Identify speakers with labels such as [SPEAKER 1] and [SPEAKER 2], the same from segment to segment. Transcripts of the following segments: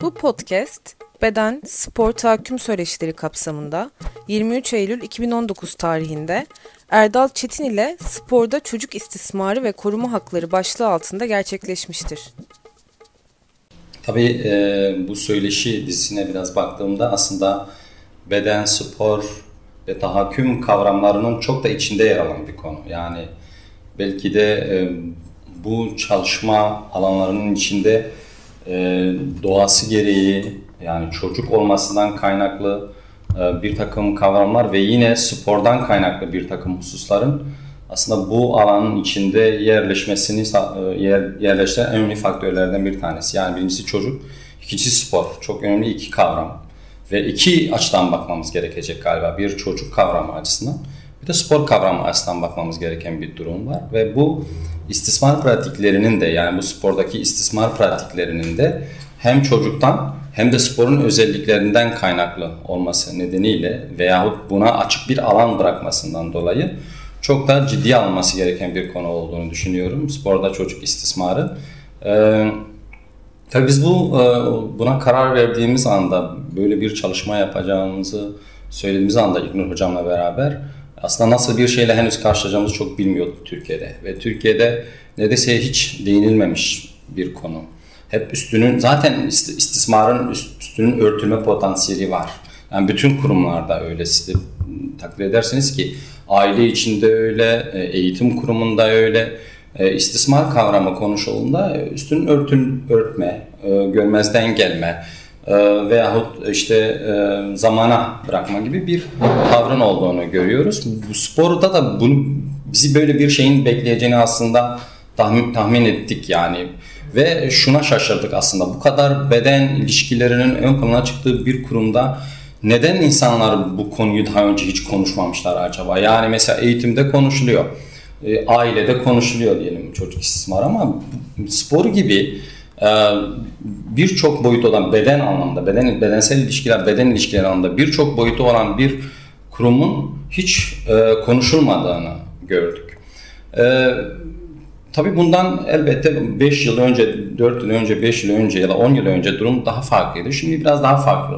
[SPEAKER 1] Bu podcast beden spor tahakküm söyleşileri kapsamında 23 Eylül 2019 tarihinde Erdal Çetin ile sporda çocuk istismarı ve koruma hakları başlığı altında gerçekleşmiştir.
[SPEAKER 2] Tabii e, bu söyleşi dizisine biraz baktığımda aslında beden, spor ve tahakküm kavramlarının çok da içinde yer alan bir konu. Yani belki de e, bu çalışma alanlarının içinde e, doğası gereği yani çocuk olmasından kaynaklı e, bir takım kavramlar ve yine spordan kaynaklı bir takım hususların aslında bu alanın içinde yerleşmesini e, yer, yerleştiren en önemli faktörlerden bir tanesi. Yani birincisi çocuk, ikincisi spor. Çok önemli iki kavram. Ve iki açıdan bakmamız gerekecek galiba. Bir çocuk kavramı açısından, bir de spor kavramı açısından bakmamız gereken bir durum var. Ve bu istismar pratiklerinin de yani bu spordaki istismar pratiklerinin de hem çocuktan hem de sporun özelliklerinden kaynaklı olması nedeniyle veyahut buna açık bir alan bırakmasından dolayı çok da ciddiye alınması gereken bir konu olduğunu düşünüyorum. Sporda çocuk istismarı. Ee, tabii biz bu e, buna karar verdiğimiz anda böyle bir çalışma yapacağımızı söylediğimiz anda İlknur Hocam'la beraber aslında nasıl bir şeyle henüz karşılaşacağımızı çok bilmiyorduk Türkiye'de. Ve Türkiye'de neredeyse hiç değinilmemiş bir konu. Hep üstünün, zaten istismarın üstünün örtülme potansiyeli var. Yani bütün kurumlarda öyle takdir edersiniz ki aile içinde öyle, e, eğitim kurumunda öyle, e, istismar kavramı konuşulduğunda üstün örtün örtme, e, görmezden gelme, veyahut işte e, zamana bırakma gibi bir tavrın olduğunu görüyoruz. Bu sporda da bunu bizi böyle bir şeyin bekleyeceğini aslında tahmin, tahmin ettik yani. Ve şuna şaşırdık aslında bu kadar beden ilişkilerinin ön plana çıktığı bir kurumda neden insanlar bu konuyu daha önce hiç konuşmamışlar acaba? Yani mesela eğitimde konuşuluyor, e, ailede konuşuluyor diyelim çocuk istismar ama spor gibi ee, birçok boyutu olan beden anlamda, beden bedensel ilişkiler, beden ilişkileri anlamda birçok boyutu olan bir kurumun hiç e, konuşulmadığını gördük. E, tabii bundan elbette 5 yıl önce, 4 yıl önce, 5 yıl önce ya da 10 yıl önce durum daha farklıydı. Şimdi biraz daha farklı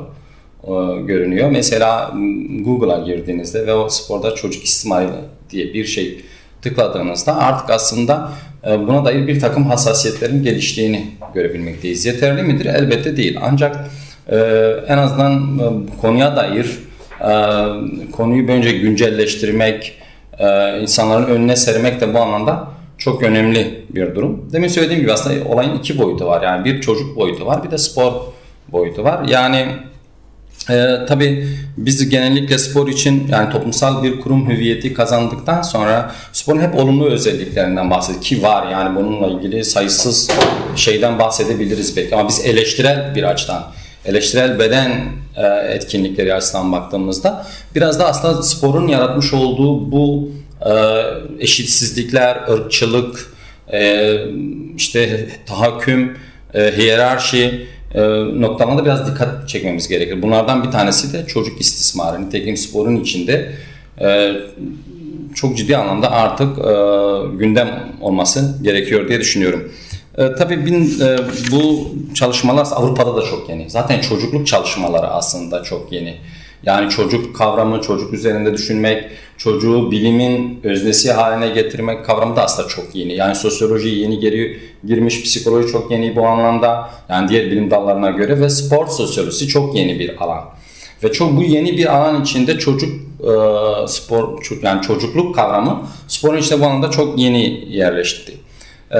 [SPEAKER 2] e, görünüyor. Mesela Google'a girdiğinizde ve o sporda çocuk istismarı diye bir şey tıkladığınızda artık aslında e, buna dair bir takım hassasiyetlerin geliştiğini görebilmekteyiz. Yeterli midir? Elbette değil. Ancak e, en azından e, konuya dair konuyu önce güncelleştirmek, insanların önüne sermek de bu anlamda çok önemli bir durum. Demin söylediğim gibi aslında olayın iki boyutu var. Yani bir çocuk boyutu var, bir de spor boyutu var. Yani ee, tabii biz genellikle spor için yani toplumsal bir kurum hüviyeti kazandıktan sonra sporun hep olumlu özelliklerinden bahsediyoruz. Ki var yani bununla ilgili sayısız şeyden bahsedebiliriz belki. Ama biz eleştirel bir açıdan eleştirel beden e, etkinlikleri açısından baktığımızda biraz da aslında sporun yaratmış olduğu bu e, eşitsizlikler, ırkçılık, e, işte tahakküm, e, hiyerarşi e, noktalarında biraz dikkat çekmemiz gerekir. Bunlardan bir tanesi de çocuk istismarı. Nitekim sporun içinde e, çok ciddi anlamda artık e, gündem olması gerekiyor diye düşünüyorum. E, tabii bu çalışmalar Avrupa'da da çok yeni. Zaten çocukluk çalışmaları aslında çok yeni. Yani çocuk kavramı, çocuk üzerinde düşünmek, çocuğu bilimin öznesi haline getirmek kavramı da aslında çok yeni. Yani sosyoloji yeni geri, girmiş, psikoloji çok yeni bu anlamda. Yani diğer bilim dallarına göre ve spor sosyolojisi çok yeni bir alan. Ve çok bu yeni bir alan içinde çocuk e, spor yani çocukluk kavramı sporun içinde bu alanda çok yeni yerleşti. E,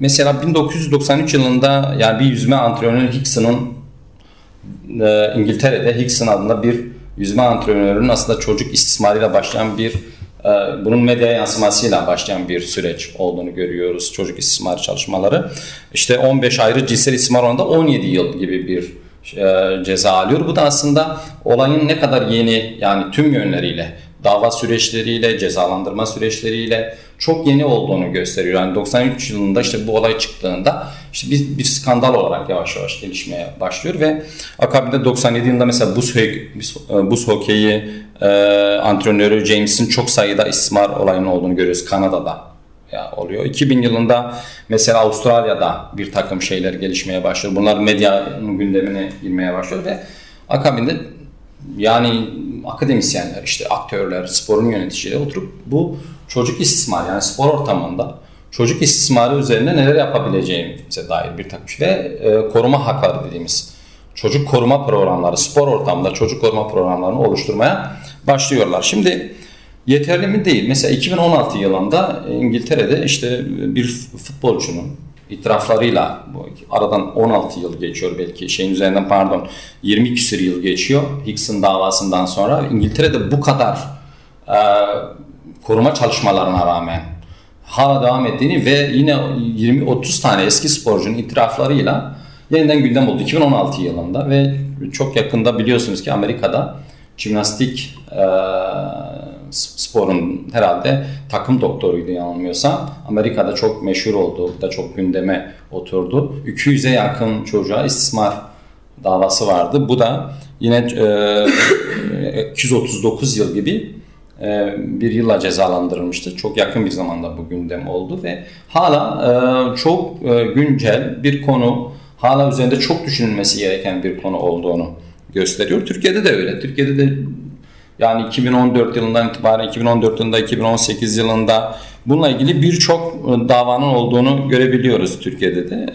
[SPEAKER 2] mesela 1993 yılında yani bir yüzme antrenörü Hickson'ın e, İngiltere'de Hickson adında bir yüzme antrenörünün aslında çocuk istismarıyla başlayan bir e, bunun medya yansımasıyla başlayan bir süreç olduğunu görüyoruz çocuk istismarı çalışmaları. İşte 15 ayrı cinsel istismar oranında 17 yıl gibi bir e, ceza alıyor. Bu da aslında olayın ne kadar yeni yani tüm yönleriyle dava süreçleriyle, cezalandırma süreçleriyle çok yeni olduğunu gösteriyor. Yani 93 yılında işte bu olay çıktığında işte bir, bir skandal olarak yavaş yavaş gelişmeye başlıyor ve akabinde 97 yılında mesela buz, buz hokeyi e, antrenörü James'in çok sayıda istismar olayının olduğunu görüyoruz Kanada'da oluyor. 2000 yılında mesela Avustralya'da bir takım şeyler gelişmeye başlıyor. Bunlar medyanın gündemine girmeye başlıyor ve akabinde yani akademisyenler, işte aktörler, sporun yöneticileri oturup bu çocuk istismar yani spor ortamında çocuk istismarı üzerine neler yapabileceğimize dair bir takım şey ve e, koruma hakları dediğimiz çocuk koruma programları, spor ortamında çocuk koruma programlarını oluşturmaya başlıyorlar. Şimdi yeterli mi değil. Mesela 2016 yılında İngiltere'de işte bir futbolcunun itiraflarıyla aradan 16 yıl geçiyor belki şeyin üzerinden pardon 20 küsur yıl geçiyor Hicks'in davasından sonra İngiltere'de bu kadar e, koruma çalışmalarına rağmen hala devam ettiğini ve yine 20-30 tane eski sporcunun itiraflarıyla yeniden gündem oldu 2016 yılında ve çok yakında biliyorsunuz ki Amerika'da jimnastik e, sporun herhalde takım doktoruydu yanılmıyorsam. Amerika'da çok meşhur oldu, da çok gündeme oturdu. 200'e yakın çocuğa istismar davası vardı. Bu da yine e, 239 yıl gibi e, bir yılla cezalandırılmıştı. Çok yakın bir zamanda bu gündem oldu ve hala e, çok e, güncel bir konu, hala üzerinde çok düşünülmesi gereken bir konu olduğunu gösteriyor. Türkiye'de de öyle. Türkiye'de de yani 2014 yılından itibaren 2014 yılında 2018 yılında bununla ilgili birçok e, davanın olduğunu görebiliyoruz Türkiye'de de.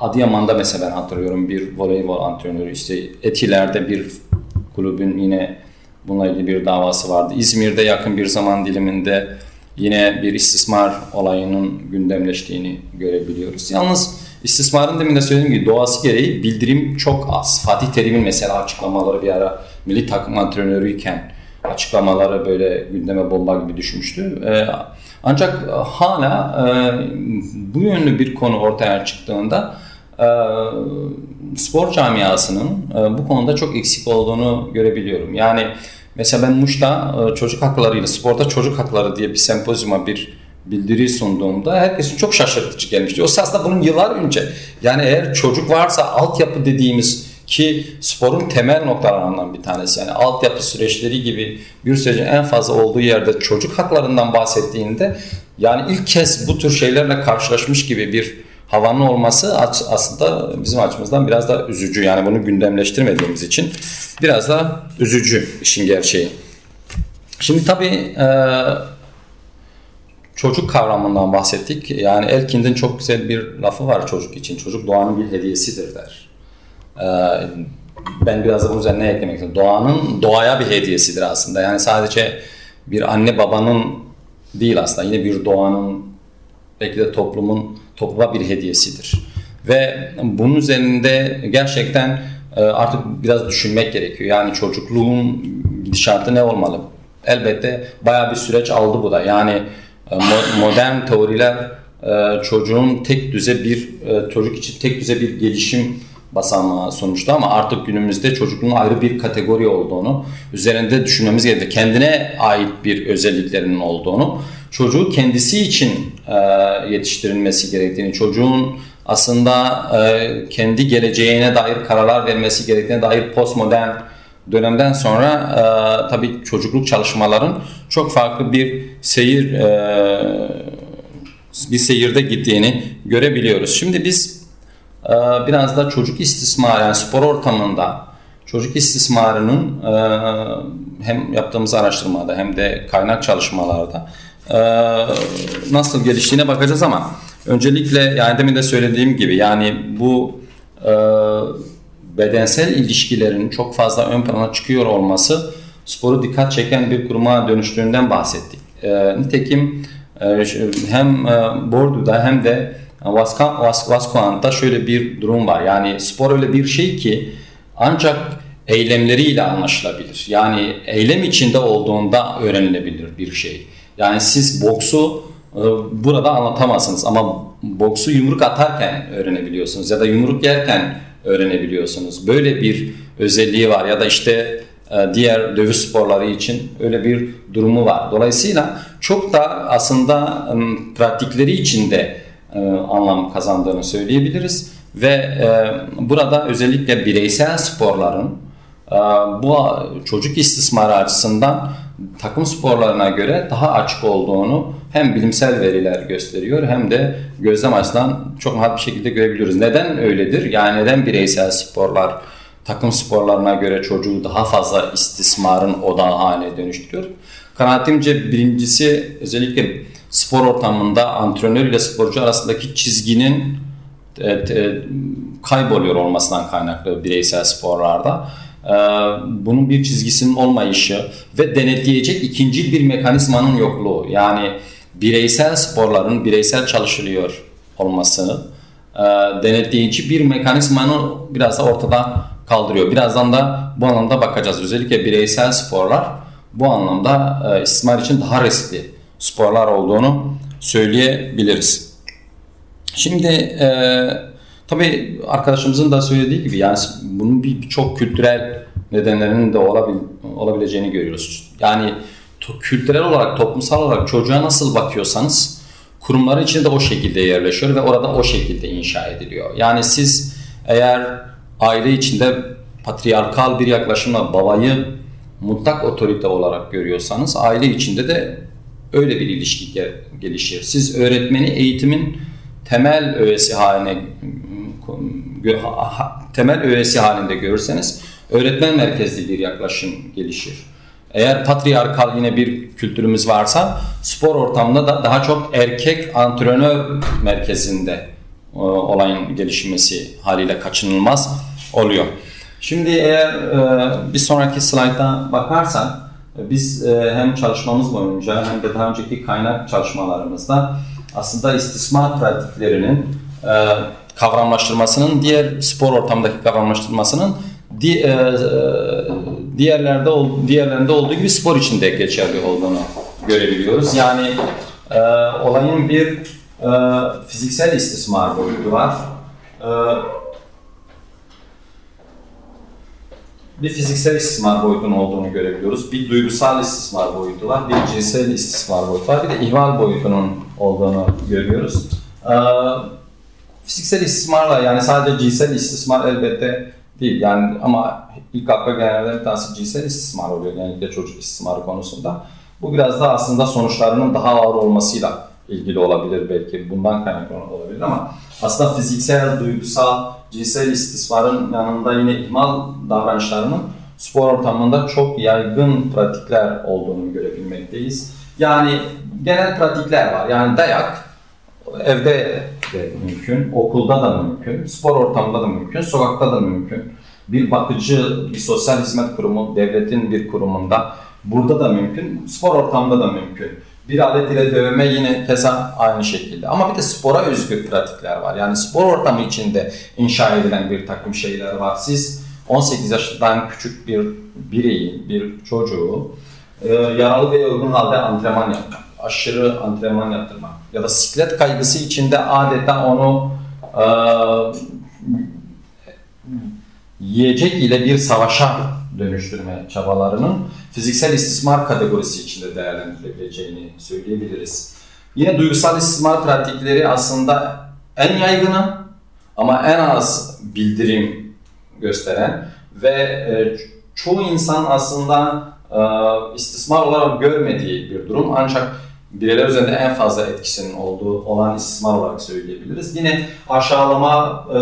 [SPEAKER 2] Adıyaman'da mesela ben hatırlıyorum bir voleybol antrenörü işte Etiler'de bir kulübün yine bununla ilgili bir davası vardı. İzmir'de yakın bir zaman diliminde yine bir istismar olayının gündemleştiğini görebiliyoruz. Yalnız İstismarın demin de söylediğim gibi doğası gereği bildirim çok az. Fatih Terim'in mesela açıklamaları bir ara milli takım antrenörüyken açıklamaları böyle gündeme bomba gibi düşmüştü. Ee, ancak hala e, bu yönlü bir konu ortaya çıktığında spor camiasının e, bu konuda çok eksik olduğunu görebiliyorum. Yani mesela ben Muş'ta e, çocuk haklarıyla sporda çocuk hakları diye bir sempozyuma bir bildiri sunduğumda herkesin çok şaşırtıcı gelmişti. O aslında bunun yıllar önce yani eğer çocuk varsa altyapı dediğimiz ki sporun temel noktalarından bir tanesi yani altyapı süreçleri gibi bir sürecin en fazla olduğu yerde çocuk haklarından bahsettiğinde yani ilk kez bu tür şeylerle karşılaşmış gibi bir havanın olması aslında bizim açımızdan biraz da üzücü. Yani bunu gündemleştirmediğimiz için biraz da üzücü işin gerçeği. Şimdi tabii çocuk kavramından bahsettik. Yani Elkind'in çok güzel bir lafı var çocuk için. Çocuk doğanın bir hediyesidir der. Ee, ben biraz da bunun üzerine eklemek istiyorum. Doğanın doğaya bir hediyesidir aslında. Yani sadece bir anne babanın değil aslında. Yine bir doğanın belki de toplumun topluma bir hediyesidir. Ve bunun üzerinde gerçekten e, artık biraz düşünmek gerekiyor. Yani çocukluğun gidişatı ne olmalı? Elbette baya bir süreç aldı bu da. Yani e, modern teoriler e, çocuğun tek düze bir çocuk için tek düze bir gelişim basamağı sonuçta ama artık günümüzde çocukluğun ayrı bir kategori olduğunu, üzerinde düşünmemiz gerekiyor. Kendine ait bir özelliklerinin olduğunu, çocuğu kendisi için yetiştirilmesi gerektiğini, çocuğun aslında kendi geleceğine dair kararlar vermesi gerektiğine dair postmodern dönemden sonra e, tabii çocukluk çalışmaların çok farklı bir seyir e, bir seyirde gittiğini görebiliyoruz. Şimdi biz e, biraz da çocuk istismarı yani spor ortamında çocuk istismarının e, hem yaptığımız araştırmada hem de kaynak çalışmalarda e, nasıl geliştiğine bakacağız ama öncelikle yani demin de söylediğim gibi yani bu e, bedensel ilişkilerin çok fazla ön plana çıkıyor olması sporu dikkat çeken bir kuruma dönüştüğünden bahsettik. E, nitekim e, hem e, Bordeaux'da hem de Vascoant'ta şöyle bir durum var. Yani spor öyle bir şey ki ancak eylemleriyle anlaşılabilir. Yani eylem içinde olduğunda öğrenilebilir bir şey. Yani siz boksu e, burada anlatamazsınız ama boksu yumruk atarken öğrenebiliyorsunuz ya da yumruk yerken öğrenebiliyorsunuz. Böyle bir özelliği var ya da işte e, diğer dövüş sporları için öyle bir durumu var. Dolayısıyla çok da aslında pratikleri içinde e, anlam kazandığını söyleyebiliriz ve burada özellikle bireysel sporların bu çocuk istismarı açısından takım sporlarına göre daha açık olduğunu hem bilimsel veriler gösteriyor hem de gözlem açısından çok rahat bir şekilde görebiliyoruz. Neden öyledir? Yani neden bireysel sporlar takım sporlarına göre çocuğu daha fazla istismarın odağı haline dönüştürüyor? Kanaatimce birincisi özellikle spor ortamında antrenör ile sporcu arasındaki çizginin e, kayboluyor olmasından kaynaklı bireysel sporlarda. E, bunun bir çizgisinin olmayışı ve denetleyecek ikinci bir mekanizmanın yokluğu. Yani bireysel sporların bireysel çalışılıyor olmasını e, denetleyici bir mekanizmanı biraz da ortada kaldırıyor. Birazdan da bu anlamda bakacağız. Özellikle bireysel sporlar bu anlamda istismar için daha riskli sporlar olduğunu söyleyebiliriz. Şimdi e, tabii arkadaşımızın da söylediği gibi yani bunun bir çok kültürel nedenlerinin de olabil, olabileceğini görüyoruz. Yani kültürel olarak, toplumsal olarak çocuğa nasıl bakıyorsanız kurumların içinde de o şekilde yerleşiyor ve orada o şekilde inşa ediliyor. Yani siz eğer aile içinde patriarkal bir yaklaşımla babayı mutlak otorite olarak görüyorsanız aile içinde de öyle bir ilişki gelişir. Siz öğretmeni eğitimin temel öğesi haline temel öğesi halinde görürseniz öğretmen merkezli bir yaklaşım gelişir. Eğer patriarkal yine bir kültürümüz varsa spor ortamında da daha çok erkek antrenör merkezinde e, olayın gelişmesi haliyle kaçınılmaz oluyor. Şimdi eğer e, bir sonraki slayta bakarsan biz e, hem çalışmamız boyunca hem de daha önceki kaynak çalışmalarımızda aslında istismar pratiklerinin kavramlaştırmasının diğer spor ortamındaki kavramlaştırmasının di, e, diğerlerde diğerlerinde olduğu gibi spor içinde geçerli olduğunu görebiliyoruz. Yani olayın bir fiziksel istismar boyutu var bir fiziksel istismar boyutunun olduğunu görebiliyoruz. Bir duygusal istismar boyutu var, bir cinsel istismar boyutu var, bir de ihmal boyutunun olduğunu görüyoruz. Ee, fiziksel istismarla yani sadece cinsel istismar elbette değil yani ama ilk akla gelenlerden bir tanesi cinsel istismar oluyor genellikle çocuk istismarı konusunda. Bu biraz da aslında sonuçlarının daha ağır olmasıyla ilgili olabilir belki bundan kaynaklı olabilir ama aslında fiziksel, duygusal, cinsel istismarın yanında yine ihmal davranışlarının spor ortamında çok yaygın pratikler olduğunu görebilmekteyiz. Yani genel pratikler var. Yani dayak evde de mümkün, okulda da mümkün, spor ortamında da mümkün, sokakta da mümkün. Bir bakıcı, bir sosyal hizmet kurumu, devletin bir kurumunda burada da mümkün, spor ortamında da mümkün. Bir alet ile dövme yine keza aynı şekilde. Ama bir de spora özgü pratikler var. Yani spor ortamı içinde inşa edilen bir takım şeyler var. Siz 18 yaşından küçük bir bireyi, bir çocuğu e, yaralı ve yorgun halde antrenman yapmak, aşırı antrenman yaptırmak ya da siklet kaygısı içinde adeta onu e, yiyecek ile bir savaşa dönüştürme çabalarının fiziksel istismar kategorisi içinde değerlendirilebileceğini söyleyebiliriz. Yine duygusal istismar pratikleri aslında en yaygını ama en az bildirim gösteren ve e, çoğu insan aslında e, istismar olarak görmediği bir durum ancak bireyler üzerinde en fazla etkisinin olduğu olan istismar olarak söyleyebiliriz. Yine aşağılama, e,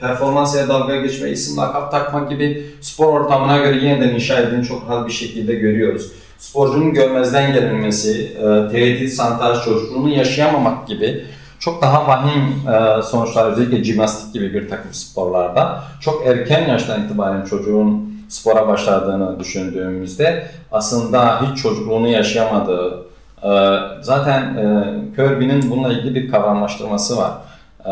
[SPEAKER 2] performans ya dalga geçme, isim lakap takma gibi spor ortamına göre yeniden inşa edildiğini çok rahat bir şekilde görüyoruz. Sporcunun görmezden gelinmesi, e, tehdit, santaj, çocukluğunu yaşayamamak gibi çok daha vahim e, sonuçlar özellikle jimnastik gibi bir takım sporlarda çok erken yaştan itibaren çocuğun spora başladığını düşündüğümüzde aslında hiç çocukluğunu yaşayamadığı, zaten e, Kirby'nin bununla ilgili bir kavramlaştırması var. Ee,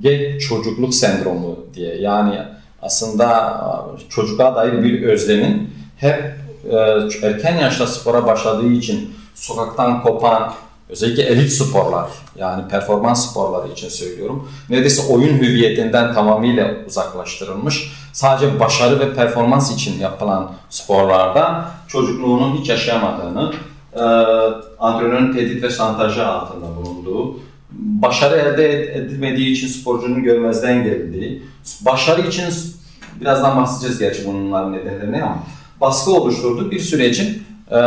[SPEAKER 2] geç çocukluk sendromu diye. Yani aslında çocukluğa dair bir özlemin hep e, erken yaşta spora başladığı için sokaktan kopan, özellikle elit sporlar yani performans sporları için söylüyorum. Neredeyse oyun hüviyetinden tamamıyla uzaklaştırılmış. Sadece başarı ve performans için yapılan sporlarda çocukluğunun hiç yaşayamadığını, e, antrenörün tehdit ve şantajı altında bulunduğu, başarı elde edilmediği için sporcunun görmezden geldiği, başarı için birazdan bahsedeceğiz gerçi bunların nedenlerini ama baskı oluşturdu. Bir sürecin e,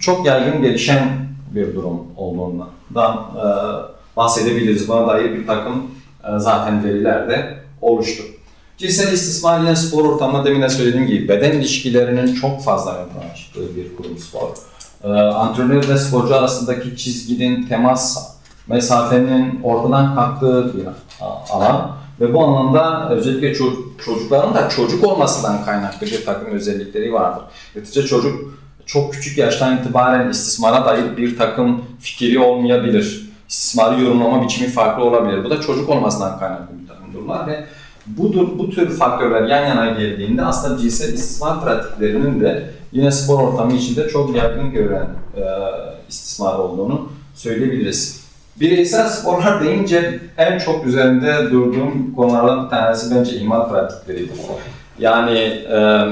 [SPEAKER 2] çok yaygın gelişen bir durum olduğundan e, bahsedebiliriz. Buna dair bir takım e, zaten veriler de oluştu. Cinsel istismar yine spor ortamında demin de söylediğim gibi beden ilişkilerinin çok fazla ön plana çıktığı bir kurum spor. Ee, antrenör ve sporcu arasındaki çizginin temas mesafenin ortadan kalktığı bir alan ve bu anlamda özellikle çocukların da çocuk olmasından kaynaklı bir takım özellikleri vardır. Netice çocuk çok küçük yaştan itibaren istismara dair bir takım fikri olmayabilir. İstismarı yorumlama biçimi farklı olabilir. Bu da çocuk olmasından kaynaklı bir takım durumlar ve bu, bu tür faktörler yan yana geldiğinde aslında cinsel istismar pratiklerinin de yine spor ortamı içinde çok yaygın görülen e, istismar olduğunu söyleyebiliriz. Bireysel sporlar deyince en çok üzerinde durduğum konulardan bir tanesi bence ihmal pratikleridir. Yani e,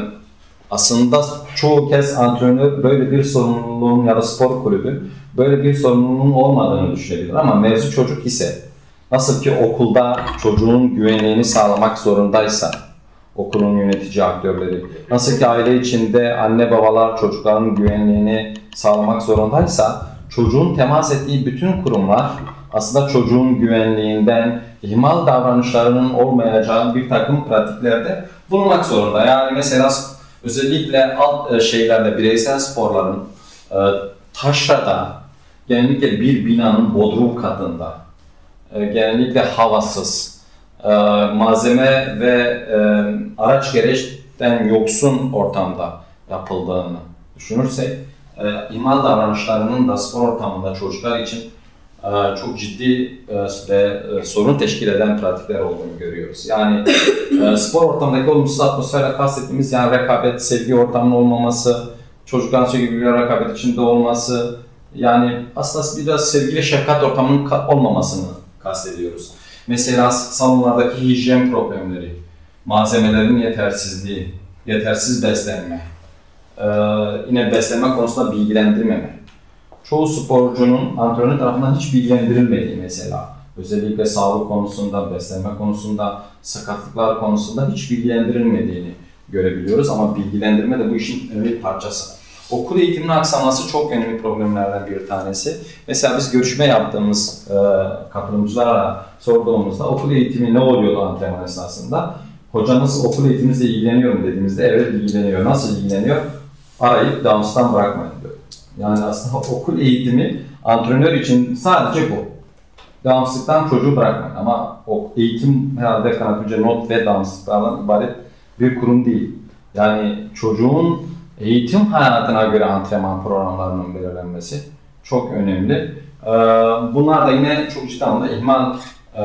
[SPEAKER 2] aslında çoğu kez antrenör böyle bir sorumluluğun ya da spor kulübü böyle bir sorumluluğun olmadığını düşünebilir ama mevzu çocuk ise nasıl ki okulda çocuğun güvenliğini sağlamak zorundaysa okulun yönetici aktörleri, nasıl ki aile içinde anne babalar çocukların güvenliğini sağlamak zorundaysa çocuğun temas ettiği bütün kurumlar aslında çocuğun güvenliğinden, ihmal davranışlarının olmayacağı bir takım pratiklerde bulunmak zorunda. Yani mesela özellikle alt e, şeylerde bireysel sporların e, taşrada genellikle bir binanın bodrum katında e, genellikle havasız malzeme ve araç gereçten yoksun ortamda yapıldığını düşünürsek ihmal davranışlarının da spor ortamında çocuklar için e, çok ciddi e, ve e, sorun teşkil eden pratikler olduğunu görüyoruz. Yani spor ortamındaki olumsuz atmosferle kastettiğimiz yani rekabet, sevgi ortamının olmaması, çocukların sürekli bir rekabet içinde olması, yani aslında biraz sevgi ve şefkat ortamının olmamasını kastediyoruz. Mesela salonlardaki hijyen problemleri, malzemelerin yetersizliği, yetersiz beslenme, yine beslenme konusunda bilgilendirmeme, çoğu sporcunun antrenör tarafından hiç bilgilendirilmediği mesela. Özellikle sağlık konusunda, beslenme konusunda, sakatlıklar konusunda hiç bilgilendirilmediğini görebiliyoruz. Ama bilgilendirme de bu işin önemli parçası. Okul eğitiminin aksaması çok önemli problemlerden bir tanesi. Mesela biz görüşme yaptığımız e, katılımcılara sorduğumuzda okul eğitimi ne oluyordu antrenman esnasında? Hocamız okul eğitiminizle ilgileniyor mu dediğimizde evet ilgileniyor. Nasıl ilgileniyor? Arayıp danstan bırakmayın diyor. Yani aslında okul eğitimi antrenör için sadece bu. Devamsızlıktan çocuğu bırakmayın ama o eğitim herhalde kanatlıca not ve devamsızlıklardan ibaret bir kurum değil. Yani çocuğun eğitim hayatına göre antrenman programlarının belirlenmesi çok önemli. Ee, bunlar da yine çok ciddi anlamda ihmal e,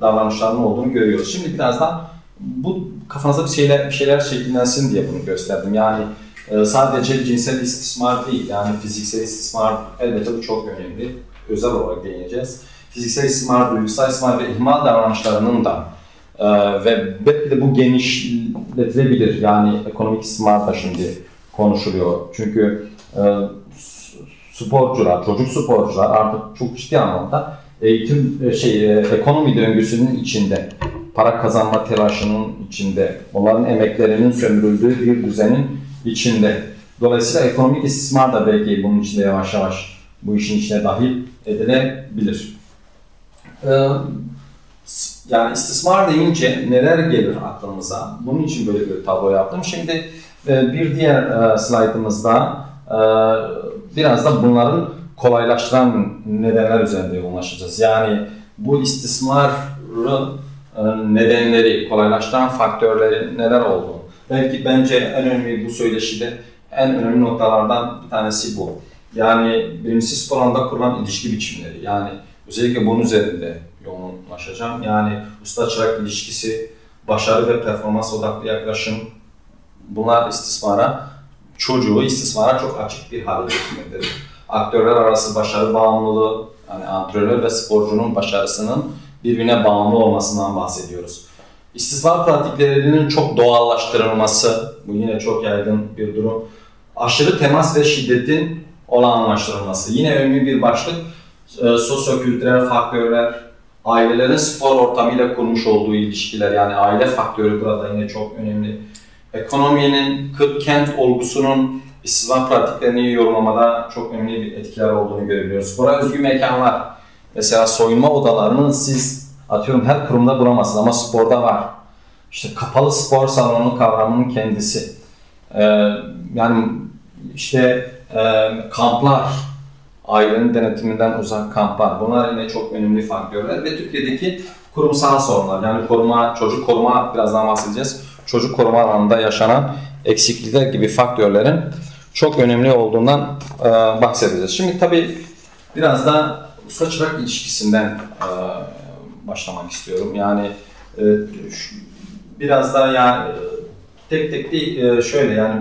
[SPEAKER 2] davranışlarının olduğunu görüyoruz. Şimdi birazdan bu kafanızda bir şeyler bir şeyler şekillensin diye bunu gösterdim. Yani ee, sadece cinsel istismar değil, yani fiziksel istismar elbette bu çok önemli. Özel olarak değineceğiz. Fiziksel istismar, duygusal istismar ve ihmal davranışlarının da e, ve belki de bu genişletilebilir. Yani ekonomik istismar da şimdi konuşuluyor. Çünkü e, sporcular, çocuk sporcular artık çok ciddi anlamda eğitim e, şey ekonomi döngüsünün içinde, para kazanma telaşının içinde, onların emeklerinin sömürüldüğü bir düzenin içinde. Dolayısıyla ekonomik istismar da belki bunun içinde yavaş yavaş bu işin içine dahil edilebilir. Ee, yani istismar deyince neler gelir aklımıza? Bunun için böyle bir tablo yaptım. Şimdi e, bir diğer e, slaytımızda e, biraz da bunların kolaylaştıran nedenler üzerinde yoğunlaşacağız. Yani bu istismarın nedenleri, kolaylaştıran faktörleri neler olduğunu Belki bence en önemli bu söyleşide en önemli noktalardan bir tanesi bu. Yani birincisi spor kurulan ilişki biçimleri. Yani özellikle bunun üzerinde yoğunlaşacağım. Yani usta çırak ilişkisi, başarı ve performans odaklı yaklaşım bunlar istismara, çocuğu istismara çok açık bir hale getirmektedir. Aktörler arası başarı bağımlılığı, yani antrenör ve sporcunun başarısının birbirine bağımlı olmasından bahsediyoruz. İstismar pratiklerinin çok doğallaştırılması, bu yine çok yaygın bir durum. Aşırı temas ve şiddetin olağanlaştırılması. Yine önemli bir başlık. E, sosyokültürel faktörler, ailelerin spor ortamıyla kurmuş olduğu ilişkiler yani aile faktörü burada yine çok önemli. ekonominin, kent olgusunun istismar pratiklerini yorumlamada çok önemli bir etkiler olduğunu görebiliyoruz. Spora özgü mekanlar, mesela soyunma odalarını siz atıyorum her kurumda bulamazsınız ama sporda var. İşte kapalı spor salonu kavramının kendisi. Ee, yani işte e, kamplar, ailenin denetiminden uzak kamplar. Bunlar yine çok önemli faktörler ve Türkiye'deki kurumsal sorunlar yani koruma, çocuk koruma birazdan bahsedeceğiz. Çocuk koruma alanında yaşanan eksiklikler gibi faktörlerin çok önemli olduğundan e, bahsedeceğiz. Şimdi tabii biraz da usta çırak ilişkisinden e, başlamak istiyorum. Yani e, biraz daha yani tek tek değil e, şöyle yani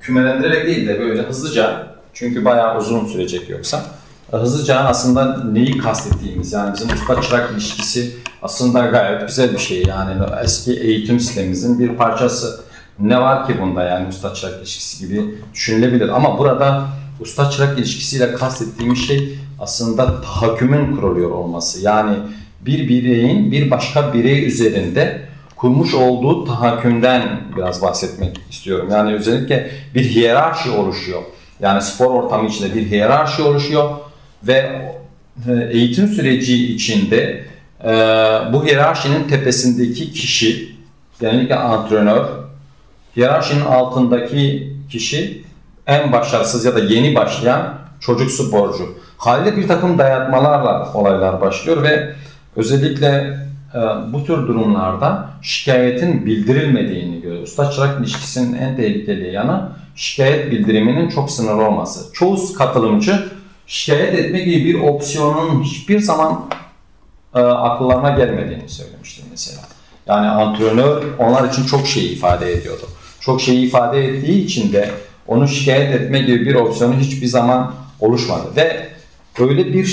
[SPEAKER 2] kümelendirerek değil de böyle hızlıca çünkü bayağı uzun sürecek yoksa e, hızlıca aslında neyi kastettiğimiz yani bizim usta çırak ilişkisi aslında gayet güzel bir şey yani eski eğitim sistemimizin bir parçası. Ne var ki bunda yani usta çırak ilişkisi gibi düşünülebilir ama burada usta çırak ilişkisiyle kastettiğimiz şey aslında tahakkümün kuruluyor olması. Yani bir bireyin bir başka birey üzerinde kurmuş olduğu tahakkümden biraz bahsetmek istiyorum. Yani özellikle bir hiyerarşi oluşuyor. Yani spor ortamı içinde bir hiyerarşi oluşuyor ve e, eğitim süreci içinde e, bu hiyerarşinin tepesindeki kişi, genellikle antrenör, hiyerarşinin altındaki kişi en başarısız ya da yeni başlayan çocuk sporcu. Halde bir takım dayatmalarla olaylar başlıyor ve özellikle e, bu tür durumlarda şikayetin bildirilmediğini görüyoruz. Usta çırak ilişkisinin en tehlikeli yanı şikayet bildiriminin çok sınırlı olması. Çoğu katılımcı şikayet etme gibi bir opsiyonun hiçbir zaman e, akıllarına gelmediğini söylemiştim mesela. Yani antrenör onlar için çok şey ifade ediyordu. Çok şey ifade ettiği için de onu şikayet etme gibi bir opsiyonu hiçbir zaman oluşmadı. Ve öyle bir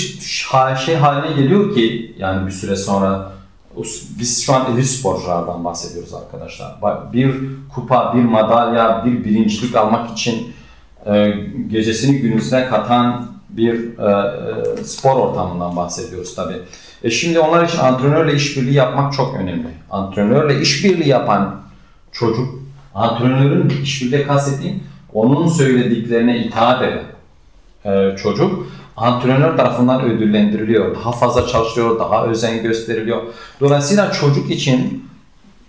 [SPEAKER 2] şey haline geliyor ki yani bir süre sonra biz şu an elit sporculardan bahsediyoruz arkadaşlar. Bir kupa, bir madalya, bir birincilik almak için e, gecesini günüzüne katan bir e, e, spor ortamından bahsediyoruz tabi. E şimdi onlar için antrenörle işbirliği yapmak çok önemli. Antrenörle işbirliği yapan çocuk, antrenörün işbirliği kastettiğim onun söylediklerine itaat eden e, çocuk antrenör tarafından ödüllendiriliyor. Daha fazla çalışıyor, daha özen gösteriliyor. Dolayısıyla çocuk için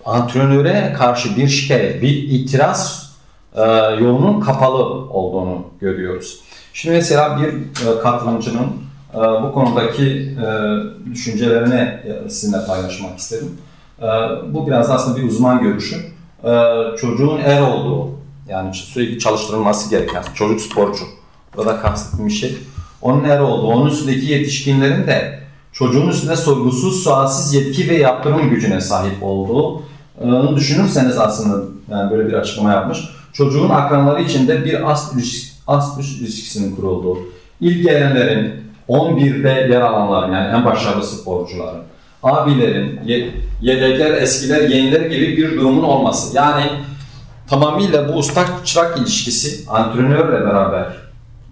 [SPEAKER 2] antrenöre karşı bir şikayet, bir itiraz e, yolunun kapalı olduğunu görüyoruz. Şimdi mesela bir e, katılımcının e, bu konudaki e, düşüncelerini e, sizinle paylaşmak istedim. E, bu biraz aslında bir uzman görüşü. E, çocuğun er olduğu, yani sürekli çalıştırılması gereken çocuk sporcu. Burada kastettiğim şey onun er olduğu, onun üstündeki yetişkinlerin de çocuğun üstünde sorgusuz, sualsiz yetki ve yaptırım gücüne sahip olduğu onu düşünürseniz aslında yani böyle bir açıklama yapmış. Çocuğun akranları içinde bir ast, ilişkisi, ast ilişkisinin kurulduğu, ilk gelenlerin 11'de yer alanların yani en başarılı sporcuların, abilerin, yedekler, eskiler, yeniler gibi bir durumun olması. Yani tamamıyla bu usta çırak ilişkisi antrenörle beraber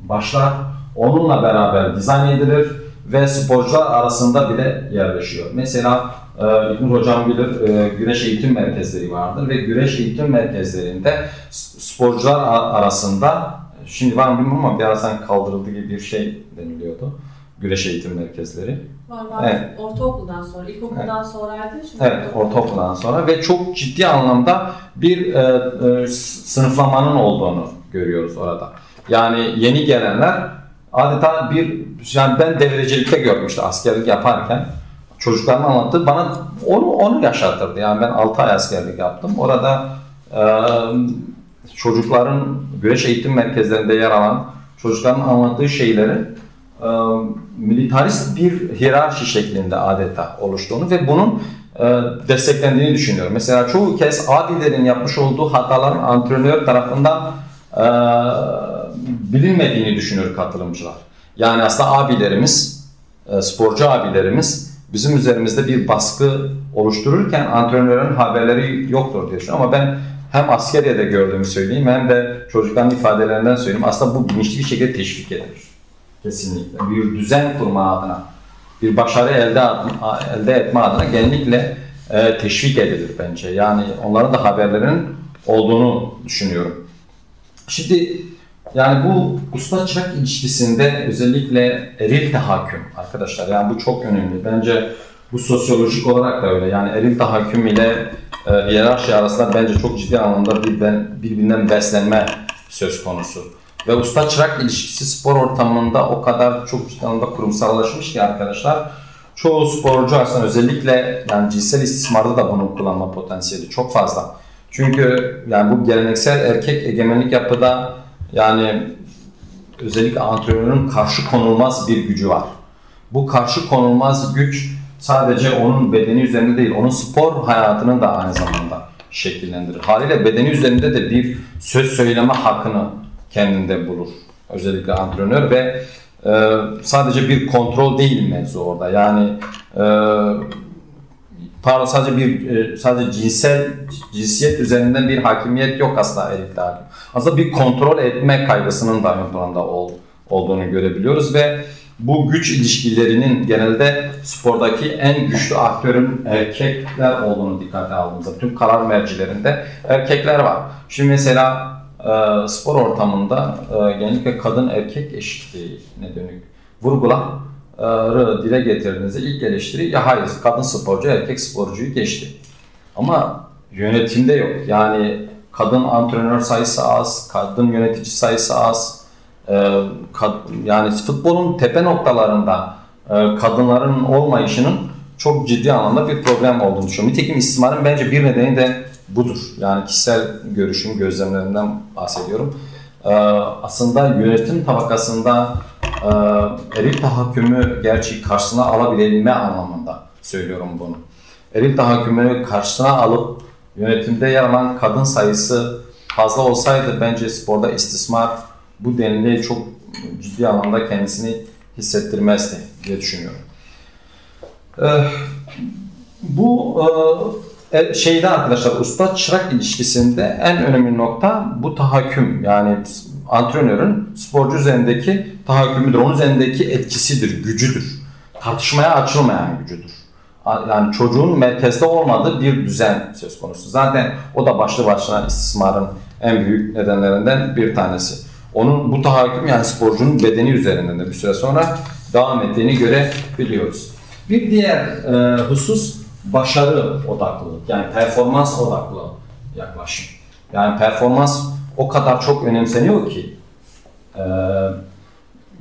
[SPEAKER 2] başlar onunla beraber dizayn edilir ve sporcular arasında bile yerleşiyor. Mesela e, İlknur Hocam bilir e, güreş eğitim merkezleri vardır ve güreş eğitim merkezlerinde sporcular arasında şimdi var mı bilmiyorum ama birazdan kaldırıldı gibi bir şey deniliyordu. Güreş eğitim merkezleri.
[SPEAKER 3] Var var. Evet. Ortaokuldan sonra, ilkokuldan evet. sonraydı.
[SPEAKER 2] Şimdi evet, ortaokuldan sonra ve çok ciddi anlamda bir e, e, sınıflamanın olduğunu görüyoruz orada. Yani yeni gelenler adeta bir yani ben devrecilikte görmüştüm askerlik yaparken çocuklarım anlattı bana onu onu yaşatırdı. Yani ben 6 ay askerlik yaptım. Orada e, çocukların güreş eğitim merkezlerinde yer alan çocukların anlattığı şeyleri e, militarist bir hiyerarşi şeklinde adeta oluştuğunu ve bunun e, desteklendiğini düşünüyorum. Mesela çoğu kez abilerin yapmış olduğu hataların antrenör tarafından e, bilinmediğini düşünür katılımcılar. Yani aslında abilerimiz, e, sporcu abilerimiz bizim üzerimizde bir baskı oluştururken antrenörün haberleri yoktur diye düşünüyorum. Ama ben hem askeriyede gördüğümü söyleyeyim hem de çocukların ifadelerinden söyleyeyim. Aslında bu bilinçli bir şekilde teşvik edilir. Kesinlikle. Bir düzen kurma adına, bir başarı elde, elde etme adına genellikle e, teşvik edilir bence. Yani onların da haberlerin olduğunu düşünüyorum. Şimdi yani bu usta çırak ilişkisinde özellikle eril tahakküm arkadaşlar yani bu çok önemli. Bence bu sosyolojik olarak da öyle. Yani eril tahakküm ile e, hiyerarşi arasında bence çok ciddi anlamda bir, ben, birbirinden beslenme söz konusu. Ve usta çırak ilişkisi spor ortamında o kadar çok ciddi anlamda kurumsallaşmış ki arkadaşlar. Çoğu sporcu aslında özellikle yani cinsel istismarda da bunu kullanma potansiyeli çok fazla. Çünkü yani bu geleneksel erkek egemenlik yapıda yani özellikle antrenörün karşı konulmaz bir gücü var. Bu karşı konulmaz güç sadece onun bedeni üzerinde değil, onun spor hayatının da aynı zamanda şekillendirir. Haliyle bedeni üzerinde de bir söz söyleme hakkını kendinde bulur. Özellikle antrenör ve e, sadece bir kontrol değil mevzu orada. Yani e, pardon sadece bir e, sadece cinsel cinsiyet üzerinden bir hakimiyet yok aslında erkekte hakim. Aslında bir kontrol etme kaygısının da ön planda ol, olduğunu görebiliyoruz ve bu güç ilişkilerinin genelde spordaki en güçlü aktörün erkekler olduğunu dikkate aldığımızda tüm karar mercilerinde erkekler var. Şimdi mesela e, spor ortamında e, genellikle kadın erkek eşitliğine dönük vurguları dile getirdiğinizde ilk eleştiri ya hayır kadın sporcu erkek sporcuyu geçti. Ama yönetimde yok. Yani kadın antrenör sayısı az, kadın yönetici sayısı az. Kad, yani futbolun tepe noktalarında e, kadınların olmayışının çok ciddi anlamda bir problem olduğunu düşünüyorum. Nitekim istismarın bence bir nedeni de budur. Yani kişisel görüşüm, gözlemlerimden bahsediyorum. Aslında yönetim tabakasında e, eril tahakkümü gerçi karşısına alabilme anlamında söylüyorum bunu. Eril tahakkümünü karşısına alıp yönetimde yer alan kadın sayısı fazla olsaydı bence sporda istismar bu denli çok ciddi anlamda kendisini hissettirmezdi diye düşünüyorum. Ee, bu e, şeyde arkadaşlar usta çırak ilişkisinde en önemli nokta bu tahakküm yani antrenörün sporcu üzerindeki tahakkümüdür. Onun üzerindeki etkisidir, gücüdür. Tartışmaya açılmayan gücüdür. Yani çocuğun merkezde olmadığı bir düzen söz konusu. Zaten o da başlı başına istismarın en büyük nedenlerinden bir tanesi. Onun bu tahakküm yani sporcunun bedeni üzerinden de bir süre sonra devam ettiğini görebiliyoruz. Bir diğer e, husus başarı odaklılık yani performans odaklı yaklaşım. Yani performans o kadar çok önemseniyor ki e,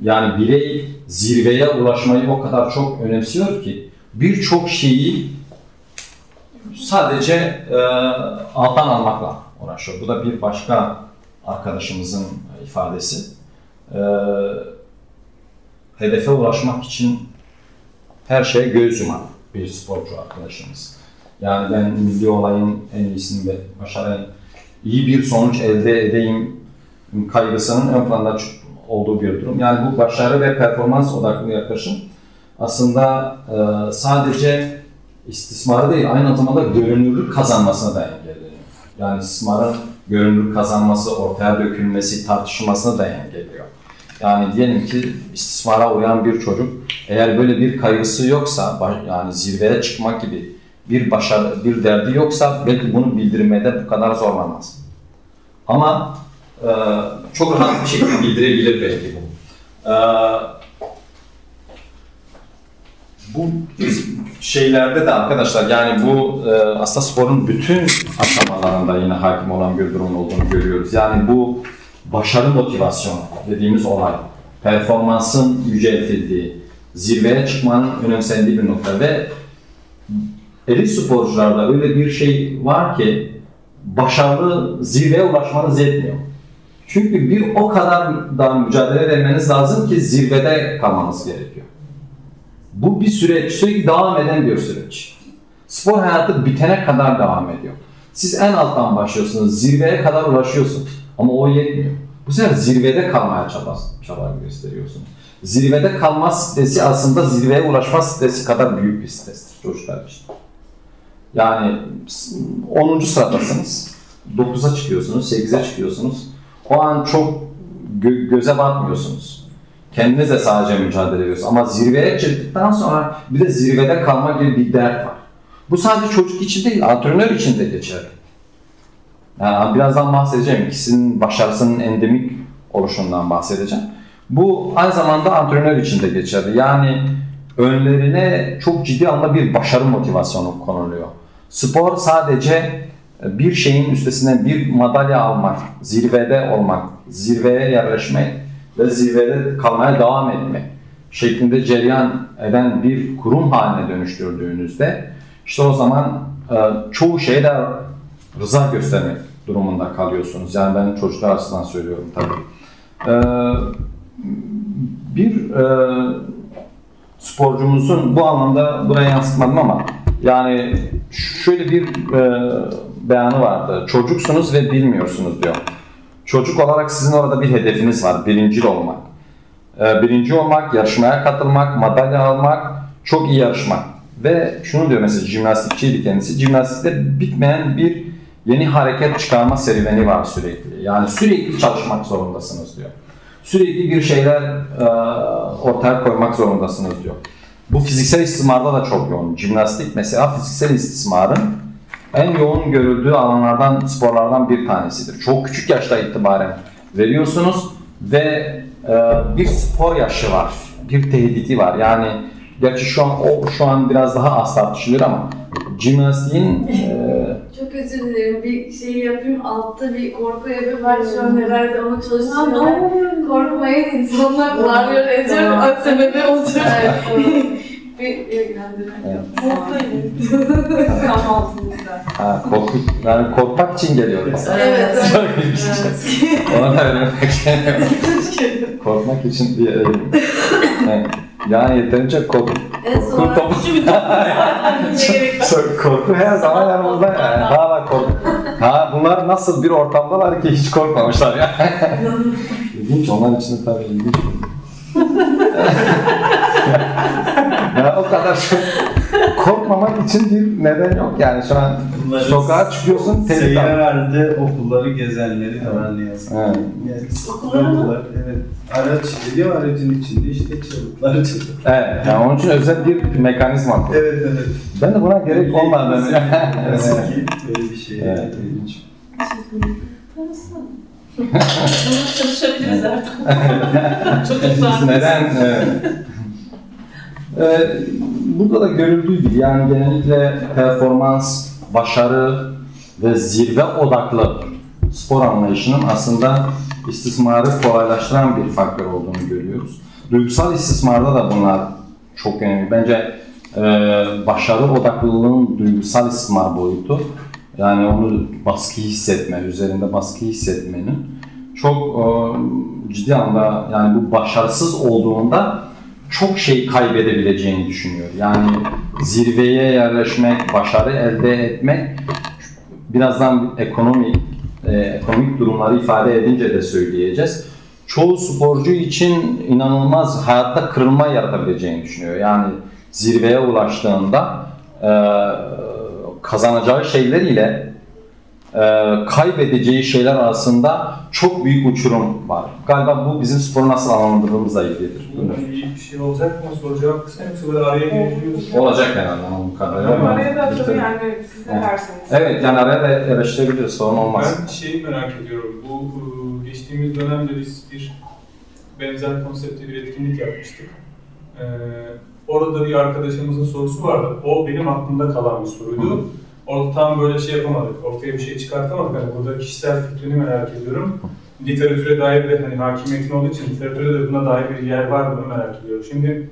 [SPEAKER 2] yani birey zirveye ulaşmayı o kadar çok önemsiyor ki birçok şeyi sadece e, alttan almakla uğraşıyor. Bu da bir başka arkadaşımızın ifadesi. E, hedefe ulaşmak için her şeye göz yuman bir sporcu arkadaşımız. Yani ben milli olayın en iyisini ve başarayım, iyi bir sonuç elde edeyim kaygısının ön planda olduğu bir durum. Yani bu başarı ve performans odaklı yaklaşım aslında e, sadece istismarı değil, aynı zamanda görünürlük kazanmasına da engelleniyor. Yani istismarın görünürlük kazanması, ortaya dökülmesi, tartışılmasına da engelliyor. Yani diyelim ki istismara uyan bir çocuk eğer böyle bir kaygısı yoksa yani zirveye çıkmak gibi bir başarı, bir derdi yoksa belki bunu bildirmede bu kadar zorlanmaz. Ama e, çok rahat bir şekilde bildirebilir belki bu. E, bu şeylerde de arkadaşlar yani bu e, aslında sporun bütün aşamalarında yine hakim olan bir durum olduğunu görüyoruz. Yani bu başarı motivasyonu dediğimiz olay, performansın yüceltildiği, zirveye çıkmanın önemsendiği bir nokta ve elit sporcularda öyle bir şey var ki başarılı zirveye ulaşmanız yetmiyor. Çünkü bir o kadar da mücadele vermeniz lazım ki zirvede kalmanız gerekiyor. Bu bir süreç, sürekli devam eden bir süreç. Spor hayatı bitene kadar devam ediyor. Siz en alttan başlıyorsunuz, zirveye kadar ulaşıyorsunuz. Ama o yetmiyor. Bu sefer zirvede kalmaya çaba, çaba gösteriyorsunuz. Zirvede kalma stresi aslında zirveye ulaşma stresi kadar büyük bir strestir çocuklar için. Yani 10. sıradasınız, 9'a çıkıyorsunuz, 8'e çıkıyorsunuz. O an çok gö göze batmıyorsunuz. Kendiniz de sadece mücadele ediyorsunuz. Ama zirveye çıktıktan sonra bir de zirvede kalma gibi bir dert var. Bu sadece çocuk için değil, antrenör için de geçerli. Yani birazdan bahsedeceğim. İkisinin başarısının endemik oluşundan bahsedeceğim. Bu aynı zamanda antrenör için de geçerli. Yani önlerine çok ciddi anlamda bir başarı motivasyonu konuluyor. Spor sadece bir şeyin üstesinden bir madalya almak, zirvede olmak, zirveye yerleşmek ve zirvede kalmaya devam etmek şeklinde cereyan eden bir kurum haline dönüştürdüğünüzde işte o zaman e, çoğu şeyde rıza göstermek durumunda kalıyorsunuz. Yani ben çocuklar açısından söylüyorum tabii. E, bir e, sporcumuzun bu anlamda buraya yansıtmadım ama yani şöyle bir beyanı vardı. Çocuksunuz ve bilmiyorsunuz diyor. Çocuk olarak sizin orada bir hedefiniz var. Birinci olmak. Birinci olmak, yarışmaya katılmak, madalya almak, çok iyi yarışmak. Ve şunu diyor mesela jimnastikçiydi kendisi. Jimnastikte bitmeyen bir yeni hareket çıkarma serüveni var sürekli. Yani sürekli çalışmak zorundasınız diyor. Sürekli bir şeyler e, ortaya koymak zorundasınız diyor. Bu fiziksel istismarda da çok yoğun. Jimnastik mesela fiziksel istismarın en yoğun görüldüğü alanlardan, sporlardan bir tanesidir. Çok küçük yaşta itibaren veriyorsunuz ve e, bir spor yaşı var, bir tehdidi var. Yani Gerçi şu an o şu an biraz daha az tartışılır ama jimnastiğin e...
[SPEAKER 4] Özür dilerim. Bir şey yapayım. Altta bir korku evi var. Şu an herhalde onu çalıştırıyorlar. Korkmayın. insanlar bağırıyor, ediyor. Tamam. Sebebi odur. bir ilgilendirmek
[SPEAKER 3] Korkmayın. Tam altımızda.
[SPEAKER 2] Ha, korku, yani korkmak için geliyorum.
[SPEAKER 4] Evet.
[SPEAKER 2] Çok ilginç. Ona da öğrenmek Korkmak için diye. Evet. Yani yeterince korku.
[SPEAKER 4] En son
[SPEAKER 2] topu. korku her zaman yanımızda yani. Hala korku. Ha bunlar nasıl bir ortamdalar ki hiç korkmamışlar ya. İlginç onlar için de tabii ilginç. ya o kadar çok korkmamak için bir neden yok yani şu an Bunları sokağa çıkıyorsun
[SPEAKER 5] tehdit Seyyarede okulları gezenleri de var ne yazık
[SPEAKER 2] Evet.
[SPEAKER 5] Yani, okullar, evet. Araç geliyor aracın içinde işte çığlıklar
[SPEAKER 2] Evet yani onun için özel bir mekanizma
[SPEAKER 5] Evet evet.
[SPEAKER 2] Ben de buna gerek olmadığını.
[SPEAKER 5] Yazık ki böyle bir şey.
[SPEAKER 2] Evet.
[SPEAKER 5] İlginç.
[SPEAKER 3] Çalışabiliriz artık. Çocuklar.
[SPEAKER 2] Neden? Evet. Ee, burada da görüldüğü gibi yani genellikle performans, başarı ve zirve odaklı spor anlayışının aslında istismarı kolaylaştıran bir faktör olduğunu görüyoruz. Duygusal istismarda da bunlar çok önemli. Bence e, başarı odaklılığın duygusal istismar boyutu yani onu baskı hissetme, üzerinde baskı hissetmenin çok e, ciddi anlamda yani bu başarısız olduğunda çok şey kaybedebileceğini düşünüyor. Yani zirveye yerleşmek, başarı elde etmek birazdan ekonomi e, ekonomik durumları ifade edince de söyleyeceğiz. Çoğu sporcu için inanılmaz hayatta kırılma yaratabileceğini düşünüyor. Yani zirveye ulaştığında e, kazanacağı şeyler ile e, kaybedeceği şeyler arasında çok büyük uçurum var. Galiba bu bizim sporu nasıl anlamlandırdığımızla ilgilidir.
[SPEAKER 6] İyi bir şey olacak mı soracağım kısmı yoksa böyle araya girebiliyoruz.
[SPEAKER 2] Olacak herhalde bu kadarıyla.
[SPEAKER 3] Ama araya da tabii yani siz ne derseniz.
[SPEAKER 2] Evet yani araya da eleştirebiliriz sorun olmaz.
[SPEAKER 6] Ben şeyi merak ediyorum. Bu e, geçtiğimiz dönemde biz bir benzer konseptli bir etkinlik yapmıştık. Ee, orada bir arkadaşımızın sorusu vardı. O benim aklımda kalan bir soruydu. Orada tam böyle şey yapamadık, ortaya bir şey çıkartamadık. Hani burada kişisel fikrini merak ediyorum. Literatüre dair de hani hakimiyetin olduğu için literatürde de buna dair bir yer var mı merak ediyorum. Şimdi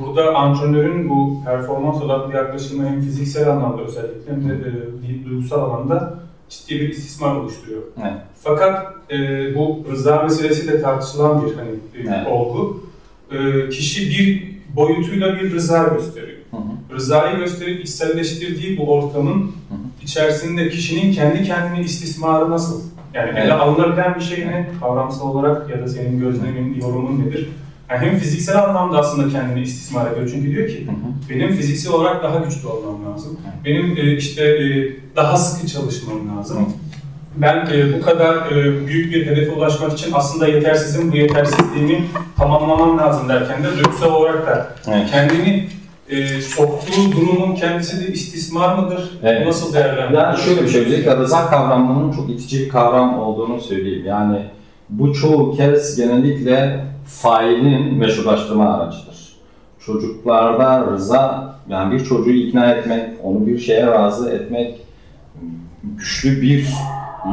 [SPEAKER 6] burada antrenörün bu performans odaklı yaklaşımı hem fiziksel anlamda özellikle hem de e, duygusal alanda ciddi bir istismar oluşturuyor.
[SPEAKER 2] Evet.
[SPEAKER 6] Fakat e, bu rıza meselesi de tartışılan bir hani e, evet. olgu. E, kişi bir boyutuyla bir rıza gösteriyor. Hı hı. Rızayı gösterip içselleştirdiği bu ortamın hı hı. içerisinde kişinin kendi kendini istismarı nasıl? Yani ele alınabilen bir şey mi kavramsal olarak ya da senin gözlemin, yorumun nedir? Yani hem fiziksel anlamda aslında kendini istismar ediyor çünkü diyor ki hı hı. benim fiziksel olarak daha güçlü olmam lazım. Hı. Benim e, işte e, daha sıkı çalışmam lazım. Hı. Ben e, bu kadar e, büyük bir hedefe ulaşmak için aslında yetersizim, bu yetersizliğimi tamamlamam lazım derken de duygusal olarak da evet. kendini e, soktuğu durumun kendisi de istismar mıdır?
[SPEAKER 2] Evet.
[SPEAKER 6] Nasıl değerlendirilir?
[SPEAKER 2] Yani şöyle bir şey, özellikle rıza kavramının çok itici bir kavram olduğunu söyleyeyim. Yani bu çoğu kez genellikle failin meşrulaştırma aracıdır. Çocuklarda rıza, yani bir çocuğu ikna etmek, onu bir şeye razı etmek güçlü bir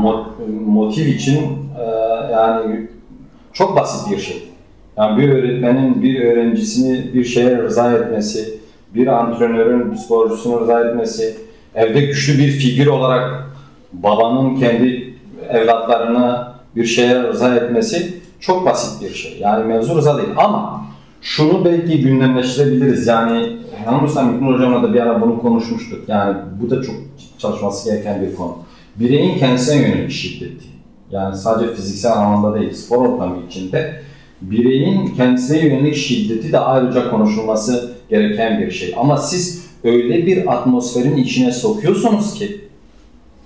[SPEAKER 2] mo- motiv için e, yani çok basit bir şey. Yani bir öğretmenin bir öğrencisini bir şeye rıza etmesi, bir antrenörün bir sporcusunu rıza etmesi, evde güçlü bir figür olarak babanın kendi evlatlarına bir şeye rıza etmesi çok basit bir şey. Yani mevzu rıza değil ama şunu belki gündemleştirebiliriz. Yani yanılmıyorsam İlknur Hocam'la da bir ara bunu konuşmuştuk. Yani bu da çok çalışması gereken bir konu. Bireyin kendisine yönelik şiddeti. Yani sadece fiziksel anlamda değil, spor ortamı içinde bireyin kendisine yönelik şiddeti de ayrıca konuşulması gereken bir şey. Ama siz öyle bir atmosferin içine sokuyorsunuz ki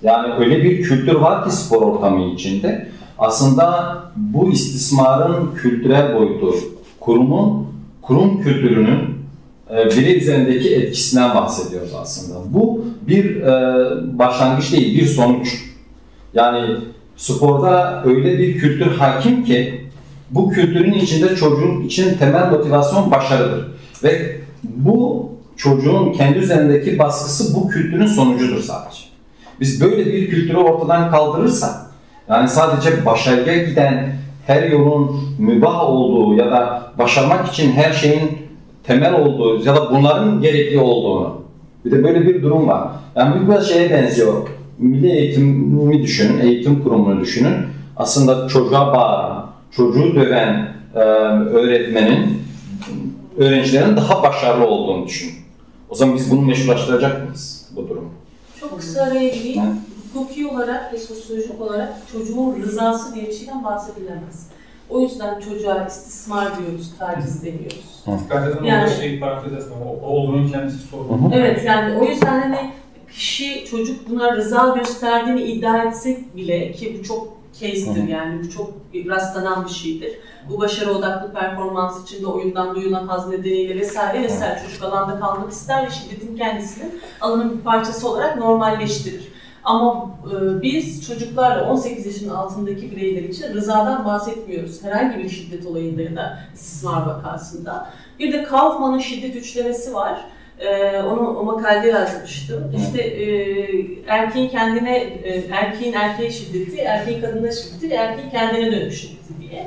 [SPEAKER 2] yani öyle bir kültür var ki spor ortamı içinde aslında bu istismarın kültürel boyutu, kurumun, kurum kültürünün e, birey üzerindeki etkisinden bahsediyoruz aslında. Bu bir e, başlangıç değil, bir sonuç. Yani sporda öyle bir kültür hakim ki bu kültürün içinde çocuğun için temel motivasyon başarıdır. Ve bu çocuğun kendi üzerindeki baskısı bu kültürün sonucudur sadece. Biz böyle bir kültürü ortadan kaldırırsak, yani sadece başarıya giden her yolun mübah olduğu ya da başarmak için her şeyin temel olduğu ya da bunların gerekli olduğunu, bir de böyle bir durum var. Yani bu biraz şeye benziyor. Milli eğitimi düşünün, eğitim kurumunu düşünün. Aslında çocuğa bağıran, çocuğu döven e, öğretmenin öğrencilerin daha başarılı olduğunu düşünün. O zaman biz bunu meşrulaştıracak mıyız bu durumu?
[SPEAKER 3] Çok kısa araya gireyim. Hukuki olarak ve sosyolojik olarak çocuğun rızası diye bir şeyden bahsedilemez. O yüzden çocuğa istismar diyoruz, taciz demiyoruz.
[SPEAKER 6] Zaten
[SPEAKER 3] Yani-
[SPEAKER 6] yani, şey parantez açma, o olduğunun kendisi
[SPEAKER 2] hı.
[SPEAKER 3] Evet yani o yüzden hani kişi çocuk buna rıza gösterdiğini iddia etsek bile ki bu çok case'tir yani bu çok rastlanan bir şeydir. Bu başarı odaklı performans içinde oyundan duyulan haz nedeniyle vesaire vesaire çocuk alanda kalmak ister ve şiddetin kendisini alanın bir parçası olarak normalleştirir. Ama e, biz çocuklarla 18 yaşın altındaki bireyler için rızadan bahsetmiyoruz. Herhangi bir şiddet olayında ya da istismar vakasında. Bir de Kaufman'ın şiddet üçlemesi var. Ee, onu o makalede yazmıştım. İşte e, erkeğin kendine, e, erkeğin erkeğe şiddeti, erkeğin kadına şiddeti erkeğin kendine dönük şiddeti diye.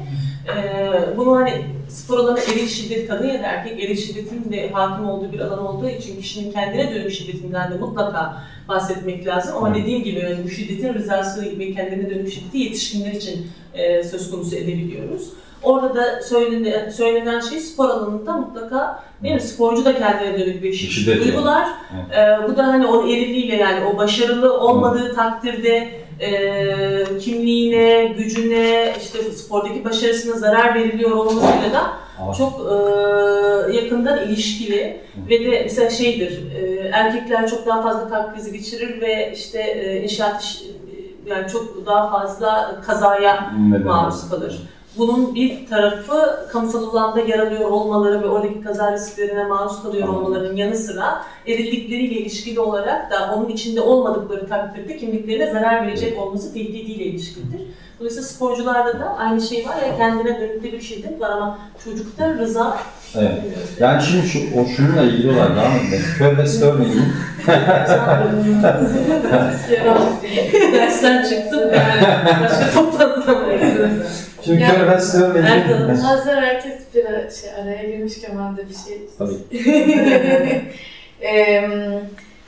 [SPEAKER 3] Ee, bunu hani spor alanı eril şiddet, kadın ya da erkek eril şiddetin de hakim olduğu bir alan olduğu için kişinin kendine dönük şiddetinden de mutlaka bahsetmek lazım. Ama
[SPEAKER 2] Evet.
[SPEAKER 3] dediğim gibi yani bu şiddetin rızası ve kendine dönük şiddeti yetişkinler için e, söz konusu edebiliyoruz. Orada da söylenen, söylenen şey spor alanında mutlaka değil mi? Sporcu da kendine dönük bir şiddet,
[SPEAKER 2] Şiddet yani.
[SPEAKER 3] uygular. Ee, bu da hani onun erilliğiyle yani o başarılı olmadığı takdirde e, kimliğine, gücüne, işte spordaki başarısına zarar veriliyor olmasıyla da çok e, yakından ilişkili ve de mesela şeydir e, erkekler çok daha fazla kalp krizi geçirir ve işte e, inşaat iş, yani çok daha fazla kazaya
[SPEAKER 2] Neden?
[SPEAKER 3] maruz kalır. Bunun bir tarafı kamusal alanda yer alıyor olmaları ve oradaki kaza risklerine maruz kalıyor olmalarının yanı sıra erillikleriyle ilişkili olarak da onun içinde olmadıkları takdirde kimliklerine zarar verecek olması tehdidiyle ilişkilidir. Dolayısıyla sporcularda da aynı şey var ya kendine dönükleri bir şiddet var ama çocukta rıza
[SPEAKER 2] Evet. Yani şimdi şu, o şununla ilgili olarak devam edelim. Kör ve Sterling'in
[SPEAKER 3] dersten çıktım başka toplantıda
[SPEAKER 2] Şimdi
[SPEAKER 4] Ya,
[SPEAKER 2] Kör ve Sterling'in
[SPEAKER 3] Erkan'ın
[SPEAKER 4] Hazır herkes bir şey, araya girmişken ben de bir şey
[SPEAKER 2] Tabii.
[SPEAKER 4] Em,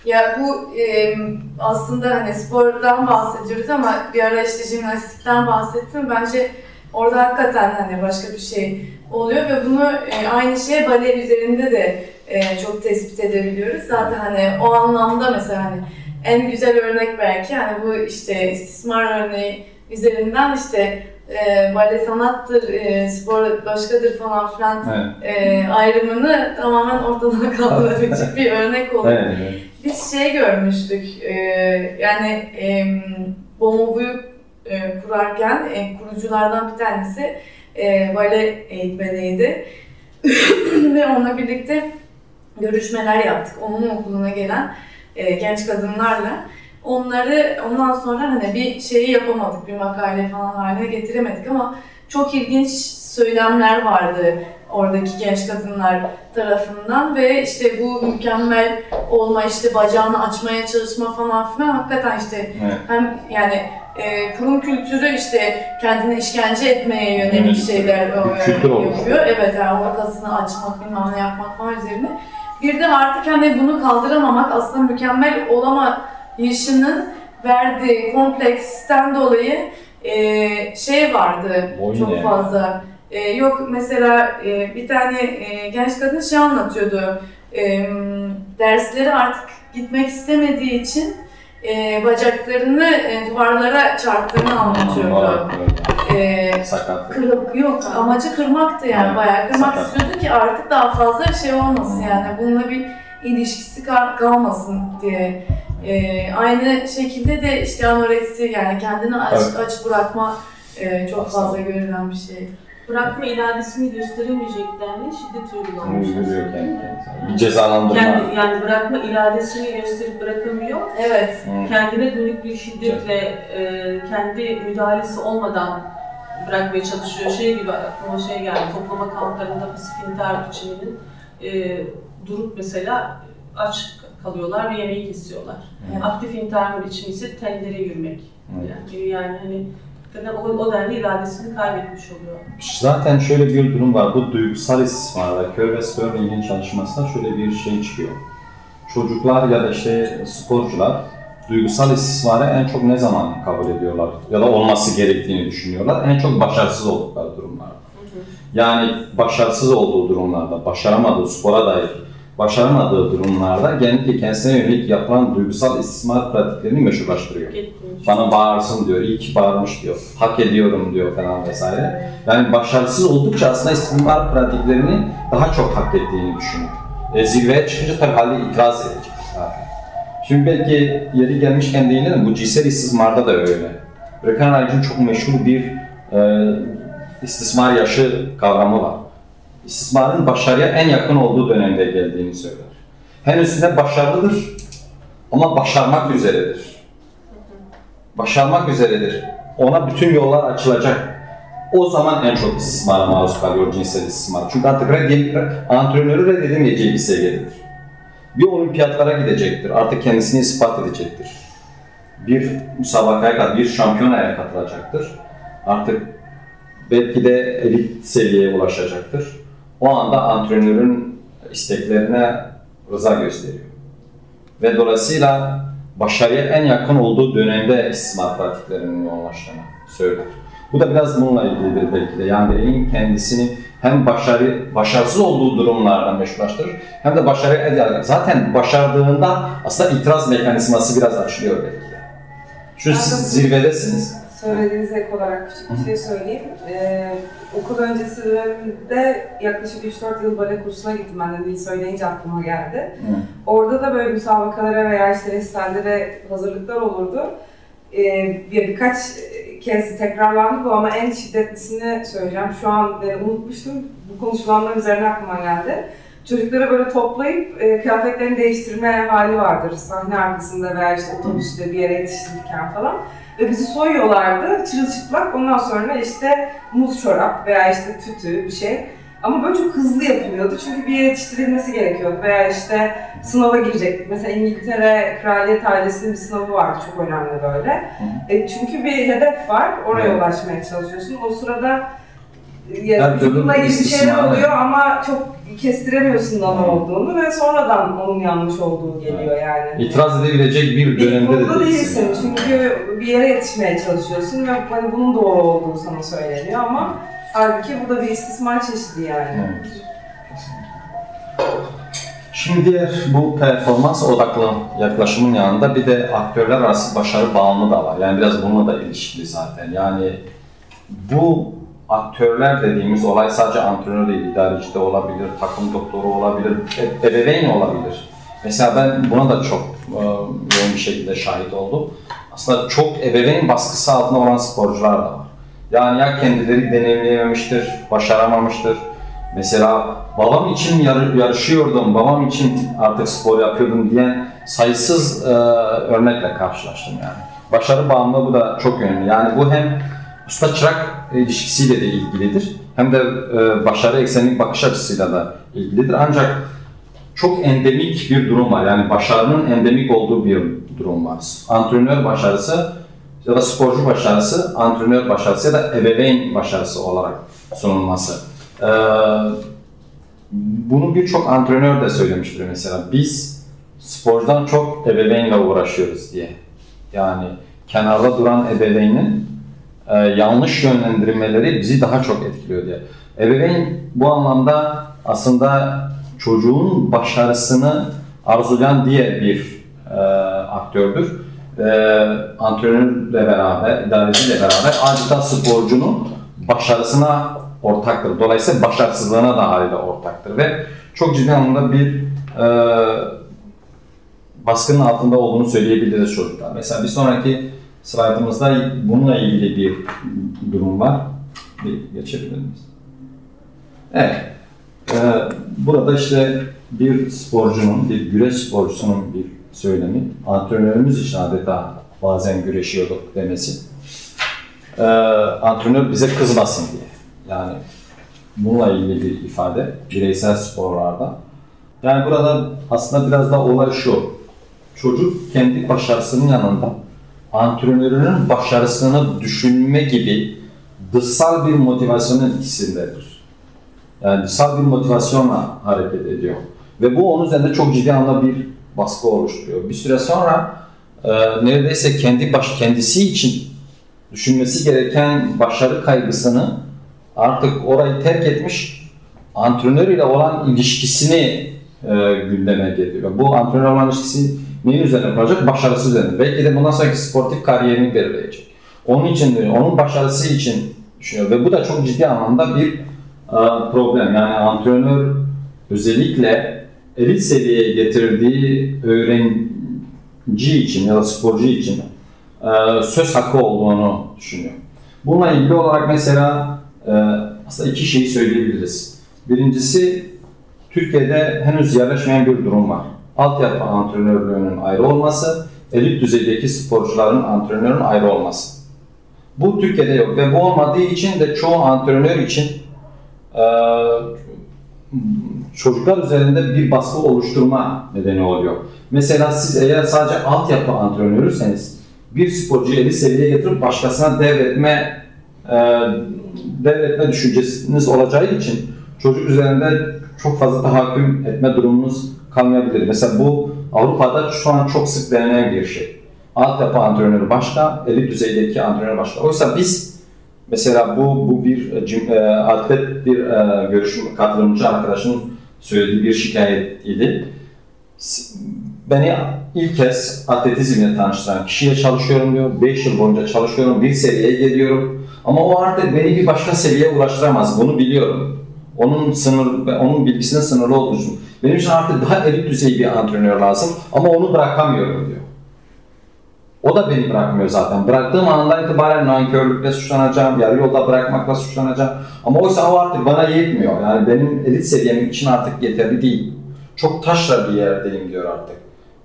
[SPEAKER 4] ya bu em, aslında hani spordan bahsediyoruz ama bir ara işte jimnastikten bahsettim. Bence orada hakikaten hani başka bir şey oluyor ve bunu e, aynı şey bale üzerinde de e, çok tespit edebiliyoruz. Zaten hani o anlamda mesela hani en güzel örnek belki hani bu işte istismar örneği üzerinden işte e, bale sanattır, e, spor başkadır falan filan
[SPEAKER 2] Evet.
[SPEAKER 4] e, ayrımını tamamen ortadan kaldırabilecek bir örnek oldu.
[SPEAKER 2] Evet. evet.
[SPEAKER 4] Biz şey görmüştük, e, yani e, Bomovu'yu e, kurarken e, kuruculardan bir tanesi e, bale eğitmeniydi. Ve onunla birlikte görüşmeler yaptık. Onun okuluna gelen e, genç kadınlarla. Onları ondan sonra hani bir şeyi yapamadık, bir makale falan haline getiremedik ama çok ilginç söylemler vardı oradaki genç kadınlar tarafından ve işte bu mükemmel olma işte bacağını açmaya çalışma falan filan hakikaten işte
[SPEAKER 2] Evet.
[SPEAKER 4] hem yani e, kurum kültürü işte kendini işkence etmeye yönelik
[SPEAKER 2] Evet.
[SPEAKER 4] şeyler e, yapıyor. Evet yani ortasını açmak bilmem ne yapmak falan üzerine. Bir de artık hani bunu kaldıramamak aslında mükemmel olamayışının verdiği kompleksten dolayı e, şey vardı
[SPEAKER 2] Boyun
[SPEAKER 4] çok
[SPEAKER 2] yani.
[SPEAKER 4] fazla. E, yok mesela e, bir tane e, genç kadın şey anlatıyordu. E, dersleri artık gitmek istemediği için e, bacaklarını e, duvarlara çarptığını anlatıyordu. E,
[SPEAKER 2] Sakat.
[SPEAKER 4] Kırıp yok amacı kırmaktı yani
[SPEAKER 2] Evet.
[SPEAKER 4] bayağı kırmak
[SPEAKER 2] Sakat.
[SPEAKER 4] istiyordu ki artık daha fazla şey olmasın yani bununla bir ilişkisi kal- kalmasın diye. Ee, aynı şekilde de işte anoreksi yani kendini aç,
[SPEAKER 2] Evet.
[SPEAKER 4] aç bırakma e, çok
[SPEAKER 2] Aslında.
[SPEAKER 4] fazla görülen bir şey.
[SPEAKER 3] Bırakma iradesini gösteremeyeceklerine şiddet uygulamış.
[SPEAKER 2] Uyguluyor kendi. Bir cezalandırma.
[SPEAKER 3] Kendi, yani bırakma iradesini gösterip bırakamıyor.
[SPEAKER 4] Evet.
[SPEAKER 2] Hı.
[SPEAKER 3] Kendine dönük bir şiddetle e, kendi müdahalesi olmadan bırakmaya çalışıyor. Şey gibi aklıma şey geldi, toplama kamplarında pasif intihar biçiminin e, durup mesela aç kalıyorlar ve yemeği kesiyorlar.
[SPEAKER 4] Evet.
[SPEAKER 3] Aktif intihar biçimi ise tellere yürümek.
[SPEAKER 2] Evet.
[SPEAKER 3] Yani, yani hani o, o denli iradesini kaybetmiş oluyor.
[SPEAKER 2] Zaten şöyle bir durum var. Bu duygusal istismarda, Kör ve Sterning'in çalışmasında şöyle bir şey çıkıyor. Çocuklar ya da işte sporcular duygusal istismarı en çok ne zaman kabul ediyorlar ya da olması gerektiğini düşünüyorlar? En çok başarısız oldukları durumlarda. Yani başarısız olduğu durumlarda, başaramadığı spora dair başaramadığı durumlarda genellikle kendisine yönelik yapılan duygusal istismar pratiklerini meşrulaştırıyor.
[SPEAKER 3] Gitmiş.
[SPEAKER 2] Bana bağırsın diyor, iyi ki bağırmış diyor, hak ediyorum diyor falan vesaire. Yani başarısız oldukça aslında istismar pratiklerini daha çok hak ettiğini düşünüyor. E, zirveye çıkınca tabii hali itiraz edecek zaten. Şimdi belki yeri gelmişken değinelim, bu cinsel istismarda da öyle. Breckenridge'in çok meşhur bir e, istismar yaşı kavramı var. İstismarın başarıya en yakın olduğu dönemde geldiğini söyler. Henüz de başarılıdır ama başarmak üzeredir başarmak üzeredir. Ona bütün yollar açılacak. O zaman en çok istismara maruz kalıyor cinsel istismar. Çünkü artık reddi, antrenörü reddedemeyeceği bir seviyededir. Bir olimpiyatlara gidecektir. Artık kendisini ispat edecektir. Bir müsabakaya bir şampiyonaya katılacaktır. Artık belki de elit seviyeye ulaşacaktır. O anda antrenörün isteklerine rıza gösteriyor. Ve dolayısıyla başarıya en yakın olduğu dönemde istismar pratiklerinin yoğunlaştığını söyler. Bu da biraz bununla ilgilidir belki de. Yani bireyin kendisini hem başarı, başarısız olduğu durumlardan meşrulaştırır hem de başarı eder. Zaten başardığında aslında itiraz mekanizması biraz açılıyor belki de. Çünkü siz zirvedesiniz.
[SPEAKER 7] Söylediğinize ek olarak küçük bir şey söyleyeyim. Ee, okul öncesi döneminde yaklaşık 3-4 yıl bale kursuna gittim ben de dil söyleyince aklıma geldi. Orada da böyle müsabakalara veya işte resitallere hazırlıklar olurdu. Ee, bir, birkaç kez tekrarlandı bu ama en şiddetlisini söyleyeceğim. Şu an e, unutmuştum. Bu konuşulanlar üzerine aklıma geldi. Çocukları böyle toplayıp e, kıyafetlerini değiştirme hali vardır. Sahne arkasında veya işte otobüste bir yere yetiştirirken falan. Ve bizi soyuyorlardı çırılçıplak. Ondan sonra işte muz çorap veya işte tütü bir şey. Ama böyle çok hızlı yapılıyordu çünkü bir yere yetiştirilmesi gerekiyordu. Veya işte sınava girecek. Mesela İngiltere kraliyet ailesinin bir sınavı vardı çok önemli böyle. E, çünkü bir hedef var, oraya
[SPEAKER 2] Evet.
[SPEAKER 7] ulaşmaya çalışıyorsun. O sırada e, ya,
[SPEAKER 2] türlü
[SPEAKER 7] bununla ilgili şeyler oluyor ama çok kestiremiyorsun da ne
[SPEAKER 2] Hı.
[SPEAKER 7] olduğunu ve sonradan onun yanlış olduğu geliyor yani.
[SPEAKER 2] İtiraz edebilecek bir
[SPEAKER 7] Bir
[SPEAKER 2] dönemde de değilsin.
[SPEAKER 7] çünkü bir yere yetişmeye çalışıyorsun ve hani bunun doğru olduğu sana söyleniyor ama halbuki bu da bir istismar çeşidi yani.
[SPEAKER 2] Evet. Şimdi diğer bu performans odaklı yaklaşımın yanında bir de aktörler arası başarı bağımlı da var. Yani biraz bununla da ilişkili zaten. Yani bu aktörler dediğimiz olay sadece antrenör değil, idareci de olabilir, takım doktoru olabilir, e- ebeveyn olabilir. Mesela ben buna da çok e, yoğun bir şekilde şahit oldum. Aslında çok ebeveyn baskısı altında olan sporcular da var. Yani ya kendileri deneyimleyememiştir, başaramamıştır. Mesela babam için yar- yarışıyordum, babam için artık spor yapıyordum diyen sayısız e, örnekle karşılaştım yani. Başarı bağımlılığı bu da çok önemli. Yani bu hem usta çırak ilişkisiyle de ilgilidir hem de e, başarı eksenlik bakış açısıyla da ilgilidir. Ancak çok endemik bir durum var. Yani başarının endemik olduğu bir durum var. Antrenör başarısı ya da sporcu başarısı, antrenör başarısı ya da ebeveyn başarısı olarak sunulması. Ee, bunu birçok antrenör de söylemiştir mesela. Biz spordan çok ebeveynle uğraşıyoruz diye. Yani kenarda duran ebeveynin e, yanlış yönlendirmeleri bizi daha çok etkiliyor diye. Ebeveyn bu anlamda aslında çocuğun başarısını arzulayan diye bir e, aktördür. E, antrenörle beraber, idareciyle beraber adeta sporcunun başarısına ortaktır. Dolayısıyla başarısızlığına da haliyle ortaktır ve çok ciddi anlamda bir e, baskının altında olduğunu söyleyebiliriz çocuklar. Mesela bir sonraki slaytımızda bununla ilgili bir durum var. Bir geçebilir miyiz? Evet. Ee, burada işte bir sporcunun, bir güreş sporcusunun bir söylemi, antrenörümüz için adeta bazen güreşiyorduk demesi. Ee, antrenör bize kızmasın diye. Yani bununla ilgili bir ifade bireysel sporlarda. Yani burada aslında biraz da olay şu. Çocuk kendi başarısının yanında antrenörünün başarısını düşünme gibi dışsal bir motivasyonun etkisindedir. Yani dışsal bir motivasyonla hareket ediyor. Ve bu onun üzerinde çok ciddi anlamda bir baskı oluşturuyor. Bir süre sonra e, neredeyse kendi baş kendisi için düşünmesi gereken başarı kaygısını artık orayı terk etmiş, antrenör ile olan ilişkisini e, gündeme getiriyor. Bu antrenör olan ilişkisi neyin üzerine kuracak? Başarısı üzerine. Belki de bundan sonraki sportif kariyerini belirleyecek. Onun için de, onun başarısı için düşünüyor ve bu da çok ciddi anlamda bir e, problem. Yani antrenör özellikle elit seviyeye getirdiği öğrenci için ya da sporcu için e, söz hakkı olduğunu düşünüyor. Bununla ilgili olarak mesela e, aslında iki şeyi söyleyebiliriz. Birincisi Türkiye'de henüz yerleşmeyen bir durum var. Altyapı antrenörlüğünün ayrı olması, elit düzeydeki sporcuların antrenörün ayrı olması. Bu Türkiye'de yok ve bu olmadığı için de çoğu antrenör için e, çocuklar üzerinde bir baskı oluşturma nedeni oluyor. Mesela siz eğer sadece altyapı antrenörüseniz bir sporcuyu elit seviyeye getirip başkasına devretme e, devretme düşünceniz olacağı için çocuk üzerinde çok fazla tahakküm etme durumunuz kalmayabilir. Mesela bu Avrupa'da şu an çok sık denenen bir şey. Altyapı antrenörü başka, elit düzeydeki antrenör başka. Oysa biz mesela bu bu bir e, atlet bir e, görüşüm katılımcı arkadaşın söylediği bir şikayet idi. Beni ilk kez atletizmle tanıştıran kişiye çalışıyorum diyor. 5 yıl boyunca çalışıyorum, bir seviyeye geliyorum. Ama o artık beni bir başka seviyeye ulaştıramaz. Bunu biliyorum. Onun sınır, onun bilgisinin sınırlı olduğu. Benim için artık daha elit düzey bir antrenör lazım ama onu bırakamıyorum diyor. O da beni bırakmıyor zaten. Bıraktığım andan itibaren nankörlükle suçlanacağım, yarı yolda bırakmakla suçlanacağım. Ama oysa o artık bana yetmiyor. Yani benim elit seviyem için artık yeterli değil. Çok taşra bir yerdeyim diyor artık.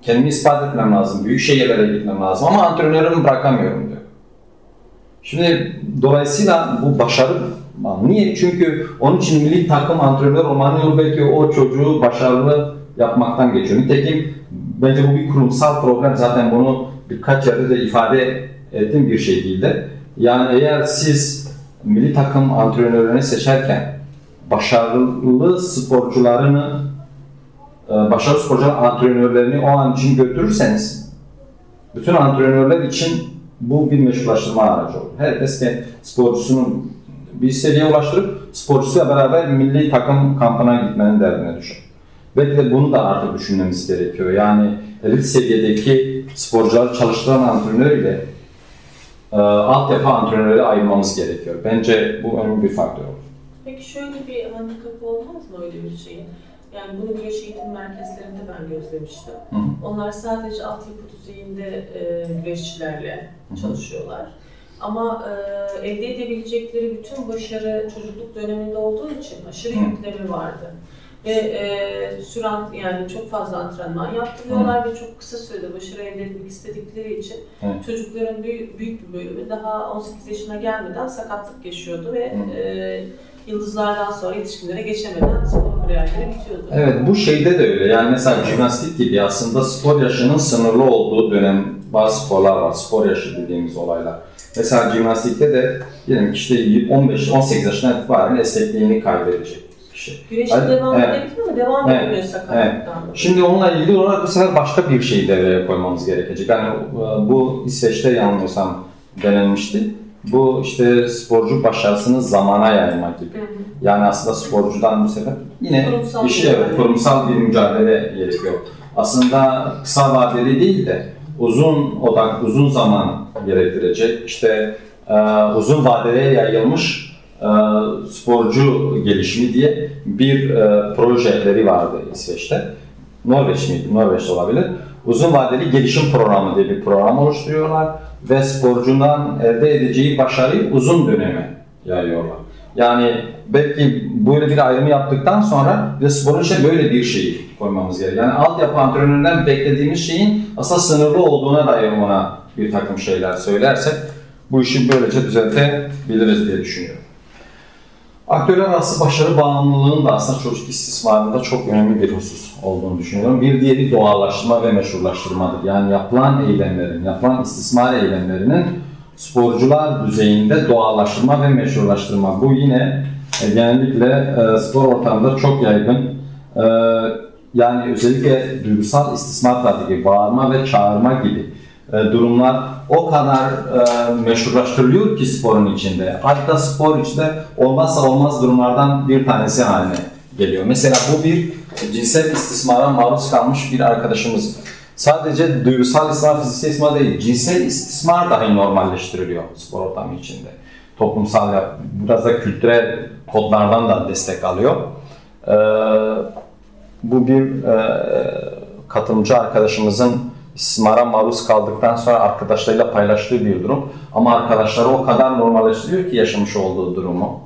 [SPEAKER 2] Kendimi ispat etmem lazım, büyük şehirlere gitmem lazım ama antrenörümü bırakamıyorum diyor. Şimdi dolayısıyla bu başarı Niye? Çünkü onun için milli takım antrenör olmanın yolu belki o çocuğu başarılı yapmaktan geçiyor. Nitekim bence bu bir kurumsal problem. Zaten bunu birkaç yerde de ifade ettiğim bir değildi. Yani eğer siz milli takım antrenörünü seçerken başarılı sporcularını e, başarılı sporcular antrenörlerini o an için götürürseniz bütün antrenörler için bu bir meşrulaştırma aracı olur. Herkes sporcusunun bir seviyeye ulaştırıp sporcusuyla beraber milli takım kampına gitmenin derdine düşer. Belki de bunu da artık düşünmemiz gerekiyor. Yani elit seviyedeki sporcuları çalıştıran antrenör ile e, altyapı antrenörleri ayırmamız gerekiyor. Bence bu önemli bir faktör olur.
[SPEAKER 3] Peki şöyle bir handikap olmaz mı öyle bir şeyin? Yani bunu güreş eğitim merkezlerinde ben gözlemiştim. Hı. Onlar sadece altyapı düzeyinde e, güreşçilerle hı. çalışıyorlar. Ama e, elde edebilecekleri bütün başarı çocukluk döneminde olduğu için aşırı yüklemi vardı. Ve e, süren yani çok fazla antrenman yaptırıyorlar ve çok kısa sürede başarı elde etmek istedikleri için
[SPEAKER 2] Evet.
[SPEAKER 3] çocukların büyük, büyük bir bölümü daha 18 yaşına gelmeden sakatlık yaşıyordu ve e, yıldızlardan sonra yetişkinlere geçemeden spor kariyerleri bitiyordu.
[SPEAKER 2] Evet bu şeyde de öyle. Yani mesela jimnastik gibi aslında spor yaşının sınırlı olduğu dönem bazı sporlar var. Spor yaşı dediğimiz olaylar. Mesela jimnastikte de diyelim işte 15-18 yaşından itibaren esnekliğini kaybedecek kişi.
[SPEAKER 3] Güreşte
[SPEAKER 2] Evet,
[SPEAKER 3] devam
[SPEAKER 2] evet.
[SPEAKER 3] edebilir ama devam
[SPEAKER 2] Evet,
[SPEAKER 3] edemiyor sakatlıktan.
[SPEAKER 2] Şimdi onunla ilgili olarak bu sefer başka bir şeyi devreye koymamız gerekecek. Yani e, bu İsveç'te yanılmıyorsam denenmişti. Bu işte sporcu başarısını zamana yayma gibi.
[SPEAKER 3] Hı hı.
[SPEAKER 2] Yani aslında sporcudan bu sefer yine
[SPEAKER 3] Kurumsal
[SPEAKER 2] bir şey evet, kurumsal bir mücadele gerekiyor. Aslında kısa vadeli değil de uzun odak, uzun zaman gerektirecek. İşte e, uzun vadeye yayılmış e, sporcu gelişimi diye bir e, projeleri vardı İsveç'te. Norveç miydi? Norveç olabilir. Uzun vadeli gelişim programı diye bir program oluşturuyorlar ve sporcundan elde edeceği başarıyı uzun döneme yayıyorlar. Yani belki böyle bir ayrımı yaptıktan sonra ve sporun içine böyle bir şeyi koymamız gerekiyor. Yani altyapı antrenöründen beklediğimiz şeyin aslında sınırlı olduğuna dair ona bir takım şeyler söylersek bu işi böylece düzeltebiliriz diye düşünüyorum. Aktörler arası başarı bağımlılığının da aslında çocuk istismarında çok önemli bir husus olduğunu düşünüyorum. Bir diğeri doğallaştırma ve meşrulaştırmadır. Yani yapılan eylemlerin, yapılan istismar eylemlerinin sporcular düzeyinde doğallaştırma ve meşrulaştırma. Bu yine e, genellikle e, spor ortamında çok yaygın. E, yani özellikle duygusal istismar pratiği, bağırma ve çağırma gibi e, durumlar o kadar e, meşrulaştırılıyor ki sporun içinde. Hatta spor içinde olmazsa olmaz durumlardan bir tanesi haline geliyor. Mesela bu bir cinsel istismara maruz kalmış bir arkadaşımız. Sadece duygusal istismar, fiziksel istismar değil, cinsel istismar dahi normalleştiriliyor spor ortamı içinde. Toplumsal, biraz da kültürel kodlardan da destek alıyor. Ee, bu bir e, katılımcı arkadaşımızın istismara maruz kaldıktan sonra arkadaşlarıyla paylaştığı bir durum. Ama arkadaşları o kadar normalleştiriyor ki yaşamış olduğu durumu.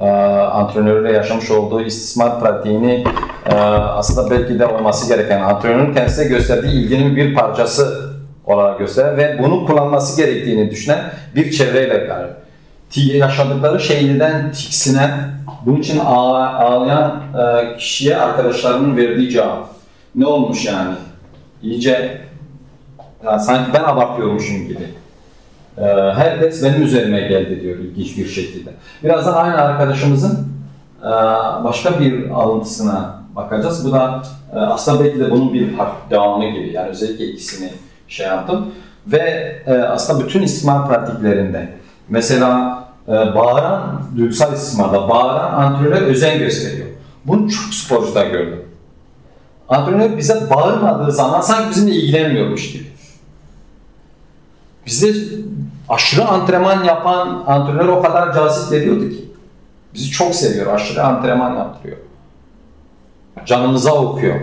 [SPEAKER 2] Ee, antrenörüyle yaşamış olduğu istismar pratiğini e, aslında belki de olması gereken antrenörün kendisine gösterdiği ilginin bir parçası olarak gösteren ve bunu kullanması gerektiğini düşünen bir çevreyle beraber. Yaşadıkları şeyden tiksinen, bunun için ağla- ağlayan e, kişiye arkadaşlarının verdiği cevap. Ne olmuş yani? İyice yani sanki ben abartıyormuşum gibi. Ee, herkes benim üzerime geldi diyor ilginç bir şekilde. Birazdan aynı arkadaşımızın e, başka bir alıntısına bakacağız. Bu da e, aslında belki de bunun bir devamı gibi. Yani özellikle ikisini şey yaptım. Ve e, aslında bütün istismar pratiklerinde mesela bağıran, duygusal istismarda bağıran antrenöre özen gösteriyor. Bunu çok sporcuda gördüm. Antrenör bize bağırmadığı zaman sanki bizimle ilgilenmiyormuş gibi. Bize aşırı antrenman yapan antrenör o kadar cazip geliyordu ki. Bizi çok seviyor, aşırı antrenman yaptırıyor. Canımıza okuyor.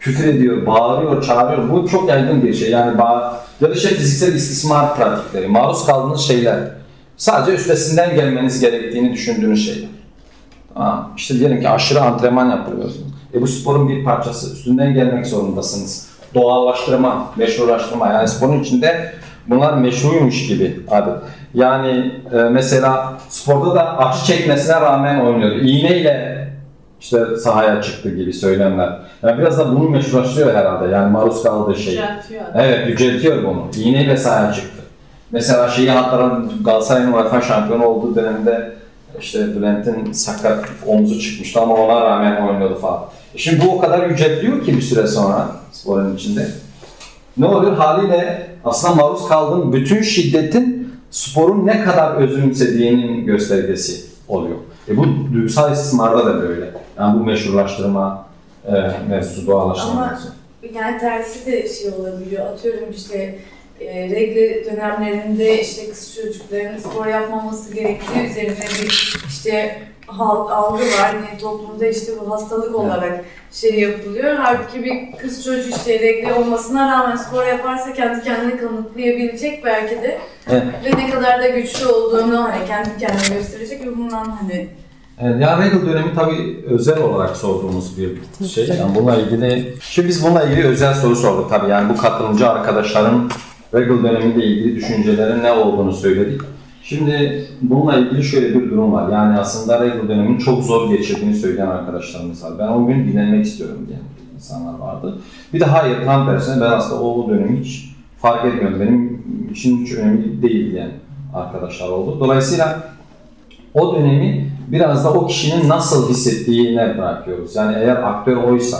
[SPEAKER 2] Küfür ediyor, bağırıyor, çağırıyor. Bu çok yaygın bir şey. Yani bağ ya da işte fiziksel istismar pratikleri, maruz kaldığınız şeyler. Sadece üstesinden gelmeniz gerektiğini düşündüğünüz şeyler. Tamam. İşte diyelim ki aşırı antrenman yapıyorsunuz. E bu sporun bir parçası. Üstünden gelmek zorundasınız. Doğallaştırma, meşrulaştırma. Yani sporun içinde bunlar meşruymuş gibi adet. Yani e, mesela sporda da acı çekmesine rağmen oynuyor. İğneyle işte sahaya çıktı gibi söylemler. Yani biraz da bunu meşrulaştırıyor herhalde. Yani maruz kaldığı şey.
[SPEAKER 3] Yüceltiyor.
[SPEAKER 2] Evet yüceltiyor bunu. İğneyle sahaya çıktı. Mesela şeyi hatırlarım Galatasaray'ın UEFA şampiyonu olduğu dönemde işte Bülent'in sakat omzu çıkmıştı ama ona rağmen oynuyordu falan. E Şimdi bu o kadar yüceltiyor ki bir süre sonra sporun içinde. Ne oluyor? Haliyle aslında maruz kaldığın bütün şiddetin sporun ne kadar özümsediğinin göstergesi oluyor. E bu duygusal istismarda da böyle. Yani bu meşrulaştırma e, mevzusu, doğallaştırma
[SPEAKER 4] Ama-
[SPEAKER 2] mevzusu.
[SPEAKER 4] Yani tersi de şey olabiliyor. Atıyorum işte e, regl dönemlerinde işte kız çocukların spor yapmaması gerektiği üzerine bir işte algı var. Yani toplumda işte bu hastalık olarak şey yapılıyor. Halbuki bir kız çocuğu işte regl olmasına rağmen spor yaparsa kendi kendine kanıtlayabilecek belki de.
[SPEAKER 2] Evet.
[SPEAKER 4] Ve ne kadar da güçlü olduğunu hani kendi kendine gösterecek ve bundan hani
[SPEAKER 2] Evet, yani Regal dönemi tabii özel olarak sorduğumuz bir şey. Yani bununla ilgili, şimdi biz bununla ilgili özel soru sorduk tabii. Yani bu katılımcı arkadaşların Regal dönemiyle ilgili düşüncelerin ne olduğunu söyledik. Şimdi bununla ilgili şöyle bir durum var. Yani aslında Regal döneminin çok zor geçirdiğini söyleyen arkadaşlarımız var. Ben o gün dinlenmek istiyorum diyen insanlar vardı. Bir de hayır tam tersine ben aslında o dönemi hiç fark etmiyorum. Benim için hiç önemli değil diyen arkadaşlar oldu. Dolayısıyla o dönemi biraz da o kişinin nasıl hissettiğine bırakıyoruz. Yani eğer aktör oysa,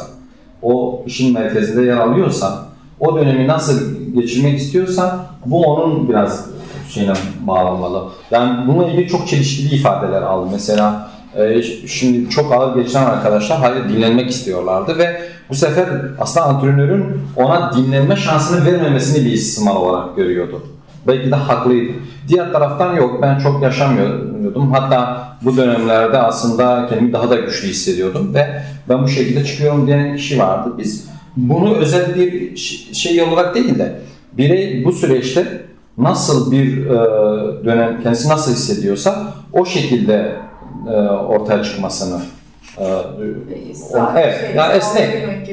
[SPEAKER 2] o işin merkezinde yer alıyorsa, o dönemi nasıl geçirmek istiyorsa bu onun biraz şeyine bağlanmalı. Yani bununla ilgili çok çelişkili ifadeler aldım. Mesela e, şimdi çok ağır geçen arkadaşlar hayır dinlenmek istiyorlardı ve bu sefer aslında antrenörün ona dinlenme şansını vermemesini bir istismar olarak görüyordu. Belki de haklıydı. Diğer taraftan yok ben çok yaşamıyordum. Hatta bu dönemlerde aslında kendimi daha da güçlü hissediyordum ve ben bu şekilde çıkıyorum diyen kişi vardı. Biz bunu özel bir şey olarak değil de birey bu süreçte nasıl bir e, dönem kendisi nasıl hissediyorsa o şekilde e, ortaya çıkmasını e, o, evet,
[SPEAKER 4] şey,
[SPEAKER 2] yani esnek.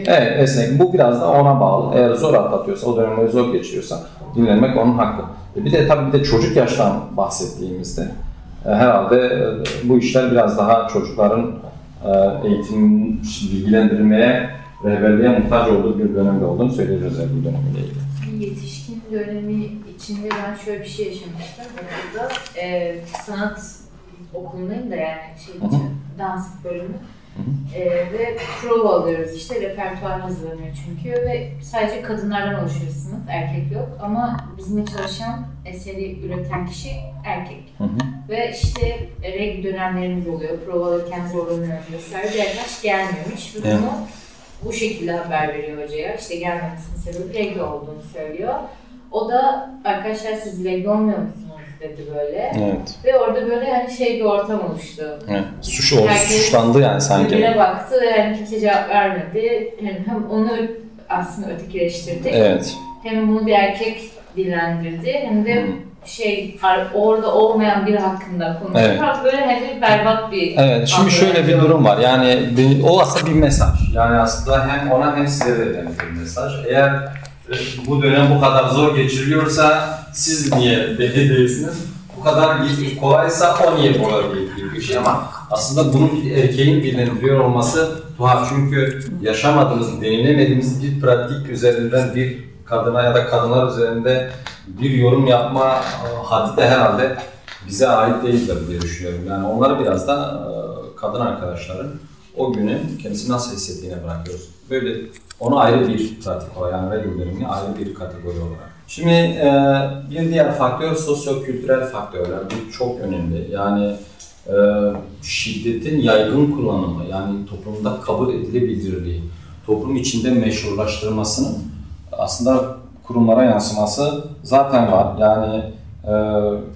[SPEAKER 2] Evet, esnek. Bu biraz da ona bağlı. Eğer zor atlatıyorsa, o dönemleri zor geçiriyorsa dinlenmek onun hakkı. E, Bir de tabii bir de çocuk yaştan bahsettiğimizde e, herhalde e, bu işler biraz daha çocukların e, eğitim bilgilendirmeye, rehberliğe muhtaç olduğu bir dönemde olduğunu söyleyebiliriz bu dönemle ilgili.
[SPEAKER 8] Yetişkin dönemi içinde ben şöyle bir şey yaşamıştım. Okulda e, sanat okulundayım da yani şey
[SPEAKER 2] hı.
[SPEAKER 8] dans bölümü. E, ve prova alıyoruz işte repertuar hazırlanıyor çünkü ve sadece kadınlardan oluşuyor sınıf erkek yok ama bizimle çalışan eseri üreten kişi erkek.
[SPEAKER 2] Hı hı.
[SPEAKER 8] Ve işte reg dönemlerimiz oluyor, prova alırken zorlanıyoruz vesaire. Bir arkadaş gelmemiş ve
[SPEAKER 2] Evet.
[SPEAKER 8] bunu bu şekilde haber veriyor hocaya. İşte gelmemesinin sebebi regle olduğunu söylüyor. O da arkadaşlar siz regle olmuyor musunuz dedi böyle.
[SPEAKER 2] Evet.
[SPEAKER 8] Ve orada böyle hani şey bir ortam oluştu.
[SPEAKER 2] evet. Suç oldu,
[SPEAKER 8] Herkes
[SPEAKER 2] suçlandı yani sanki.
[SPEAKER 8] Birbirine baktı ve yani kimse cevap vermedi. Hem, hem onu aslında ötekileştirdik.
[SPEAKER 2] Evet.
[SPEAKER 8] Hem bunu bir erkek dillendirdi hem de
[SPEAKER 2] Hı.
[SPEAKER 8] Şey orada olmayan biri hakkında konuştu.
[SPEAKER 2] Evet.
[SPEAKER 8] Biraz böyle hani berbat bir
[SPEAKER 2] Evet, şimdi şöyle bir durum var. Yani bir- o aslında bir mesaj. Yani aslında hem ona hem size verilen bir mesaj. Eğer e, bu dönem bu kadar zor geçiriliyorsa siz niye deli değilsiniz? Bu kadar kolaysa o niye kolay değil gibi bir şey ama aslında bunun bir erkeğin dilendiriyor olması tuhaf. Çünkü yaşamadığımız, deneyimlemediğimiz bir pratik üzerinden bir kadına ya da kadınlar üzerinde bir yorum yapma e, haddi de herhalde bize ait değildir diye düşünüyorum. Yani onları biraz da e, kadın arkadaşların o günü kendisi nasıl hissettiğine bırakıyoruz. Böyle onu ayrı bir olarak yani Regal dönemini ayrı bir kategori olarak. Şimdi e, bir diğer faktör sosyo-kültürel faktörler. Bu çok önemli. Yani şiddetin yaygın kullanımı yani toplumda kabul edilebilirliği, toplum içinde meşrulaştırmasının aslında kurumlara yansıması zaten var. Yani e,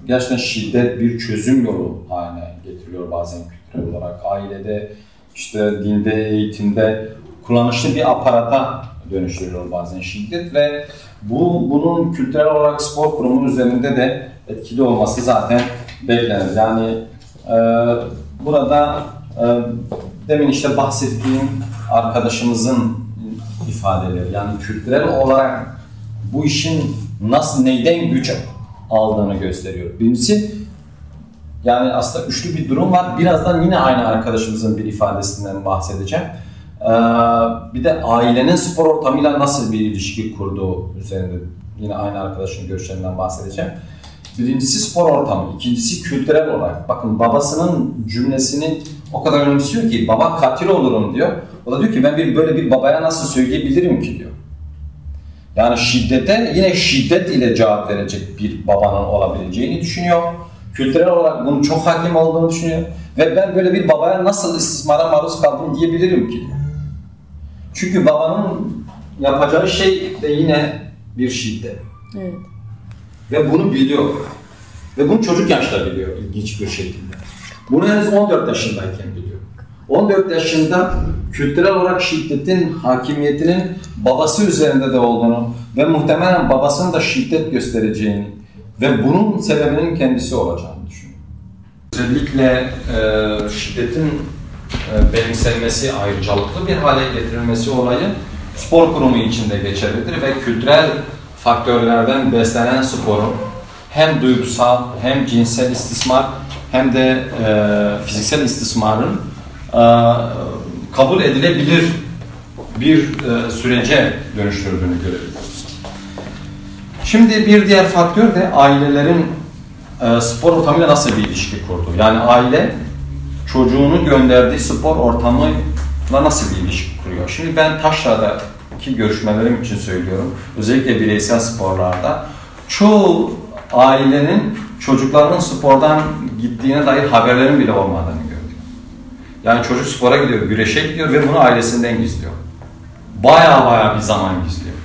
[SPEAKER 2] gerçekten şiddet bir çözüm yolu haline getiriliyor bazen kültürel olarak. Ailede, işte dinde, eğitimde kullanışlı bir aparata dönüştürülüyor bazen şiddet ve bu bunun kültürel olarak spor kurumunun üzerinde de etkili olması zaten beklenir. Yani e, burada e, demin işte bahsettiğim arkadaşımızın ifadeleri yani kültürel olarak bu işin nasıl neyden güç aldığını gösteriyor. Birincisi yani aslında üçlü bir durum var. Birazdan yine aynı arkadaşımızın bir ifadesinden bahsedeceğim. Ee, bir de ailenin spor ortamıyla nasıl bir ilişki kurduğu üzerinde yine aynı arkadaşın görüşlerinden bahsedeceğim. Birincisi spor ortamı, ikincisi kültürel olarak. Bakın babasının cümlesini o kadar önemsiyor ki baba katil olurum diyor. O da diyor ki ben bir böyle bir babaya nasıl söyleyebilirim ki diyor. Yani şiddete yine şiddet ile cevap verecek bir babanın olabileceğini düşünüyor. Kültürel olarak bunun çok hakim olduğunu düşünüyor. Ve ben böyle bir babaya nasıl istismara maruz kaldım diyebilirim ki diyor. Çünkü babanın yapacağı şey de yine bir şiddet.
[SPEAKER 1] Evet.
[SPEAKER 2] Ve bunu biliyor. Ve bunu çocuk yaşta biliyor ilginç bir şekilde. Bunu henüz 14 yaşındayken biliyor. 14 yaşında kültürel olarak şiddetin hakimiyetinin babası üzerinde de olduğunu ve muhtemelen babasının da şiddet göstereceğini ve bunun sebebinin kendisi olacağını düşünüyor. Özellikle e, şiddetin e, benimsenmesi, ayrıcalıklı bir hale getirilmesi olayı spor kurumu içinde geçerlidir ve kültürel faktörlerden beslenen sporun hem duygusal hem cinsel istismar hem de e, fiziksel istismarın kabul edilebilir bir e, sürece dönüştürdüğünü görebiliyoruz. Şimdi bir diğer faktör de ailelerin e, spor ortamıyla nasıl bir ilişki kurdu? Yani aile çocuğunu gönderdiği spor ortamıyla nasıl bir ilişki kuruyor? Şimdi ben Taşra'daki görüşmelerim için söylüyorum. Özellikle bireysel sporlarda. Çoğu ailenin çocuklarının spordan gittiğine dair haberlerin bile olmadığını. Yani çocuk spora gidiyor, güreşe gidiyor ve bunu ailesinden gizliyor. Baya baya bir zaman gizliyor.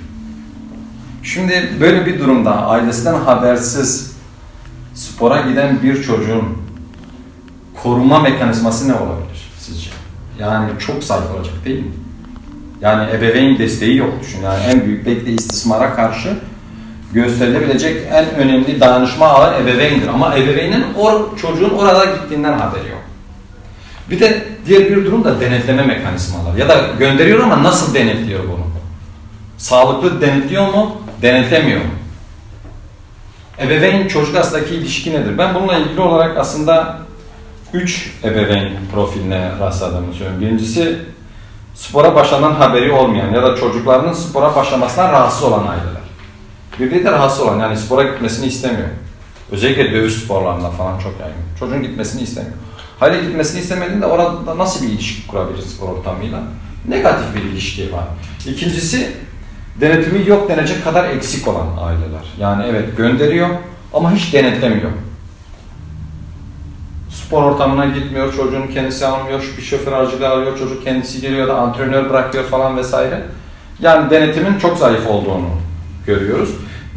[SPEAKER 2] Şimdi böyle bir durumda ailesinden habersiz spora giden bir çocuğun koruma mekanizması ne olabilir sizce? Yani çok zayıf olacak değil mi? Yani ebeveyn desteği yok düşün. Yani en büyük belki de istismara karşı gösterilebilecek en önemli danışma ağı ebeveyndir. Ama ebeveynin o çocuğun orada gittiğinden haberi yok. Bir de diğer bir durum da denetleme mekanizmaları. Ya da gönderiyor ama nasıl denetliyor bunu? Sağlıklı denetliyor mu? Denetlemiyor mu? Ebeveyn çocuk arasındaki ilişki nedir? Ben bununla ilgili olarak aslında üç ebeveyn profiline rastladığımı söylüyorum. Birincisi spora başlanan haberi olmayan ya da çocuklarının spora başlamasından rahatsız olan aileler. Bir de rahatsız olan yani spora gitmesini istemiyor. Özellikle dövüş sporlarında falan çok yaygın. Çocuğun gitmesini istemiyor. Hayır gitmesini istemediğinde orada nasıl bir ilişki kurabilir spor ortamıyla? Negatif bir ilişki var. İkincisi denetimi yok denecek kadar eksik olan aileler. Yani evet gönderiyor ama hiç denetlemiyor. Spor ortamına gitmiyor, çocuğun kendisi almıyor, bir şoför aracılığı alıyor, çocuk kendisi geliyor da antrenör bırakıyor falan vesaire. Yani denetimin çok zayıf olduğunu görüyoruz.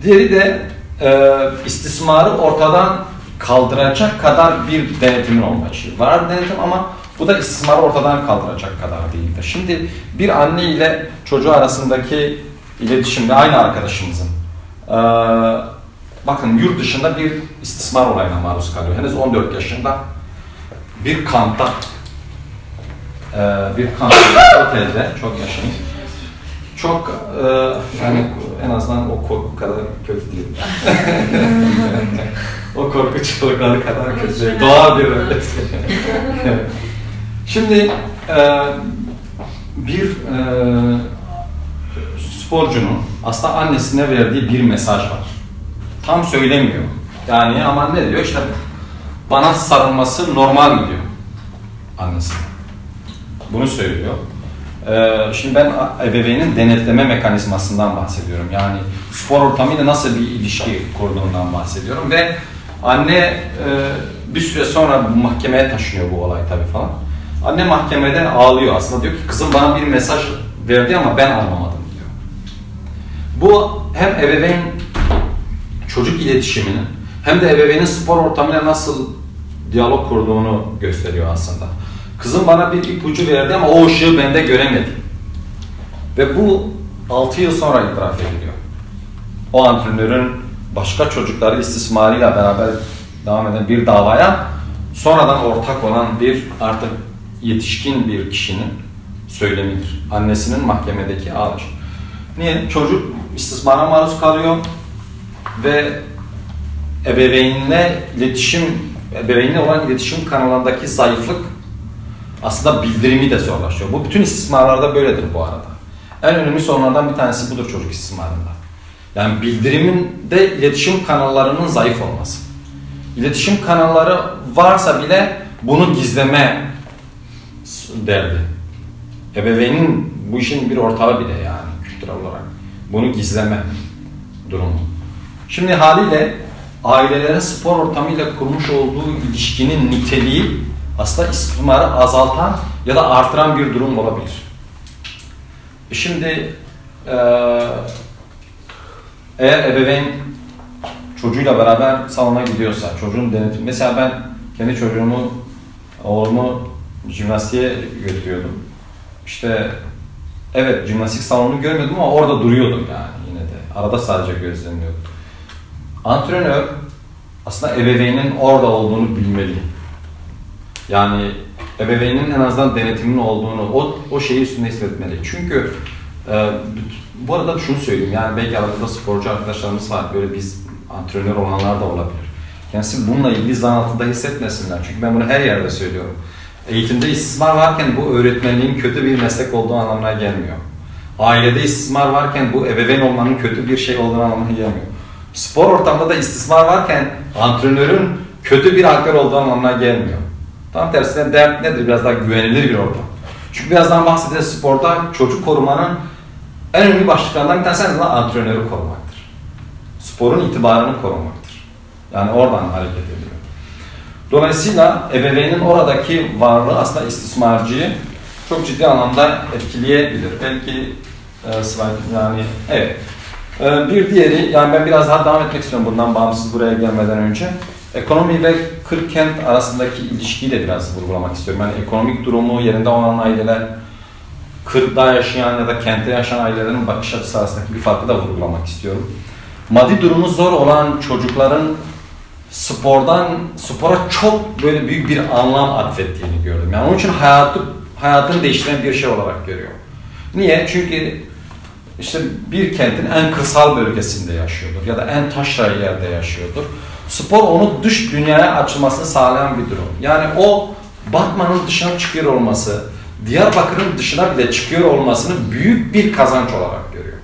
[SPEAKER 2] Diğeri de e, istismarı ortadan kaldıracak kadar bir denetimin olması. Var denetim ama bu da istismarı ortadan kaldıracak kadar değildir. Şimdi bir anne ile çocuğu arasındaki iletişimde aynı arkadaşımızın bakın yurt dışında bir istismar olayına maruz kalıyor. Henüz 14 yaşında bir kampta bir kampta otelde çok yaşın çok yani en azından o korku kadar kötü değil. o korku çığlıkları kadar kötü değil. Doğal bir öylesi. Şimdi e, bir e, sporcunun aslında annesine verdiği bir mesaj var. Tam söylemiyor. Yani ama ne diyor? İşte bana sarılması normal diyor annesi. Bunu söylüyor. Ee, şimdi ben ebeveynin denetleme mekanizmasından bahsediyorum. Yani spor ortamıyla nasıl bir ilişki kurduğundan bahsediyorum ve anne e, bir süre sonra mahkemeye taşınıyor bu olay tabii falan. Anne mahkemede ağlıyor aslında diyor ki kızım bana bir mesaj verdi ama ben anlamadım diyor. Bu hem ebeveyn çocuk iletişiminin hem de ebeveynin spor ortamıyla nasıl diyalog kurduğunu gösteriyor aslında. Kızım bana bir ipucu verdi ama o ışığı bende göremedim. Ve bu 6 yıl sonra itiraf ediliyor. O antrenörün başka çocukları istismarıyla beraber devam eden bir davaya sonradan ortak olan bir artık yetişkin bir kişinin söylemidir. Annesinin mahkemedeki ağır. Niye? Çocuk istismara maruz kalıyor ve ebeveynle iletişim, ebeveynle olan iletişim kanalındaki zayıflık aslında bildirimi de zorlaşıyor. Bu bütün istismarlarda böyledir bu arada. En önemli sorunlardan bir tanesi budur çocuk istismarında. Yani bildirimin de iletişim kanallarının zayıf olması. İletişim kanalları varsa bile bunu gizleme derdi. Ebeveynin bu işin bir ortağı bile yani kültürel olarak. Bunu gizleme durumu. Şimdi haliyle ailelerin spor ortamıyla kurmuş olduğu ilişkinin niteliği aslında istismarı azaltan ya da artıran bir durum olabilir. E şimdi e, eğer ebeveyn çocuğuyla beraber salona gidiyorsa, çocuğun denetim, mesela ben kendi çocuğumu, oğlumu jimnastiğe götürüyordum. İşte evet jimnastik salonunu görmüyordum ama orada duruyordum yani yine de. Arada sadece gözlemliyordum. Antrenör aslında ebeveynin orada olduğunu bilmeli. Yani ebeveynin en azından denetimin olduğunu, o, o şeyi üstünde hissetmeli. Çünkü e, bu arada şunu söyleyeyim, yani belki aramızda sporcu arkadaşlarımız var, böyle biz antrenör olanlar da olabilir. Kendisi bununla ilgili zan altında hissetmesinler. Çünkü ben bunu her yerde söylüyorum. Eğitimde istismar varken bu öğretmenliğin kötü bir meslek olduğu anlamına gelmiyor. Ailede istismar varken bu ebeveyn olmanın kötü bir şey olduğu anlamına gelmiyor. Spor ortamında da istismar varken antrenörün kötü bir aktör olduğu anlamına gelmiyor. Tam tersine dert nedir? Biraz daha güvenilir bir ortam. Çünkü birazdan bahsedeceğiz sporda çocuk korumanın en önemli başlıklarından bir tanesi de antrenörü korumaktır. Sporun itibarını korumaktır. Yani oradan hareket ediyor. Dolayısıyla ebeveynin oradaki varlığı aslında istismarcıyı çok ciddi anlamda etkileyebilir. Belki e, slide yani evet. E, bir diğeri yani ben biraz daha devam etmek istiyorum bundan bağımsız buraya gelmeden önce. Ekonomi ve kırk kent arasındaki ilişkiyi de biraz vurgulamak istiyorum. Yani ekonomik durumu yerinde olan aileler, kırkta yaşayan ya da kentte yaşayan ailelerin bakış açısı arasındaki bir farkı da vurgulamak istiyorum. Maddi durumu zor olan çocukların spordan spora çok böyle büyük bir anlam atfettiğini gördüm. Yani onun için hayatı hayatını değiştiren bir şey olarak görüyor. Niye? Çünkü işte bir kentin en kırsal bölgesinde yaşıyordur ya da en taşra yerde yaşıyordur. Spor onu dış dünyaya açılmasını sağlayan bir durum. Yani o Batman'ın dışına çıkıyor olması, Diyarbakır'ın dışına bile çıkıyor olmasını büyük bir kazanç olarak görüyor.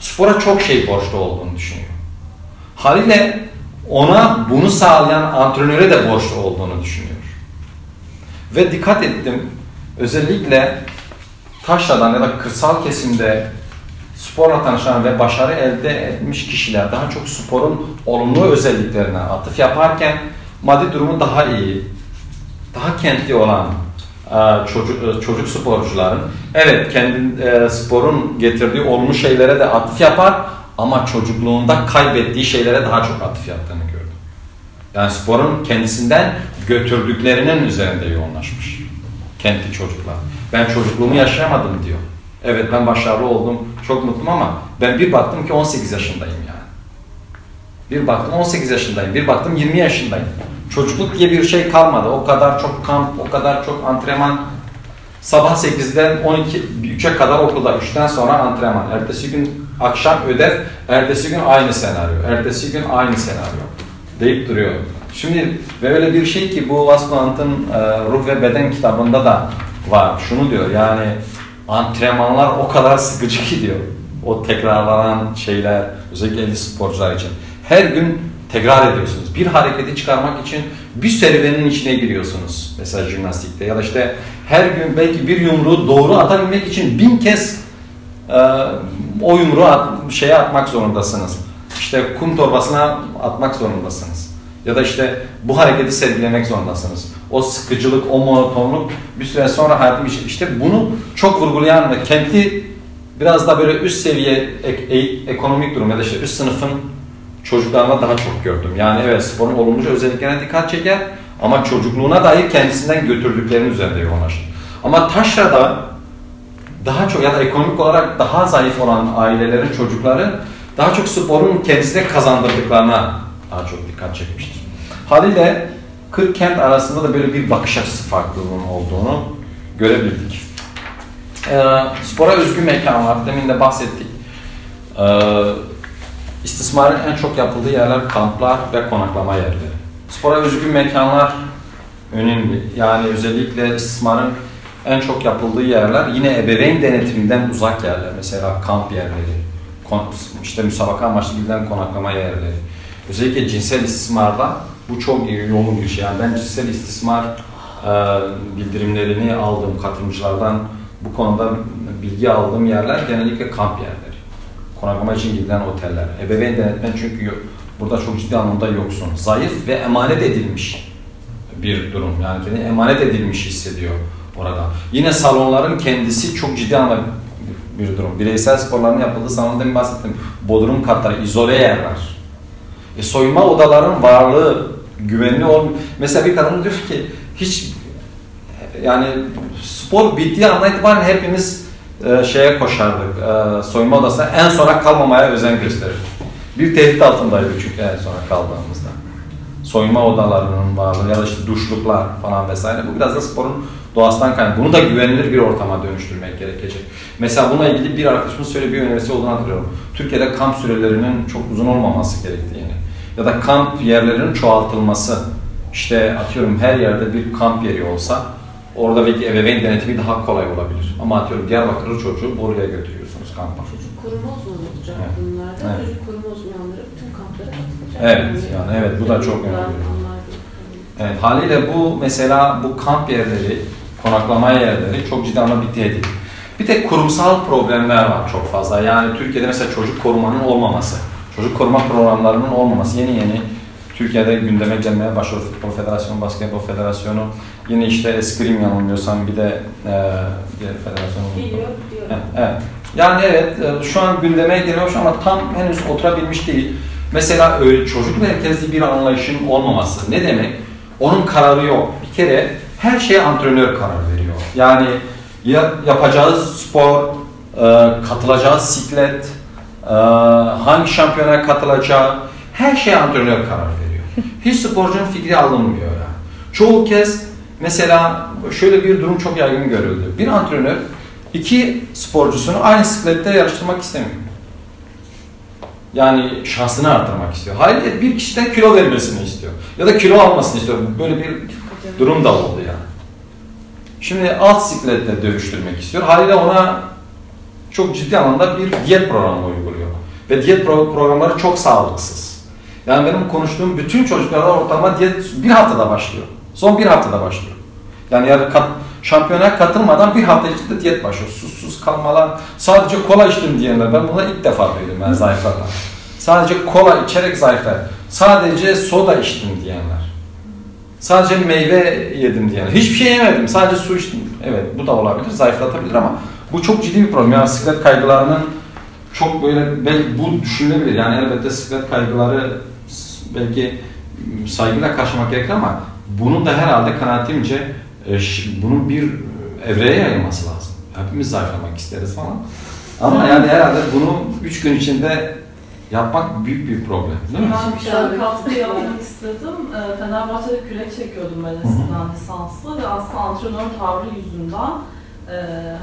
[SPEAKER 2] Spora çok şey borçlu olduğunu düşünüyor. Haliyle ona bunu sağlayan antrenöre de borçlu olduğunu düşünüyor. Ve dikkat ettim, özellikle taşradan ya da kırsal kesimde sporla tanışan ve başarı elde etmiş kişiler daha çok sporun olumlu özelliklerine atıf yaparken maddi durumu daha iyi, daha kentli olan e, çocuk, e, çocuk sporcuların evet kendi e, sporun getirdiği olumlu şeylere de atıf yapar ama çocukluğunda kaybettiği şeylere daha çok atıf yaptığını gördüm. Yani sporun kendisinden götürdüklerinin üzerinde yoğunlaşmış. Kentli çocuklar. Ben çocukluğumu yaşayamadım diyor. Evet ben başarılı oldum, çok mutluyum ama ben bir baktım ki 18 yaşındayım yani. Bir baktım 18 yaşındayım, bir baktım 20 yaşındayım. Çocukluk diye bir şey kalmadı. O kadar çok kamp, o kadar çok antrenman. Sabah 8'den 12, 3'e kadar okulda, 3'ten sonra antrenman. Ertesi gün akşam ödev, ertesi gün aynı senaryo, ertesi gün aynı senaryo deyip duruyor. Şimdi ve öyle bir şey ki bu Vasconant'ın e, Ruh ve Beden kitabında da var. Şunu diyor yani antrenmanlar o kadar sıkıcı ki diyor. O tekrarlanan şeyler özellikle eli sporcular için. Her gün tekrar ediyorsunuz. Bir hareketi çıkarmak için bir serüvenin içine giriyorsunuz. Mesela jimnastikte ya da işte her gün belki bir yumruğu doğru atabilmek için bin kez e, o yumruğu at, şeye atmak zorundasınız. İşte kum torbasına atmak zorundasınız. Ya da işte bu hareketi sergilemek zorundasınız. O sıkıcılık, o monotonluk bir süre sonra hayatım için. İşte bunu çok vurgulayan ve kendi biraz da böyle üst seviye ek, e, ekonomik durum ya da işte üst sınıfın çocuklarına daha çok gördüm. Yani evet sporun olumlu özelliklerine dikkat çeker ama çocukluğuna dair kendisinden götürdüklerinin üzerinde yoğunlaşır. Ama taşrada daha çok ya da ekonomik olarak daha zayıf olan ailelerin çocukları daha çok sporun kendisine kazandırdıklarına daha çok dikkat çekmiştir. Haliyle 40 kent arasında da böyle bir bakış açısı farklılığının olduğunu görebildik. E, spora özgü mekanlar, demin de bahsettik. E, istismarın en çok yapıldığı yerler kamplar ve konaklama yerleri. Spora özgü mekanlar önemli. Yani özellikle istismarın en çok yapıldığı yerler yine ebeveyn denetiminden uzak yerler. Mesela kamp yerleri, işte müsabaka amaçlı gidilen konaklama yerleri. Özellikle cinsel istismarda bu çok yoğun bir şey. Yani ben cinsel istismar e, bildirimlerini aldım katılımcılardan. Bu konuda bilgi aldığım yerler genellikle kamp yerleri. Konaklama için gidilen oteller. Ebeveyn denetmen çünkü burada çok ciddi anlamda yoksun. Zayıf ve emanet edilmiş bir durum. Yani kendini emanet edilmiş hissediyor orada. Yine salonların kendisi çok ciddi anlamda bir durum. Bireysel sporların yapıldığı salonda demin bahsettim. Bodrum katları, izole yerler. E, soyunma odaların varlığı güvenli ol. Mesela bir kadın diyor ki hiç yani spor bittiği andan itibaren hepimiz e, şeye koşardık. E, soyunma odasına en sona kalmamaya özen gösterir. Bir tehdit altındaydı çünkü en sona kaldığımızda. soyunma odalarının varlığı ya da işte duşluklar falan vesaire. Bu biraz da sporun doğasından kaynaklı. Bunu da güvenilir bir ortama dönüştürmek gerekecek. Mesela buna ilgili bir arkadaşımın söylediği bir önerisi olduğunu hatırlıyorum. Türkiye'de kamp sürelerinin çok uzun olmaması gerektiğini ya da kamp yerlerinin çoğaltılması. İşte atıyorum her yerde bir kamp yeri olsa orada belki ebeveyn denetimi daha kolay olabilir. Ama atıyorum Diyarbakırlı çocuğu oraya götürüyorsunuz kampa.
[SPEAKER 3] Çocuk koruma uzmanı olacak
[SPEAKER 2] Evet.
[SPEAKER 3] bunlarda.
[SPEAKER 2] Evet.
[SPEAKER 3] Çocuk koruma uzmanları bütün kamplara katılacak.
[SPEAKER 2] Evet, yani evet, bu da çok önemli. Evet, haliyle bu mesela bu kamp yerleri, konaklama yerleri çok ciddi anlamda bir tehdit. Bir tek kurumsal problemler var çok fazla. Yani Türkiye'de mesela çocuk korumanın olmaması, çocuk koruma programlarının olmaması yeni yeni Türkiye'de gündeme gelmeye başlıyor. Futbol Federasyonu, Basketbol Federasyonu, yine işte eskrim yanılmıyorsam bir de e, diğer federasyon.
[SPEAKER 3] Geliyor diyor.
[SPEAKER 2] Evet, evet. Yani evet e, şu an gündeme geliyor ama tam henüz oturabilmiş değil. Mesela öyle çocuk merkezli bir anlayışın olmaması ne demek? Onun kararı yok. Bir kere her şeye antrenör karar veriyor. Yani ya yapacağı spor, e, katılacağı siklet, hangi şampiyona katılacağı her şeye antrenör karar veriyor. Hiç sporcunun fikri alınmıyor yani. Çoğu kez mesela şöyle bir durum çok yaygın görüldü. Bir antrenör iki sporcusunu aynı siklette yarıştırmak istemiyor. Yani şansını arttırmak istiyor. Hayır bir kişiden kilo vermesini istiyor. Ya da kilo almasını istiyor. Böyle bir durum da oldu yani. Şimdi alt sikletle dövüştürmek istiyor. Haliyle ona çok ciddi anlamda bir diyet programı uyguluyor. Ve diyet pro- programları çok sağlıksız. Yani benim konuştuğum bütün çocuklarda ortalama diyet bir haftada başlıyor. Son bir haftada başlıyor. Yani yarı kat, şampiyona katılmadan bir hafta içinde diyet başlıyor. Susuz kalmalar, sadece kola içtim diyenler. Ben bunu ilk defa duydum ben zayıflardan. Sadece kola içerek zayıflar. Sadece soda içtim diyenler. Sadece meyve yedim diyenler. Hiçbir şey yemedim, sadece su içtim. Evet bu da olabilir, zayıflatabilir ama bu çok ciddi bir problem. Yani siklet kaygılarının çok böyle belki bu düşünülebilir. Yani elbette siklet kaygıları belki saygıyla karşılamak gerekir ama bunun da herhalde kanaatimce e, bunun bir evreye yayılması lazım. Hepimiz zayıflamak isteriz falan. Ama yani herhalde bunu üç gün içinde yapmak büyük bir problem değil mi?
[SPEAKER 9] Ben bir şey katkı yapmak istedim. Ee, Fenerbahçe'de kürek çekiyordum ben eskiden lisanslı ve aslında antrenör tavrı yüzünden e,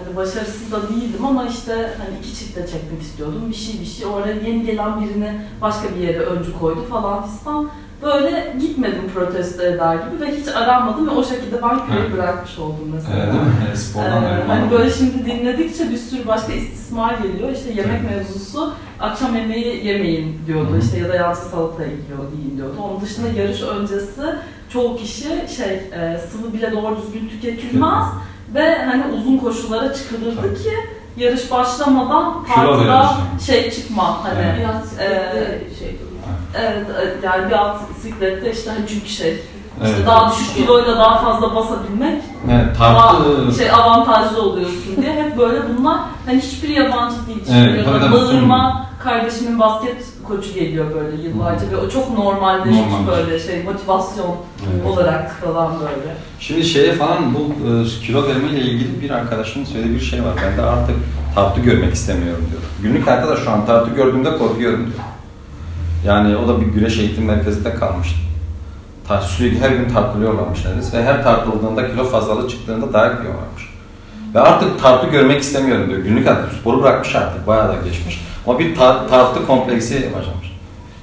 [SPEAKER 9] hani başarısız da değildim ama işte hani iki çifte çekmek istiyordum. Bir şey bir şey. Oraya yeni gelen birini başka bir yere öncü koydu falan fistan. Böyle gitmedim protesto eder gibi ve hiç aranmadım ve o şekilde ben küreği
[SPEAKER 2] Evet.
[SPEAKER 9] bırakmış oldum mesela.
[SPEAKER 2] Evet, değil mi? Evet, spordan
[SPEAKER 9] Ee, hani böyle şimdi dinledikçe bir sürü başka istismar geliyor. İşte yemek mevzusu akşam yemeği yemeyin diyordu
[SPEAKER 2] Hı hı.
[SPEAKER 9] işte ya da yalnız salata yiyor yiyin diyordu. Onun dışında yarış öncesi çoğu kişi şey e, sıvı bile doğru düzgün tüketilmez ve hani uzun koşullara çıkılırdı
[SPEAKER 2] Tabii.
[SPEAKER 9] ki yarış başlamadan
[SPEAKER 2] verir.
[SPEAKER 9] şey çıkma hani
[SPEAKER 2] Evet.
[SPEAKER 9] Ee,
[SPEAKER 3] şey
[SPEAKER 9] evet, evet, yani bir alt siklette işte hani çünkü şey işte
[SPEAKER 2] Evet.
[SPEAKER 9] daha düşük kiloyla daha fazla basabilmek
[SPEAKER 2] Evet,
[SPEAKER 9] daha şey avantajlı oluyorsun diye hep böyle bunlar hani hiçbiri yabancı değil.
[SPEAKER 2] Evet, tabii.
[SPEAKER 9] Bağırma kardeşimin basket koçu geliyor böyle yıllarca ve o çok normalleşmiş
[SPEAKER 2] Normal.
[SPEAKER 9] böyle şey motivasyon
[SPEAKER 2] Evet.
[SPEAKER 9] olarak falan böyle.
[SPEAKER 2] Şimdi şeye falan bu e, kilo verme ile ilgili bir arkadaşımın söylediği bir şey var. Ben de artık tartı görmek istemiyorum diyor. Günlük hayatta da şu an tartı gördüğümde korkuyorum diyor. Yani o da bir güreş eğitim merkezinde kalmıştı. Ta- Sürekli her gün tartılıyorlarmış neredeyse ve her tartıldığında kilo fazlalığı çıktığında dayak yiyorlarmış. Ve artık tartı görmek istemiyorum diyor. Günlük hayatta sporu bırakmış artık bayağı da geçmiş. Ama bir tar- tartı kompleksi başlamış.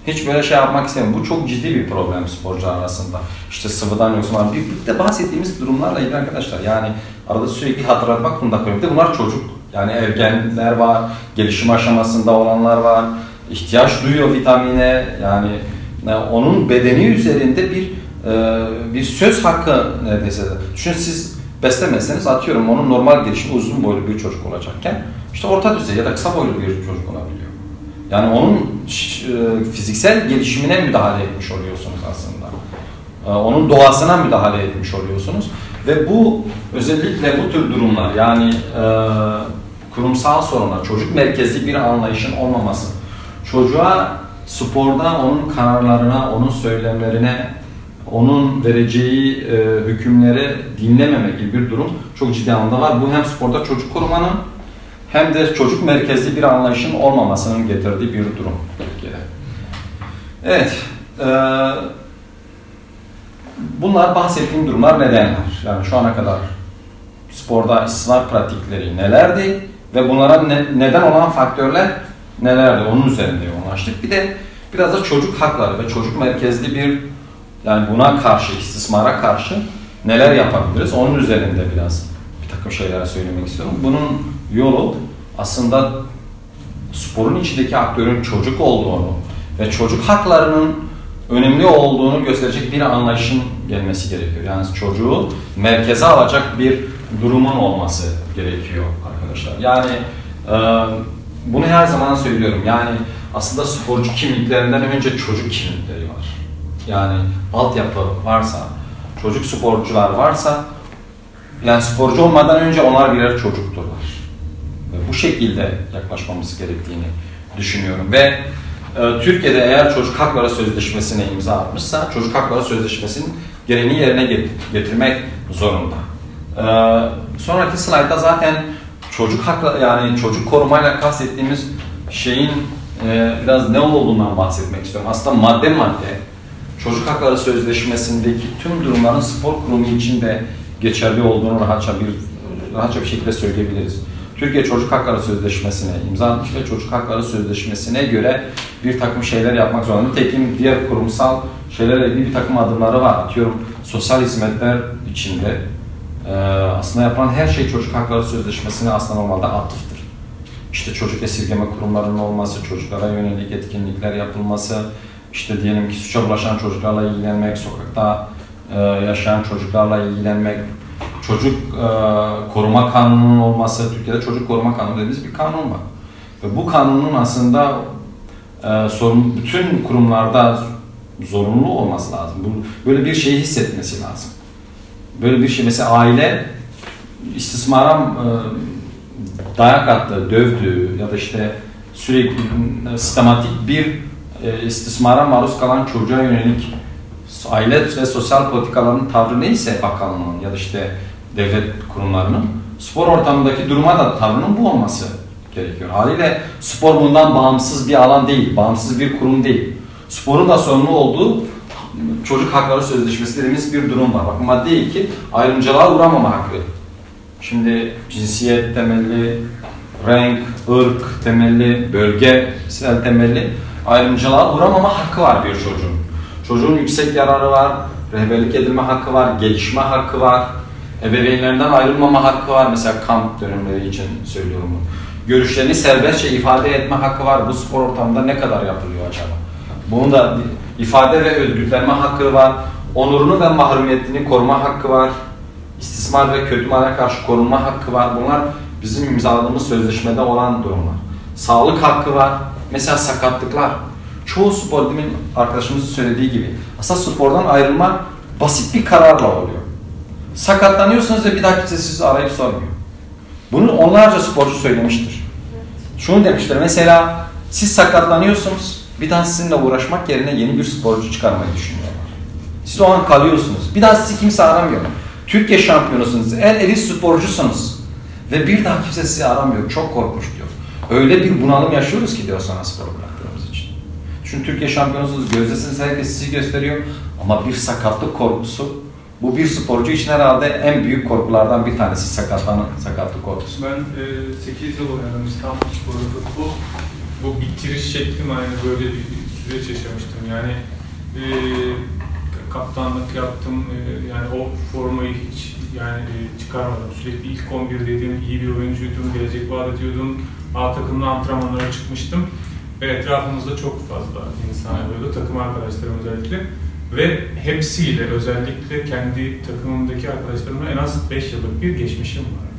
[SPEAKER 2] Hiç böyle şey yapmak istemiyorum. Bu çok ciddi bir problem sporcular arasında. İşte sıvıdan yoksun. Bir, bir de bahsettiğimiz durumlarla ilgili arkadaşlar. Yani arada sürekli hatırlatmak zorunda kalıyorum. Bir bunlar çocuk. Yani ergenler var, gelişim aşamasında olanlar var. ihtiyaç duyuyor vitamine. Yani e, onun bedeni üzerinde bir e, bir söz hakkı neredeyse. Düşünün siz beslemezseniz atıyorum onun normal gelişimi uzun boylu bir çocuk olacakken işte orta düzey ya da kısa boylu bir çocuk olabiliyor. Yani onun e, fiziksel gelişimine müdahale etmiş oluyorsunuz aslında. E, Onun doğasına müdahale etmiş oluyorsunuz. Ve bu özellikle bu tür durumlar yani e, kurumsal sorunlar, çocuk merkezli bir anlayışın olmaması, çocuğa sporda onun kararlarına, onun söylemlerine, onun vereceği e, hükümleri dinlememe gibi bir durum çok ciddi anlamda var. Bu hem sporda çocuk korumanın hem de çocuk merkezli bir anlayışın olmamasının getirdiği bir durum Türkiye'de. Evet, e, bunlar bahsettiğim durumlar nedenler? Yani şu ana kadar sporda istismar pratikleri nelerdi ve bunlara ne, neden olan faktörler nelerdi? Onun üzerinde yoğunlaştık. Bir de biraz da çocuk hakları ve çocuk merkezli bir yani buna karşı, istismara karşı neler yapabiliriz? Onun üzerinde biraz bir takım şeyler söylemek istiyorum. Bunun yolu aslında sporun içindeki aktörün çocuk olduğunu ve çocuk haklarının önemli olduğunu gösterecek bir anlayışın gelmesi gerekiyor. Yani çocuğu merkeze alacak bir durumun olması gerekiyor arkadaşlar. Yani e, bunu her zaman söylüyorum. Yani aslında sporcu kimliklerinden önce çocuk kimlikleri var. Yani altyapı varsa, çocuk sporcular varsa yani sporcu olmadan önce onlar birer çocukturlar. Bu şekilde yaklaşmamız gerektiğini düşünüyorum. Ve e, Türkiye'de eğer çocuk hakları sözleşmesine imza atmışsa çocuk hakları sözleşmesinin gereğini yerine getirmek zorunda. E, sonraki slaytta zaten çocuk hakları yani çocuk korumayla kastettiğimiz şeyin e, biraz ne olduğundan bahsetmek istiyorum. Aslında madde madde çocuk hakları sözleşmesindeki tüm durumların spor kurumu içinde geçerli olduğunu rahatça bir rahatça bir şekilde söyleyebiliriz. Türkiye Çocuk Hakları Sözleşmesi'ne imza atmış ve Çocuk Hakları Sözleşmesi'ne göre bir takım şeyler yapmak zorunda. Tekin diğer kurumsal şeylerle ilgili bir takım adımları var. Atıyorum sosyal hizmetler içinde e, aslında yapılan her şey Çocuk Hakları Sözleşmesi'ne aslında normalde atıftır. İşte çocuk esirgeme kurumlarının olması, çocuklara yönelik etkinlikler yapılması, işte diyelim ki suça bulaşan çocuklarla ilgilenmek, sokakta e, yaşayan çocuklarla ilgilenmek, çocuk e, koruma kanununun olması, Türkiye'de çocuk koruma kanunu dediğimiz bir kanun var. Ve bu kanunun aslında e, sorun, bütün kurumlarda zorunlu olması lazım. Bu, böyle bir şeyi hissetmesi lazım. Böyle bir şey mesela aile istismara e, dayak attı, dövdü ya da işte sürekli e, sistematik bir e, istismara maruz kalan çocuğa yönelik aile ve sosyal politikaların tavrı neyse bakanlığın ya da işte devlet kurumlarının spor ortamındaki duruma da tavrının bu olması gerekiyor. Haliyle spor bundan bağımsız bir alan değil, bağımsız bir kurum değil. Sporun da sorumlu olduğu çocuk hakları sözleşmesi bir durum var. Bakın madde 2 ayrımcılığa uğramama hakkı. Şimdi cinsiyet temelli, renk, ırk temelli, bölgesel temelli ayrımcılığa uğramama hakkı var bir çocuğun. Çocuğun yüksek yararı var, rehberlik edilme hakkı var, gelişme hakkı var, ebeveynlerinden ayrılmama hakkı var. Mesela kamp dönemleri için söylüyorum bunu. Görüşlerini serbestçe ifade etme hakkı var. Bu spor ortamında ne kadar yapılıyor acaba? Bunun da ifade ve özgürlenme hakkı var. Onurunu ve mahrumiyetini koruma hakkı var. İstismar ve kötü mala karşı korunma hakkı var. Bunlar bizim imzaladığımız sözleşmede olan durumlar. Sağlık hakkı var. Mesela sakatlıklar. Çoğu spor demin arkadaşımızın söylediği gibi aslında spordan ayrılma basit bir kararla oluyor. Sakatlanıyorsunuz ve bir daha kimse sizi arayıp sormuyor. Bunu onlarca sporcu söylemiştir. Şunu demişler mesela siz sakatlanıyorsunuz bir daha sizinle uğraşmak yerine yeni bir sporcu çıkarmayı düşünüyorlar. Siz o an kalıyorsunuz. Bir daha sizi kimse aramıyor. Türkiye şampiyonusunuz, en elit sporcusunuz. Ve bir daha kimse sizi aramıyor. Çok korkunç diyor. Öyle bir bunalım yaşıyoruz ki diyor sana spor bıraktığımız için. Çünkü Türkiye şampiyonusunuz, gözdesiniz herkes sizi gösteriyor. Ama bir sakatlık korkusu bu bir sporcu için herhalde en büyük korkulardan bir tanesi sakatlanın, sakatlık korkusu.
[SPEAKER 6] Ben e, 8 yıl oynadım İstanbul Sporu futbol. Bu bitiriş şeklim aynı böyle bir süreç yaşamıştım. Yani e, kaptanlık yaptım. E, yani o formayı hiç yani e, çıkarmadım. Sürekli ilk 11'deydim, iyi bir oyuncuydum, gelecek vaat ediyordum. A takımda antrenmanlara çıkmıştım. Ve etrafımızda çok fazla insan oluyordu, takım arkadaşlarım özellikle. Ve hepsiyle özellikle kendi takımımdaki arkadaşlarımla en az 5 yıllık bir geçmişim var.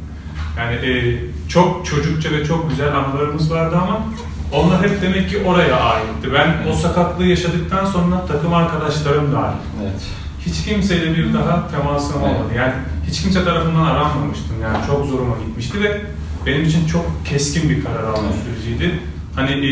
[SPEAKER 6] Yani e, çok çocukça ve çok güzel anılarımız vardı ama onlar hep demek ki oraya aitti. Ben o sakatlığı yaşadıktan sonra takım arkadaşlarım dahil.
[SPEAKER 2] Evet.
[SPEAKER 6] Hiç kimseyle bir daha temasım evet. olmadı. Yani hiç kimse tarafından aranmamıştım. Yani çok zoruma gitmişti ve benim için çok keskin bir karar alma süreciydi. Hani e,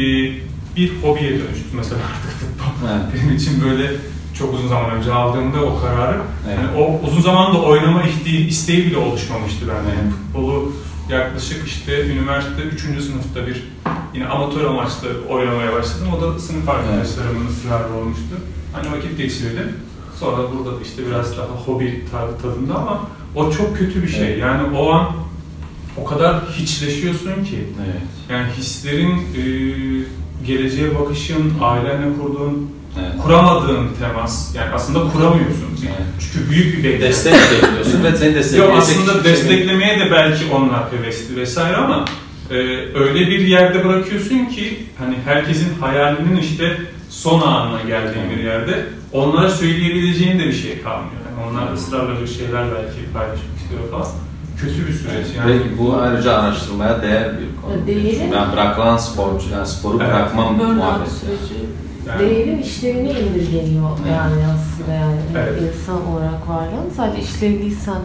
[SPEAKER 6] bir hobiye dönüştü mesela artık futbol. Evet. Benim için böyle çok uzun zaman önce aldığımda o kararı. Evet. Yani o uzun zamanda oynama isteği, bile oluşmamıştı bende. Yani futbolu yaklaşık işte üniversite 3. sınıfta bir yine amatör amaçlı oynamaya başladım. O da sınıf arkadaşlarımın ısrarı olmuştu. Hani vakit geçirdim. Sonra burada da işte biraz daha hobi tadı tadında ama o çok kötü bir şey. Yani o an o kadar hiçleşiyorsun ki.
[SPEAKER 2] Evet.
[SPEAKER 6] Yani hislerin, geleceğe bakışın, ailenle kurduğun,
[SPEAKER 2] Evet.
[SPEAKER 6] kuramadığın temas. Yani aslında kuramıyorsun.
[SPEAKER 2] Evet.
[SPEAKER 6] Çünkü büyük bir beklenti.
[SPEAKER 2] Destek bekliyorsun ve seni destekleyecek
[SPEAKER 6] Yok aslında
[SPEAKER 2] kimse-
[SPEAKER 6] desteklemeye de belki onlar hevesli vesaire ama e, öyle bir yerde bırakıyorsun ki hani herkesin hayalinin işte son anına geldiği bir yerde onlara söyleyebileceğin de bir şey kalmıyor. Yani onlar ısrarla bir şeyler belki paylaşmak istiyor falan. Kötü bir süreç yani.
[SPEAKER 2] Belki bu ayrıca araştırmaya değer bir konu. Çünkü ben bırakılan sporcu, yani sporu
[SPEAKER 6] Evet.
[SPEAKER 2] bırakmam
[SPEAKER 10] Burnout
[SPEAKER 2] muhabbeti.
[SPEAKER 10] süreci.
[SPEAKER 6] Yani-
[SPEAKER 10] Değerin işlevine indirgeniyor
[SPEAKER 2] Evet.
[SPEAKER 10] yani aslında yani
[SPEAKER 6] Evet.
[SPEAKER 10] insan olarak varlığın. Sadece işlevliysen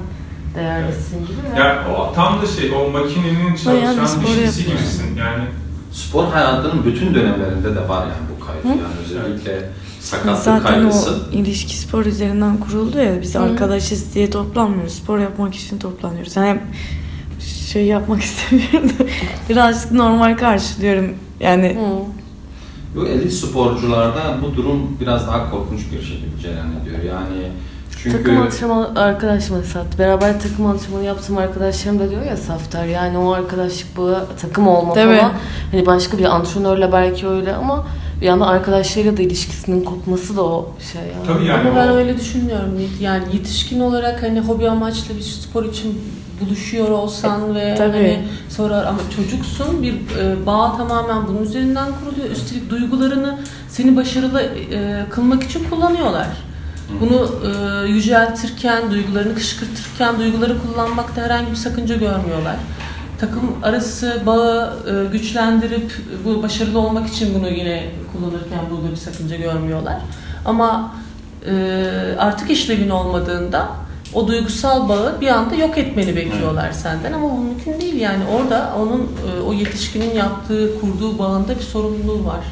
[SPEAKER 10] değerlisin gibi. ve-
[SPEAKER 6] Yani o tam da şey, o makinenin çalışan
[SPEAKER 4] yapıyorsun.
[SPEAKER 6] gibisin. Yani
[SPEAKER 2] Spor hayatının bütün dönemlerinde de var yani bu kayıt.
[SPEAKER 4] Hı?
[SPEAKER 2] Yani özellikle sakatlık
[SPEAKER 4] Zaten
[SPEAKER 2] kaygısı.
[SPEAKER 4] o ilişki spor üzerinden kuruldu ya biz
[SPEAKER 10] Hı.
[SPEAKER 4] arkadaşız diye toplanmıyoruz. Spor yapmak için toplanıyoruz. Yani şey yapmak istemiyorum da birazcık normal karşılıyorum. Yani
[SPEAKER 10] Hı.
[SPEAKER 2] Bu elit sporcularda bu durum biraz daha korkunç bir şekilde cereyan ediyor. Yani çünkü
[SPEAKER 10] Takım antrenmanı arkadaşım Sat. Beraber takım antrenmanı yaptığım arkadaşlarım da diyor ya Safter. Yani o arkadaşlık bağı takım olma
[SPEAKER 4] Tabii.
[SPEAKER 10] falan. Hani başka bir antrenörle belki öyle ama bir yandan arkadaşlarıyla da ilişkisinin kopması da o şey yani.
[SPEAKER 6] tabii yani
[SPEAKER 3] Ama ben
[SPEAKER 6] o-
[SPEAKER 3] öyle düşünmüyorum. Yani yetişkin olarak hani hobi amaçlı bir spor için buluşuyor olsan ve
[SPEAKER 4] tabii.
[SPEAKER 3] hani sonra ama çocuksun bir e, bağ tamamen bunun üzerinden kuruluyor. Üstelik duygularını seni başarılı e, kılmak için kullanıyorlar. Bunu e, yüceltirken, duygularını kışkırtırken, duyguları kullanmakta herhangi bir sakınca görmüyorlar. Takım arası bağı e, güçlendirip bu başarılı olmak için bunu yine kullanırken burada bir sakınca görmüyorlar. Ama e, artık işlevin olmadığında o duygusal bağı bir anda yok etmeni bekliyorlar senden ama bu mümkün değil yani orada onun e, o yetişkinin yaptığı kurduğu bağında bir sorumluluğu var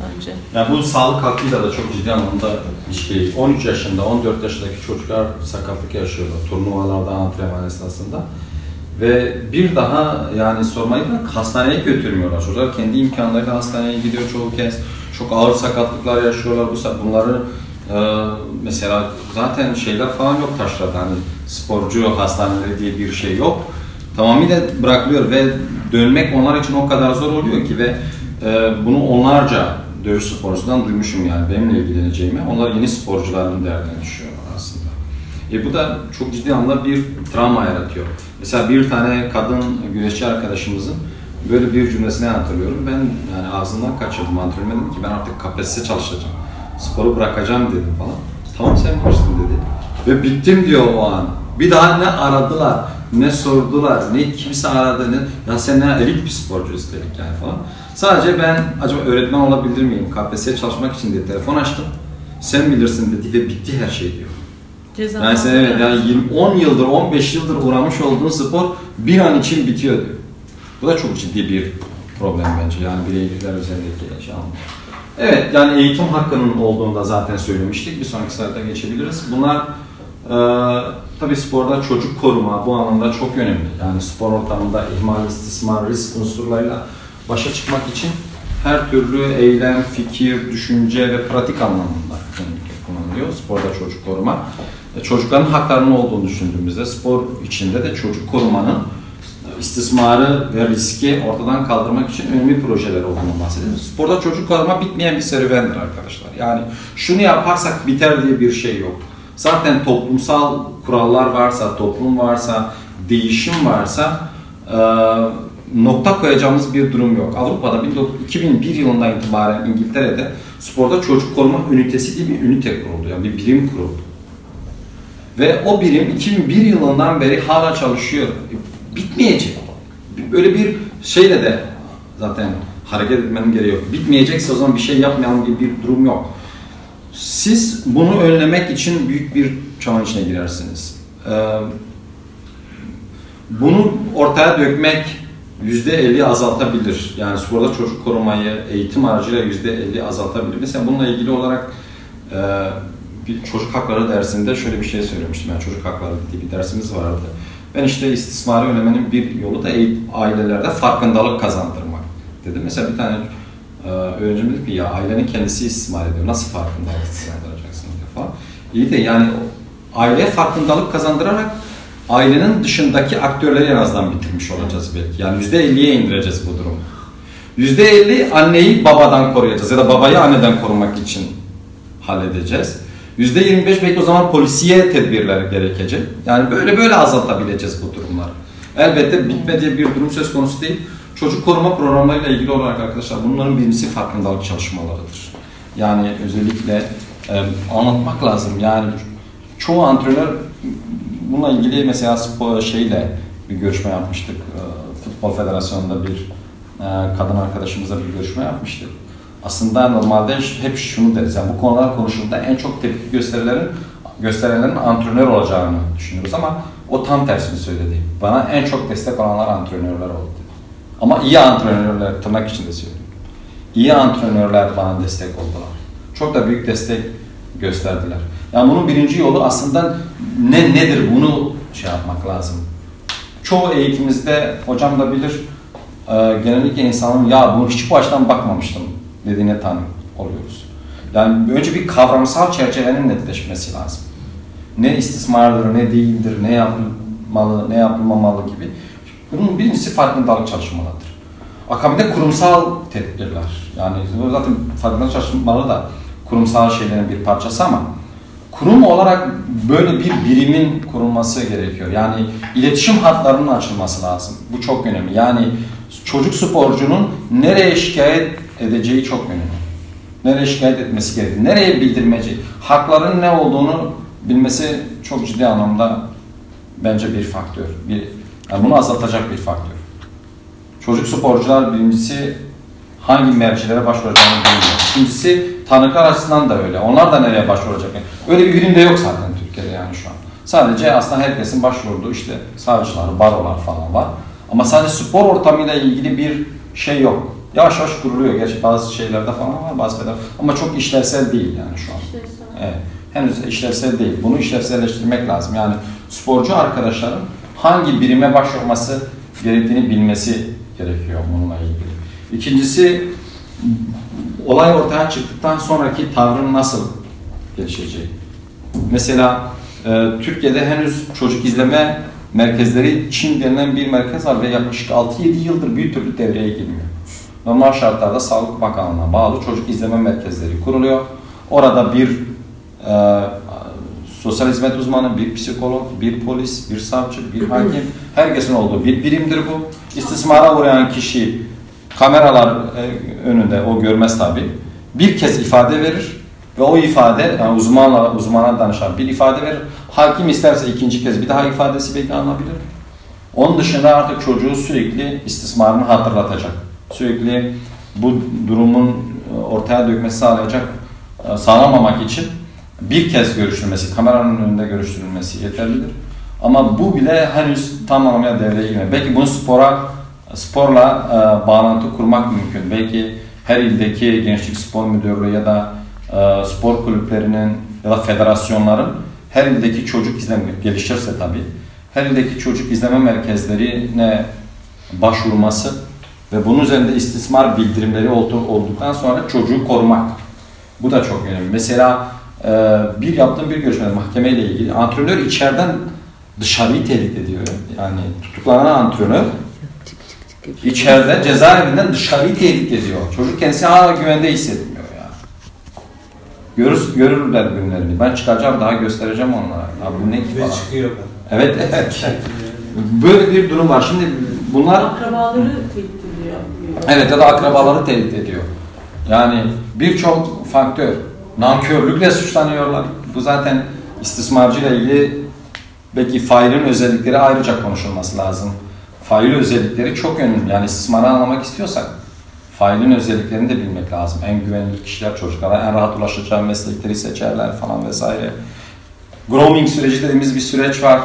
[SPEAKER 3] bence.
[SPEAKER 2] Yani bu sağlık hakkıyla da çok ciddi anlamda ilişkili. 13 yaşında, 14 yaşındaki çocuklar sakatlık yaşıyorlar turnuvalarda, antrenman esnasında. Ve bir daha yani sormayı bırak hastaneye götürmüyorlar. Çocuklar kendi imkanlarıyla hastaneye gidiyor çoğu kez. Çok ağır sakatlıklar yaşıyorlar. Bu bunları mesela zaten şeyler falan yok taşrada. Hani sporcu hastaneleri diye bir şey yok. Tamamıyla bırakılıyor ve dönmek onlar için o kadar zor oluyor ki ve e, bunu onlarca dövüş sporcusundan duymuşum yani benimle ilgileneceğimi. Onlar yeni sporcuların derdine düşüyorlar aslında. E bu da çok ciddi anlamda bir travma yaratıyor. Mesela bir tane kadın güreşçi arkadaşımızın böyle bir cümlesini hatırlıyorum. Ben yani ağzından kaçırdım antrenörüme ki ben artık KPSS çalışacağım. Sporu bırakacağım dedim falan. Tamam sen bilirsin dedi. Ve bittim diyor o an. Bir daha ne aradılar, ne sordular, ne kimse aradı, ne ya sen ne elit bir sporcu üstelik yani falan. Sadece ben acaba öğretmen olabilir miyim? KPSS'ye çalışmak için diye telefon açtım. Sen bilirsin dedi ve bitti her şey diyor.
[SPEAKER 3] Ceza
[SPEAKER 2] Yani sen evet yani 20, 10 yıldır 15 yıldır uğramış olduğun spor bir an için bitiyor diyor. Bu da çok ciddi bir problem bence yani bireyler üzerindeki şey anlamda. Evet yani eğitim hakkının olduğunu da zaten söylemiştik. Bir sonraki slayta geçebiliriz. Bunlar e, tabii sporda çocuk koruma bu anlamda çok önemli. Yani spor ortamında ihmal, istismar, risk unsurlarıyla başa çıkmak için her türlü eylem, fikir, düşünce ve pratik anlamında kullanılıyor sporda çocuk koruma. E, Çocukların haklarının olduğunu düşündüğümüzde spor içinde de çocuk korumanın istismarı ve riski ortadan kaldırmak için önemli projeler olduğunu bahsediyoruz. Sporda çocuk koruma bitmeyen bir serüvendir arkadaşlar. Yani şunu yaparsak biter diye bir şey yok. Zaten toplumsal kurallar varsa, toplum varsa, değişim varsa e, nokta koyacağımız bir durum yok. Avrupa'da 2001 yılından itibaren İngiltere'de sporda çocuk koruma ünitesi diye bir ünite kuruldu. Yani bir birim kuruldu. Ve o birim 2001 yılından beri hala çalışıyor. Bitmeyecek. Böyle bir şeyle de zaten hareket etmenin gereği yok. Bitmeyecekse o zaman bir şey yapmayalım gibi bir durum yok. Siz bunu önlemek için büyük bir çaba içine girersiniz. Ee, bunu ortaya dökmek %50 azaltabilir. Yani sporda çocuk korumayı eğitim aracıyla %50 azaltabilir. Mesela bununla ilgili olarak e, bir çocuk hakları dersinde şöyle bir şey söylemiştim. Yani çocuk hakları diye bir dersimiz vardı. Ben işte istismarı önlemenin bir yolu da ailelerde farkındalık kazandırmak dedim. Mesela bir tane e, öğrencim dedi ki ya ailenin kendisi istismar ediyor. Nasıl farkındalık kazandıracaksın diye falan. İyi de yani aileye farkındalık kazandırarak ailenin dışındaki aktörleri en azından bitirmiş olacağız belki. Yani %50'ye indireceğiz bu durumu. %50 anneyi babadan koruyacağız ya da babayı anneden korumak için halledeceğiz. %25 belki o zaman polisiye tedbirler gerekecek. Yani böyle böyle azaltabileceğiz bu durumları. Elbette bitme diye bir durum söz konusu değil. Çocuk koruma programlarıyla ilgili olarak arkadaşlar bunların birincisi farkındalık çalışmalarıdır. Yani özellikle e, anlatmak lazım. Yani çoğu antrenör bununla ilgili mesela spor şeyle bir görüşme yapmıştık. E, Futbol Federasyonu'nda bir e, kadın arkadaşımızla bir görüşme yapmıştık. Aslında normalde hep şunu deriz. Yani bu konular konuşulduğunda en çok tepki gösterilerin gösterenlerin antrenör olacağını düşünüyoruz ama o tam tersini söyledi. Bana en çok destek olanlar antrenörler oldu. Ama iyi antrenörler tırnak içinde söylüyorum. İyi antrenörler bana destek oldular. Çok da büyük destek gösterdiler. Yani bunun birinci yolu aslında ne nedir bunu şey yapmak lazım. Çoğu eğitimimizde hocam da bilir e, genellikle insanın ya bunu hiç bu açıdan bakmamıştım dediğine tanık oluyoruz. Yani önce bir kavramsal çerçevenin netleşmesi lazım. Ne istismardır, ne değildir, ne yapılmalı, ne yapılmamalı gibi. Bunun birincisi farkındalık çalışmalarıdır. Akabinde kurumsal tedbirler. Yani zaten farkındalık çalışmaları da kurumsal şeylerin bir parçası ama kurum olarak böyle bir birimin kurulması gerekiyor. Yani iletişim hatlarının açılması lazım. Bu çok önemli. Yani çocuk sporcunun nereye şikayet edeceği çok önemli. Nereye şikayet etmesi gerekiyor. Nereye bildirmeci. Hakların ne olduğunu bilmesi çok ciddi anlamda bence bir faktör. Bir, yani bunu azaltacak bir faktör. Çocuk sporcular birincisi hangi mercilere başvuracağını bilmiyor. İkincisi tanıklar açısından da öyle. Onlar da nereye başvuracak? Öyle bir birim de yok zaten Türkiye'de yani şu an. Sadece aslında herkesin başvurduğu işte savcılar, barolar falan var. Ama sadece spor ortamıyla ilgili bir şey yok. Yavaş yavaş kuruluyor. Gerçi bazı şeylerde falan var, bazı bedel. Ama çok işlevsel değil yani şu an. İşlevsel. Evet. Henüz işlevsel değil. Bunu işlevselleştirmek lazım. Yani sporcu arkadaşların hangi birime başvurması gerektiğini bilmesi gerekiyor bununla ilgili. İkincisi olay ortaya çıktıktan sonraki tavrın nasıl gelişeceği. Mesela e, Türkiye'de henüz çocuk izleme merkezleri Çin denilen bir merkez var ve yaklaşık 6-7 yıldır bir türlü devreye girmiyor. Normal şartlarda Sağlık Bakanlığı'na bağlı çocuk izleme merkezleri kuruluyor. Orada bir e, sosyal hizmet uzmanı, bir psikolog, bir polis, bir savcı, bir hakim, herkesin olduğu bir birimdir bu. İstismara uğrayan kişi kameralar e, önünde, o görmez tabi. Bir kez ifade verir ve o ifade, yani uzmanla, uzmana danışan bir ifade verir. Hakim isterse ikinci kez bir daha ifadesi belki alınabilir. Onun dışında artık çocuğu sürekli istismarını hatırlatacak. Sürekli bu durumun e, ortaya dökmesi sağlayacak, e, sağlamamak için bir kez görüştürmesi, kameranın önünde görüştürülmesi yeterlidir. Ama bu bile henüz tam anlamıyla devreye girmiyor. Belki bunu spora, sporla e, bağlantı kurmak mümkün. Belki her ildeki gençlik spor müdürlüğü ya da e, spor kulüplerinin ya da federasyonların her ildeki çocuk izleme gelişirse tabii her ildeki çocuk izleme merkezlerine başvurması ve bunun üzerinde istismar bildirimleri olduktan sonra çocuğu korumak. Bu da çok önemli. Mesela e, bir yaptığım bir görüşmede mahkemeyle ilgili antrenör içeriden dışarıyı tehdit ediyor. Yani tutuklanan antrenör içeride cezaevinden dışarıyı tehdit ediyor. Çocuk kendisi hala güvende hissetmiyor yani. Görür, görürler günlerini. Ben çıkacağım daha göstereceğim onlara. Ya bu ne ki falan.
[SPEAKER 11] çıkıyor
[SPEAKER 2] Evet evet. Böyle bir durum var. Şimdi bunlar...
[SPEAKER 3] Akrabaları tehdit ediyor.
[SPEAKER 2] Evet ya da akrabaları tehdit ediyor. Yani birçok faktör. Nankörlükle suçlanıyorlar. Bu zaten istismarcıyla ilgili belki failin özellikleri ayrıca konuşulması lazım. Fail özellikleri çok önemli. Yani istismarı anlamak istiyorsak failin özelliklerini de bilmek lazım. En güvenilir kişiler çocuklara en rahat ulaşacağı meslekleri seçerler falan vesaire. Grooming süreci dediğimiz bir süreç var.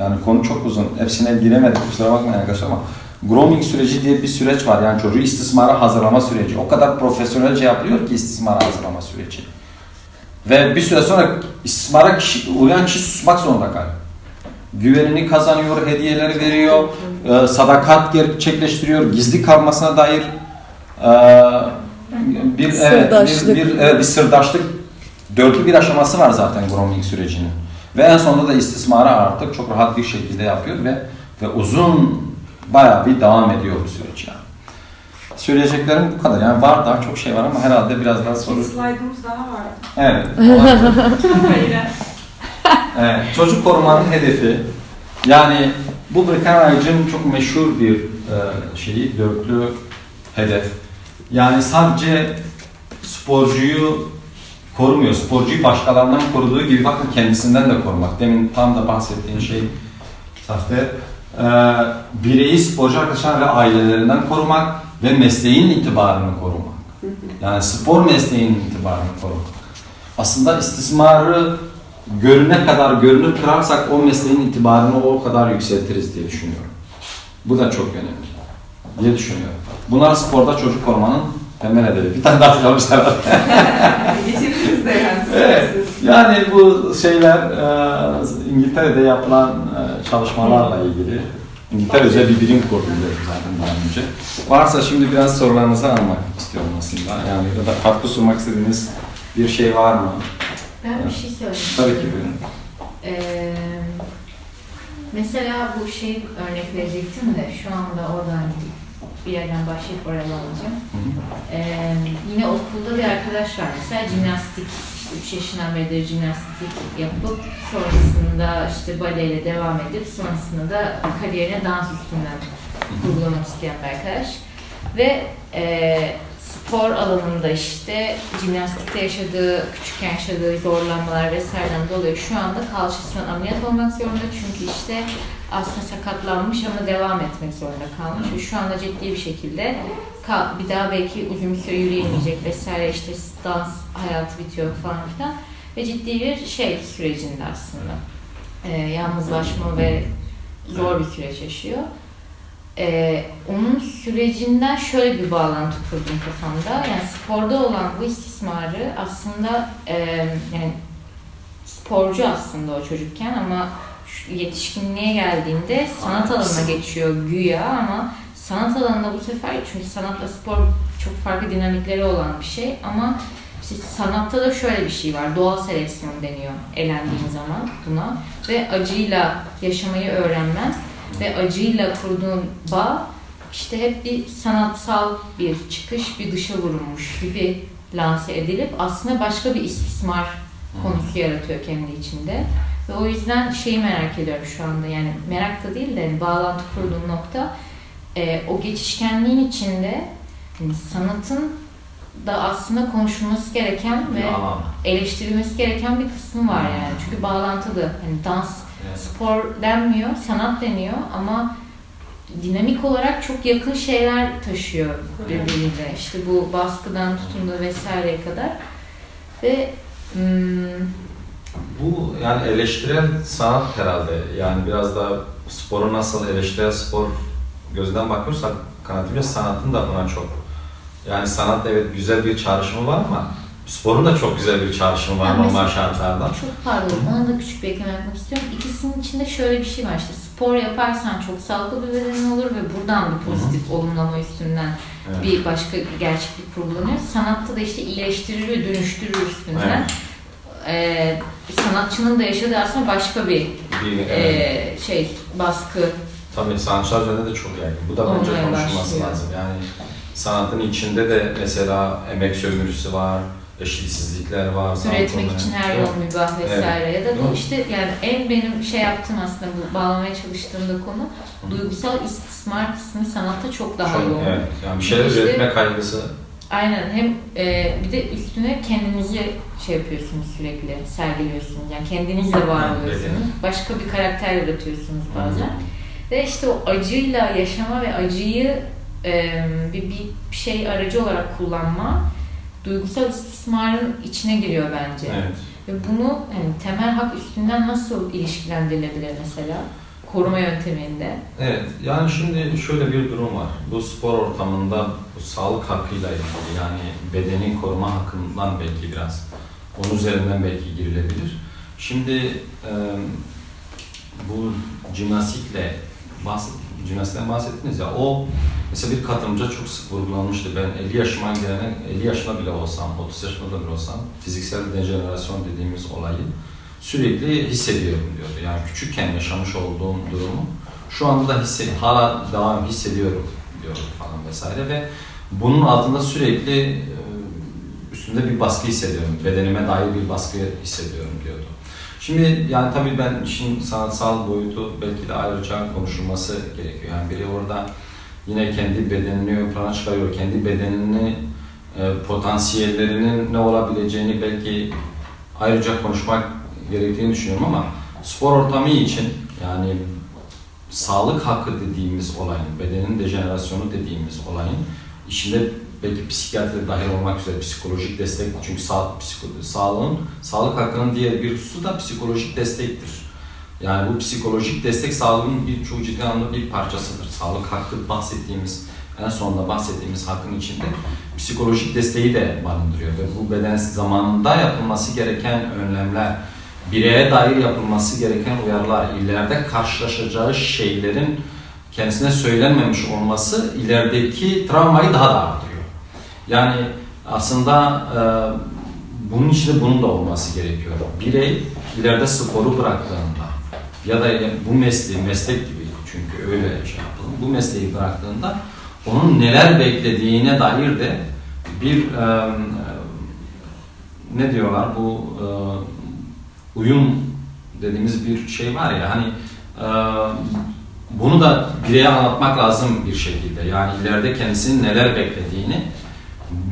[SPEAKER 2] Yani konu çok uzun. Hepsine giremedik kusura bakmayın arkadaşlar ama grooming süreci diye bir süreç var. Yani çocuğu istismara hazırlama süreci. O kadar profesyonelce yapılıyor ki istismara hazırlama süreci. Ve bir süre sonra istismara kişi, uğrayan kişi susmak zorunda kalıyor. Güvenini kazanıyor, hediyeleri veriyor, e, sadakat gerçekleştiriyor, gizli kalmasına dair e, bir, evet, bir, bir, evet, bir sırdaşlık dörtlü bir aşaması var zaten grooming sürecinin. Ve en sonunda da istismarı artık çok rahat bir şekilde yapıyor ve ve uzun bayağı bir devam ediyor bu süreç yani. Söyleyeceklerim bu kadar. Yani var daha çok şey var ama herhalde biraz daha soru...
[SPEAKER 7] Bir slide'ımız daha var.
[SPEAKER 2] Evet. evet. Çocuk korumanın hedefi yani bu Breckenridge'ın çok meşhur bir e, şeyi, dörtlü hedef. Yani sadece sporcuyu korumuyor. Sporcuyu başkalarından koruduğu gibi bakın kendisinden de korumak. Demin tam da bahsettiğin şey Zafer. Ee, bireyi sporcu arkadaşlar ve ailelerinden korumak ve mesleğin itibarını korumak. Yani spor mesleğinin itibarını korumak. Aslında istismarı görüne kadar görünür kırarsak o mesleğin itibarını o kadar yükseltiriz diye düşünüyorum. Bu da çok önemli diye düşünüyorum. Bunlar sporda çocuk korumanın temel hedefi. Bir tane daha kalmış herhalde.
[SPEAKER 7] Geçebiliriz de yani.
[SPEAKER 2] Evet. Yani bu şeyler e, İngiltere'de yapılan e, çalışmalarla ilgili. İngiltere özel bir bilim kurdu zaten daha önce. Varsa şimdi biraz sorularınızı almak istiyorum aslında. Yani ya da katkı sunmak istediğiniz bir şey var mı?
[SPEAKER 8] Ben bir şey söyleyeyim.
[SPEAKER 2] Tabii ki buyurun.
[SPEAKER 8] Ee, mesela bu şey örnek verecektim de şu anda oradan bir yerden başlayıp oraya alacağım. Ee, yine okulda bir arkadaş var mesela jimnastik, işte 3 yaşından beridir jimnastik yapıp sonrasında işte baleyle devam edip sonrasında da kariyerine dans üstünden kurgulamak isteyen bir arkadaş. Ve e, spor alanında işte jimnastikte yaşadığı, küçükken yaşadığı zorlanmalar vesaireden dolayı şu anda kalçasından ameliyat olmak zorunda çünkü işte aslında sakatlanmış ama devam etmek zorunda kalmış ve şu anda ciddi bir şekilde bir daha belki uzun bir süre yürüyemeyecek vesaire işte dans hayatı bitiyor falan filan ve ciddi bir şey sürecinde aslında Ee, yalnızlaşma ve zor bir süreç yaşıyor. Ee, onun sürecinden şöyle bir bağlantı kurdum kafamda. Yani sporda olan bu istismarı aslında e, yani sporcu aslında o çocukken ama yetişkinliğe geldiğinde sanat alanına geçiyor güya ama sanat alanında bu sefer çünkü sanatla spor çok farklı dinamikleri olan bir şey ama işte sanatta da şöyle bir şey var. Doğal seleksiyon deniyor elendiğin zaman buna ve acıyla yaşamayı öğrenmen ve acıyla kurduğun bağ işte hep bir sanatsal bir çıkış, bir dışa vurulmuş gibi lanse edilip aslında başka bir istismar konusu yaratıyor kendi içinde. Ve o yüzden şeyi merak ediyorum şu anda yani merak da değil de yani bağlantı kurduğum nokta e, o geçişkenliğin içinde yani sanatın da aslında konuşulması gereken ve
[SPEAKER 2] Ya.
[SPEAKER 8] eleştirilmesi gereken bir kısmı var yani. Çünkü bağlantılı. Hani dans, spor denmiyor, sanat deniyor ama dinamik olarak çok yakın şeyler taşıyor birbiriyle. İşte bu baskıdan tutun da vesaireye kadar. Ve hmm,
[SPEAKER 2] Bu yani eleştirel sanat herhalde. Yani biraz da sporu nasıl eleştirel spor gözden bakıyorsak kanaatimce sanatın da buna çok. Yani sanat evet güzel bir çağrışımı var ama sporun da çok güzel bir çağrışımı var
[SPEAKER 8] Ya
[SPEAKER 2] normal şartlarda.
[SPEAKER 8] Çok pardon, ona da küçük bir ekleme yapmak istiyorum. İkisinin içinde şöyle bir şey var işte spor yaparsan çok sağlıklı bir bedenin olur ve buradan bir pozitif olumlama üstünden
[SPEAKER 2] Evet.
[SPEAKER 8] bir başka gerçeklik kurgulanıyor. Sanatta da işte iyileştirir ve dönüştürür üstünden. Ee, sanatçının da yaşadığı aslında başka bir,
[SPEAKER 2] Bir,
[SPEAKER 8] ee,
[SPEAKER 2] evet.
[SPEAKER 8] şey baskı.
[SPEAKER 2] Tabii sanatçılar üzerinde de çok yaygın. Bu da bence konuşulması
[SPEAKER 8] başlıyor.
[SPEAKER 2] lazım. Yani sanatın içinde de mesela emek sömürüsü var, eşitsizlikler var. sanat
[SPEAKER 8] Üretmek için her yol mübah vesaire
[SPEAKER 2] Evet.
[SPEAKER 8] ya da bu işte yani en benim şey yaptığım aslında bu bağlamaya çalıştığımda konu duygusal istismar kısmı sanatta çok daha
[SPEAKER 2] Çok-
[SPEAKER 8] yoğun.
[SPEAKER 2] evet. Yani bir şeyler
[SPEAKER 8] İşte-
[SPEAKER 2] üretme kaygısı.
[SPEAKER 8] Aynen hem e, bir de üstüne kendinizi şey yapıyorsunuz sürekli sergiliyorsunuz yani kendinizle var oluyorsunuz başka bir karakter yaratıyorsunuz bazen ve işte o acıyla yaşama ve acıyı e, bir, bir şey aracı olarak kullanma duygusal istismarın içine giriyor bence.
[SPEAKER 2] Evet.
[SPEAKER 8] Ve bunu hani temel hak üstünden nasıl ilişkilendirilebilir mesela koruma yönteminde?
[SPEAKER 2] Evet, yani şimdi şöyle bir durum var. Bu spor ortamında bu sağlık hakkıyla ilgili yani bedeni koruma hakkından belki biraz onun üzerinden belki girilebilir. Şimdi e, bu jimnastikle bahs- jimnastikten bahsettiniz ya o mesela bir katılımcı çok sık vurgulanmıştı. Ben 50 yaşıma gelene 50 yaşında bile olsam, 30 yaşında bile olsam fiziksel dejenerasyon dediğimiz olayı sürekli hissediyorum diyordu. Yani küçükken yaşamış olduğum durumu şu anda da hissediyorum, hala devam hissediyorum diyor falan vesaire ve bunun altında sürekli e, üstünde bir baskı hissediyorum. Bedenime dair bir baskı hissediyorum diyordu. Şimdi yani tabii ben işin sanatsal boyutu belki de ayrıca konuşulması gerekiyor. Yani biri orada yine kendi bedenini ön plana çıkarıyor. Kendi bedenini e, potansiyellerinin ne olabileceğini belki ayrıca konuşmak gerektiğini düşünüyorum ama spor ortamı için yani sağlık hakkı dediğimiz olayın, bedenin dejenerasyonu dediğimiz olayın içinde belki psikiyatri dahil olmak üzere psikolojik destek çünkü sağ, psiko, sağlığın, sağlık hakkının diğer bir hususu da psikolojik destektir. Yani bu psikolojik destek sağlığın bir çok ciddi anlamda bir parçasıdır. Sağlık hakkı bahsettiğimiz, en sonunda bahsettiğimiz hakkın içinde psikolojik desteği de barındırıyor ve bu beden zamanında yapılması gereken önlemler, bireye dair yapılması gereken uyarılar, ileride karşılaşacağı şeylerin kendisine söylenmemiş olması ilerideki travmayı daha da artırıyor. Yani aslında e, bunun içinde bunun da olması gerekiyor. Birey ileride sporu bıraktığında ya da bu mesleği, meslek gibi çünkü öyle şey yapalım, bu mesleği bıraktığında onun neler beklediğine dair de bir e, ne diyorlar bu e, uyum dediğimiz bir şey var ya hani e, bunu da bireye anlatmak lazım bir şekilde. Yani ileride kendisinin neler beklediğini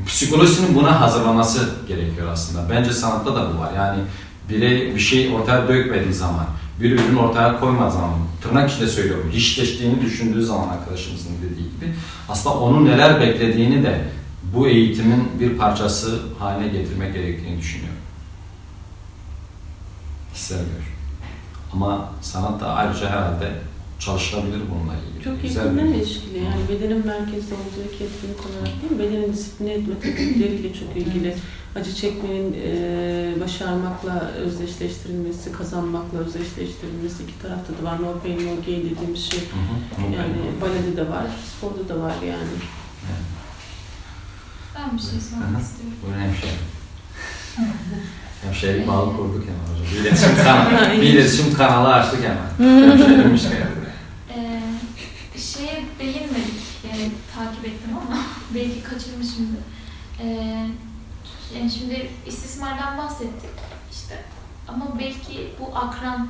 [SPEAKER 2] psikolojisinin buna hazırlaması gerekiyor aslında. Bence sanatta da bu var. Yani birey bir şey ortaya dökmediği zaman, bir ürün ortaya koymadığı zaman, tırnak içinde söylüyorum, geçtiğini düşündüğü zaman arkadaşımızın dediği gibi aslında onun neler beklediğini de bu eğitimin bir parçası haline getirmek gerektiğini düşünüyorum. Hissediyorum. Ama sanat da ayrıca herhalde çalışılabilir bununla ilgili.
[SPEAKER 3] Çok
[SPEAKER 2] Güzel
[SPEAKER 3] yakından
[SPEAKER 2] bir-
[SPEAKER 3] ilişkili yani bedenin merkezde olduğu iki etkinlik olarak değil mi? Bedenin disipline etme teknikleriyle çok ilgili. Acı çekmenin e, başarmakla özdeşleştirilmesi, kazanmakla özdeşleştirilmesi iki tarafta da var. No pain no gain dediğimiz şey.
[SPEAKER 2] Hı hı, no
[SPEAKER 3] Yani balede de var, sporda da var yani.
[SPEAKER 12] Ben bir şey sormak istiyorum.
[SPEAKER 2] Buyurun hemşehrim. Hemşehrilik bağı kurduk hemen hocam. Bir iletişim kanalı, bir iletişim kanalı açtık hemen. Hemşehrimmiş geldi.
[SPEAKER 12] Değinmedik, yani takip ettim ama belki kaçırmışımdır. Ee, yani şimdi istismardan bahsettik işte ama belki bu akran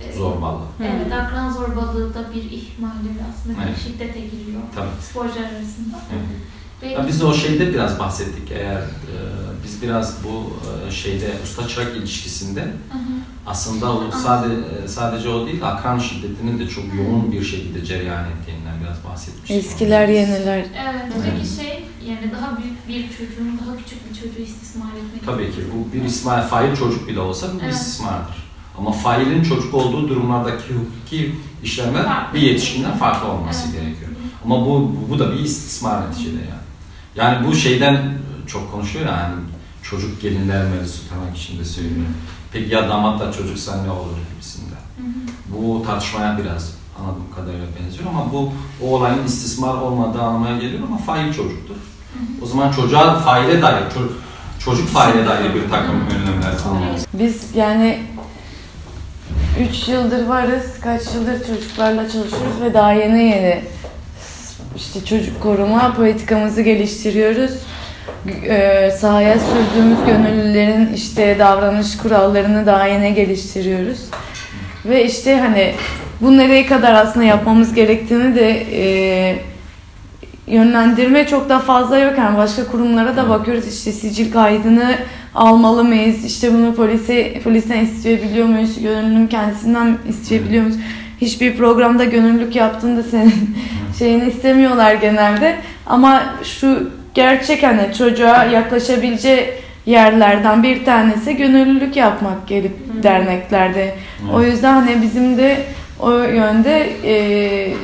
[SPEAKER 12] e,
[SPEAKER 2] Zorbalığı.
[SPEAKER 12] Evet, akran zorbalığı da bir ihmalleri aslında
[SPEAKER 2] Evet.
[SPEAKER 12] bir şiddete giriyor
[SPEAKER 2] Tabii.
[SPEAKER 12] sporcular arasında.
[SPEAKER 2] Evet.
[SPEAKER 12] Belki-
[SPEAKER 2] biz de o şeyde biraz bahsettik. Eğer e, biz biraz bu e, şeyde usta çırak ilişkisinde
[SPEAKER 12] Hı hı.
[SPEAKER 2] Aslında o sadece sadece o değil akran şiddetinin de çok yoğun bir şekilde cereyan ettiğinden biraz bahsetmiştik.
[SPEAKER 4] Eskiler yeniler.
[SPEAKER 12] Evet, peki şey yani daha büyük bir çocuğun daha küçük bir çocuğu istismar etmek.
[SPEAKER 2] Tabii ki bu bir istismar, fail çocuk bile olsa bu bir
[SPEAKER 12] Evet.
[SPEAKER 2] istismardır. Ama failin çocuk olduğu durumlardaki hukuki işlemler bir yetişkinden farklı olması
[SPEAKER 12] Evet.
[SPEAKER 2] gerekiyor. Ama bu, bu, da bir istismar neticede yani. Yani bu şeyden çok konuşuyor ya hani çocuk gelinler mevzusu tırnak içinde söylüyor. Peki ya damatla çocuksa ne olur gibisinde.
[SPEAKER 12] Hı hı.
[SPEAKER 2] Bu tartışmaya biraz anladığım kadarıyla benziyor ama bu o olayın istismar olmadığı anlamaya geliyor ama fail çocuktur. O zaman çocuğa faile dair, çocuk, çocuk faile dair bir takım önlemler almamız.
[SPEAKER 4] Biz yani 3 yıldır varız, kaç yıldır çocuklarla çalışıyoruz ve daha yeni yeni işte çocuk koruma politikamızı geliştiriyoruz. Ee, sahaya sürdüğümüz gönüllülerin işte davranış kurallarını daha yeni geliştiriyoruz. Ve işte hani bu nereye kadar aslında yapmamız gerektiğini de e, yönlendirme çok da fazla yok. Yani başka kurumlara da bakıyoruz işte sicil kaydını almalı mıyız? İşte bunu polise, polisten isteyebiliyor muyuz? Gönüllünün kendisinden isteyebiliyor muyuz? Hiçbir programda gönüllülük yaptığında senin şeyini istemiyorlar genelde. Ama şu gerçek hani çocuğa yaklaşabileceği yerlerden bir tanesi gönüllülük yapmak gelip derneklerde. O yüzden hani bizim de o yönde e,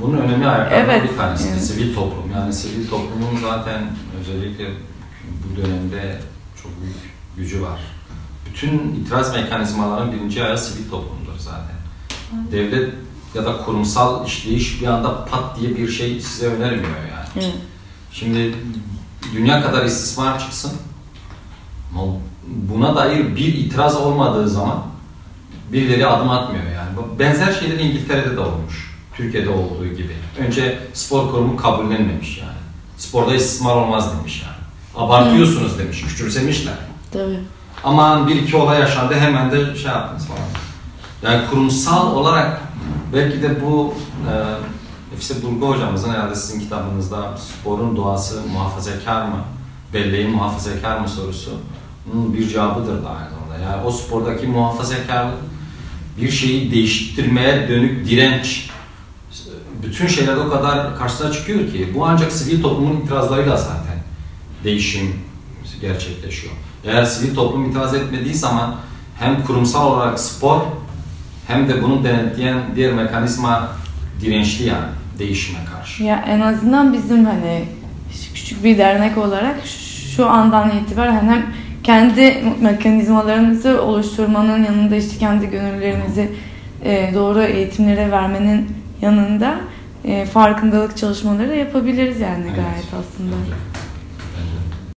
[SPEAKER 2] Bunun önemli ayaklarından
[SPEAKER 4] Evet.
[SPEAKER 2] bir tanesi
[SPEAKER 4] Evet.
[SPEAKER 2] sivil toplum. Yani sivil toplumun zaten özellikle bu dönemde çok büyük gücü var. Bütün itiraz mekanizmaların birinci ayağı sivil toplumdur zaten. Devlet ya da kurumsal işleyiş bir anda pat diye bir şey size önermiyor yani.
[SPEAKER 4] Evet.
[SPEAKER 2] Şimdi dünya kadar istismar çıksın buna dair bir itiraz olmadığı zaman birileri adım atmıyor yani. Benzer şeyler İngiltere'de de olmuş. Türkiye'de olduğu gibi. Önce spor kurumu kabullenmemiş yani. Sporda istismar olmaz demiş yani. Abartıyorsunuz demiş, küçümsemişler.
[SPEAKER 4] Tabii.
[SPEAKER 2] Aman bir iki olay yaşandı hemen de şey yaptınız falan. Yani kurumsal olarak belki de bu e, işte Burgu hocamızın herhalde sizin kitabınızda sporun doğası muhafazakar mı, belleğin muhafazakar mı? sorusu. Bunun bir cevabıdır da aynı orada. Yani o spordaki muhafazakarlık bir şeyi değiştirmeye dönük direnç. Bütün şeyler o kadar karşısına çıkıyor ki bu ancak sivil toplumun itirazlarıyla zaten değişim gerçekleşiyor. Eğer sivil toplum itiraz etmediği zaman hem kurumsal olarak spor hem de bunu denetleyen diğer mekanizma dirençli yani değişime karşı.
[SPEAKER 4] Ya en azından bizim hani küçük bir dernek olarak şu andan itibaren hani hem kendi mekanizmalarınızı oluşturmanın yanında işte kendi gönüllerinizi e, doğru eğitimlere vermenin yanında e, farkındalık çalışmaları da yapabiliriz yani gayet aslında.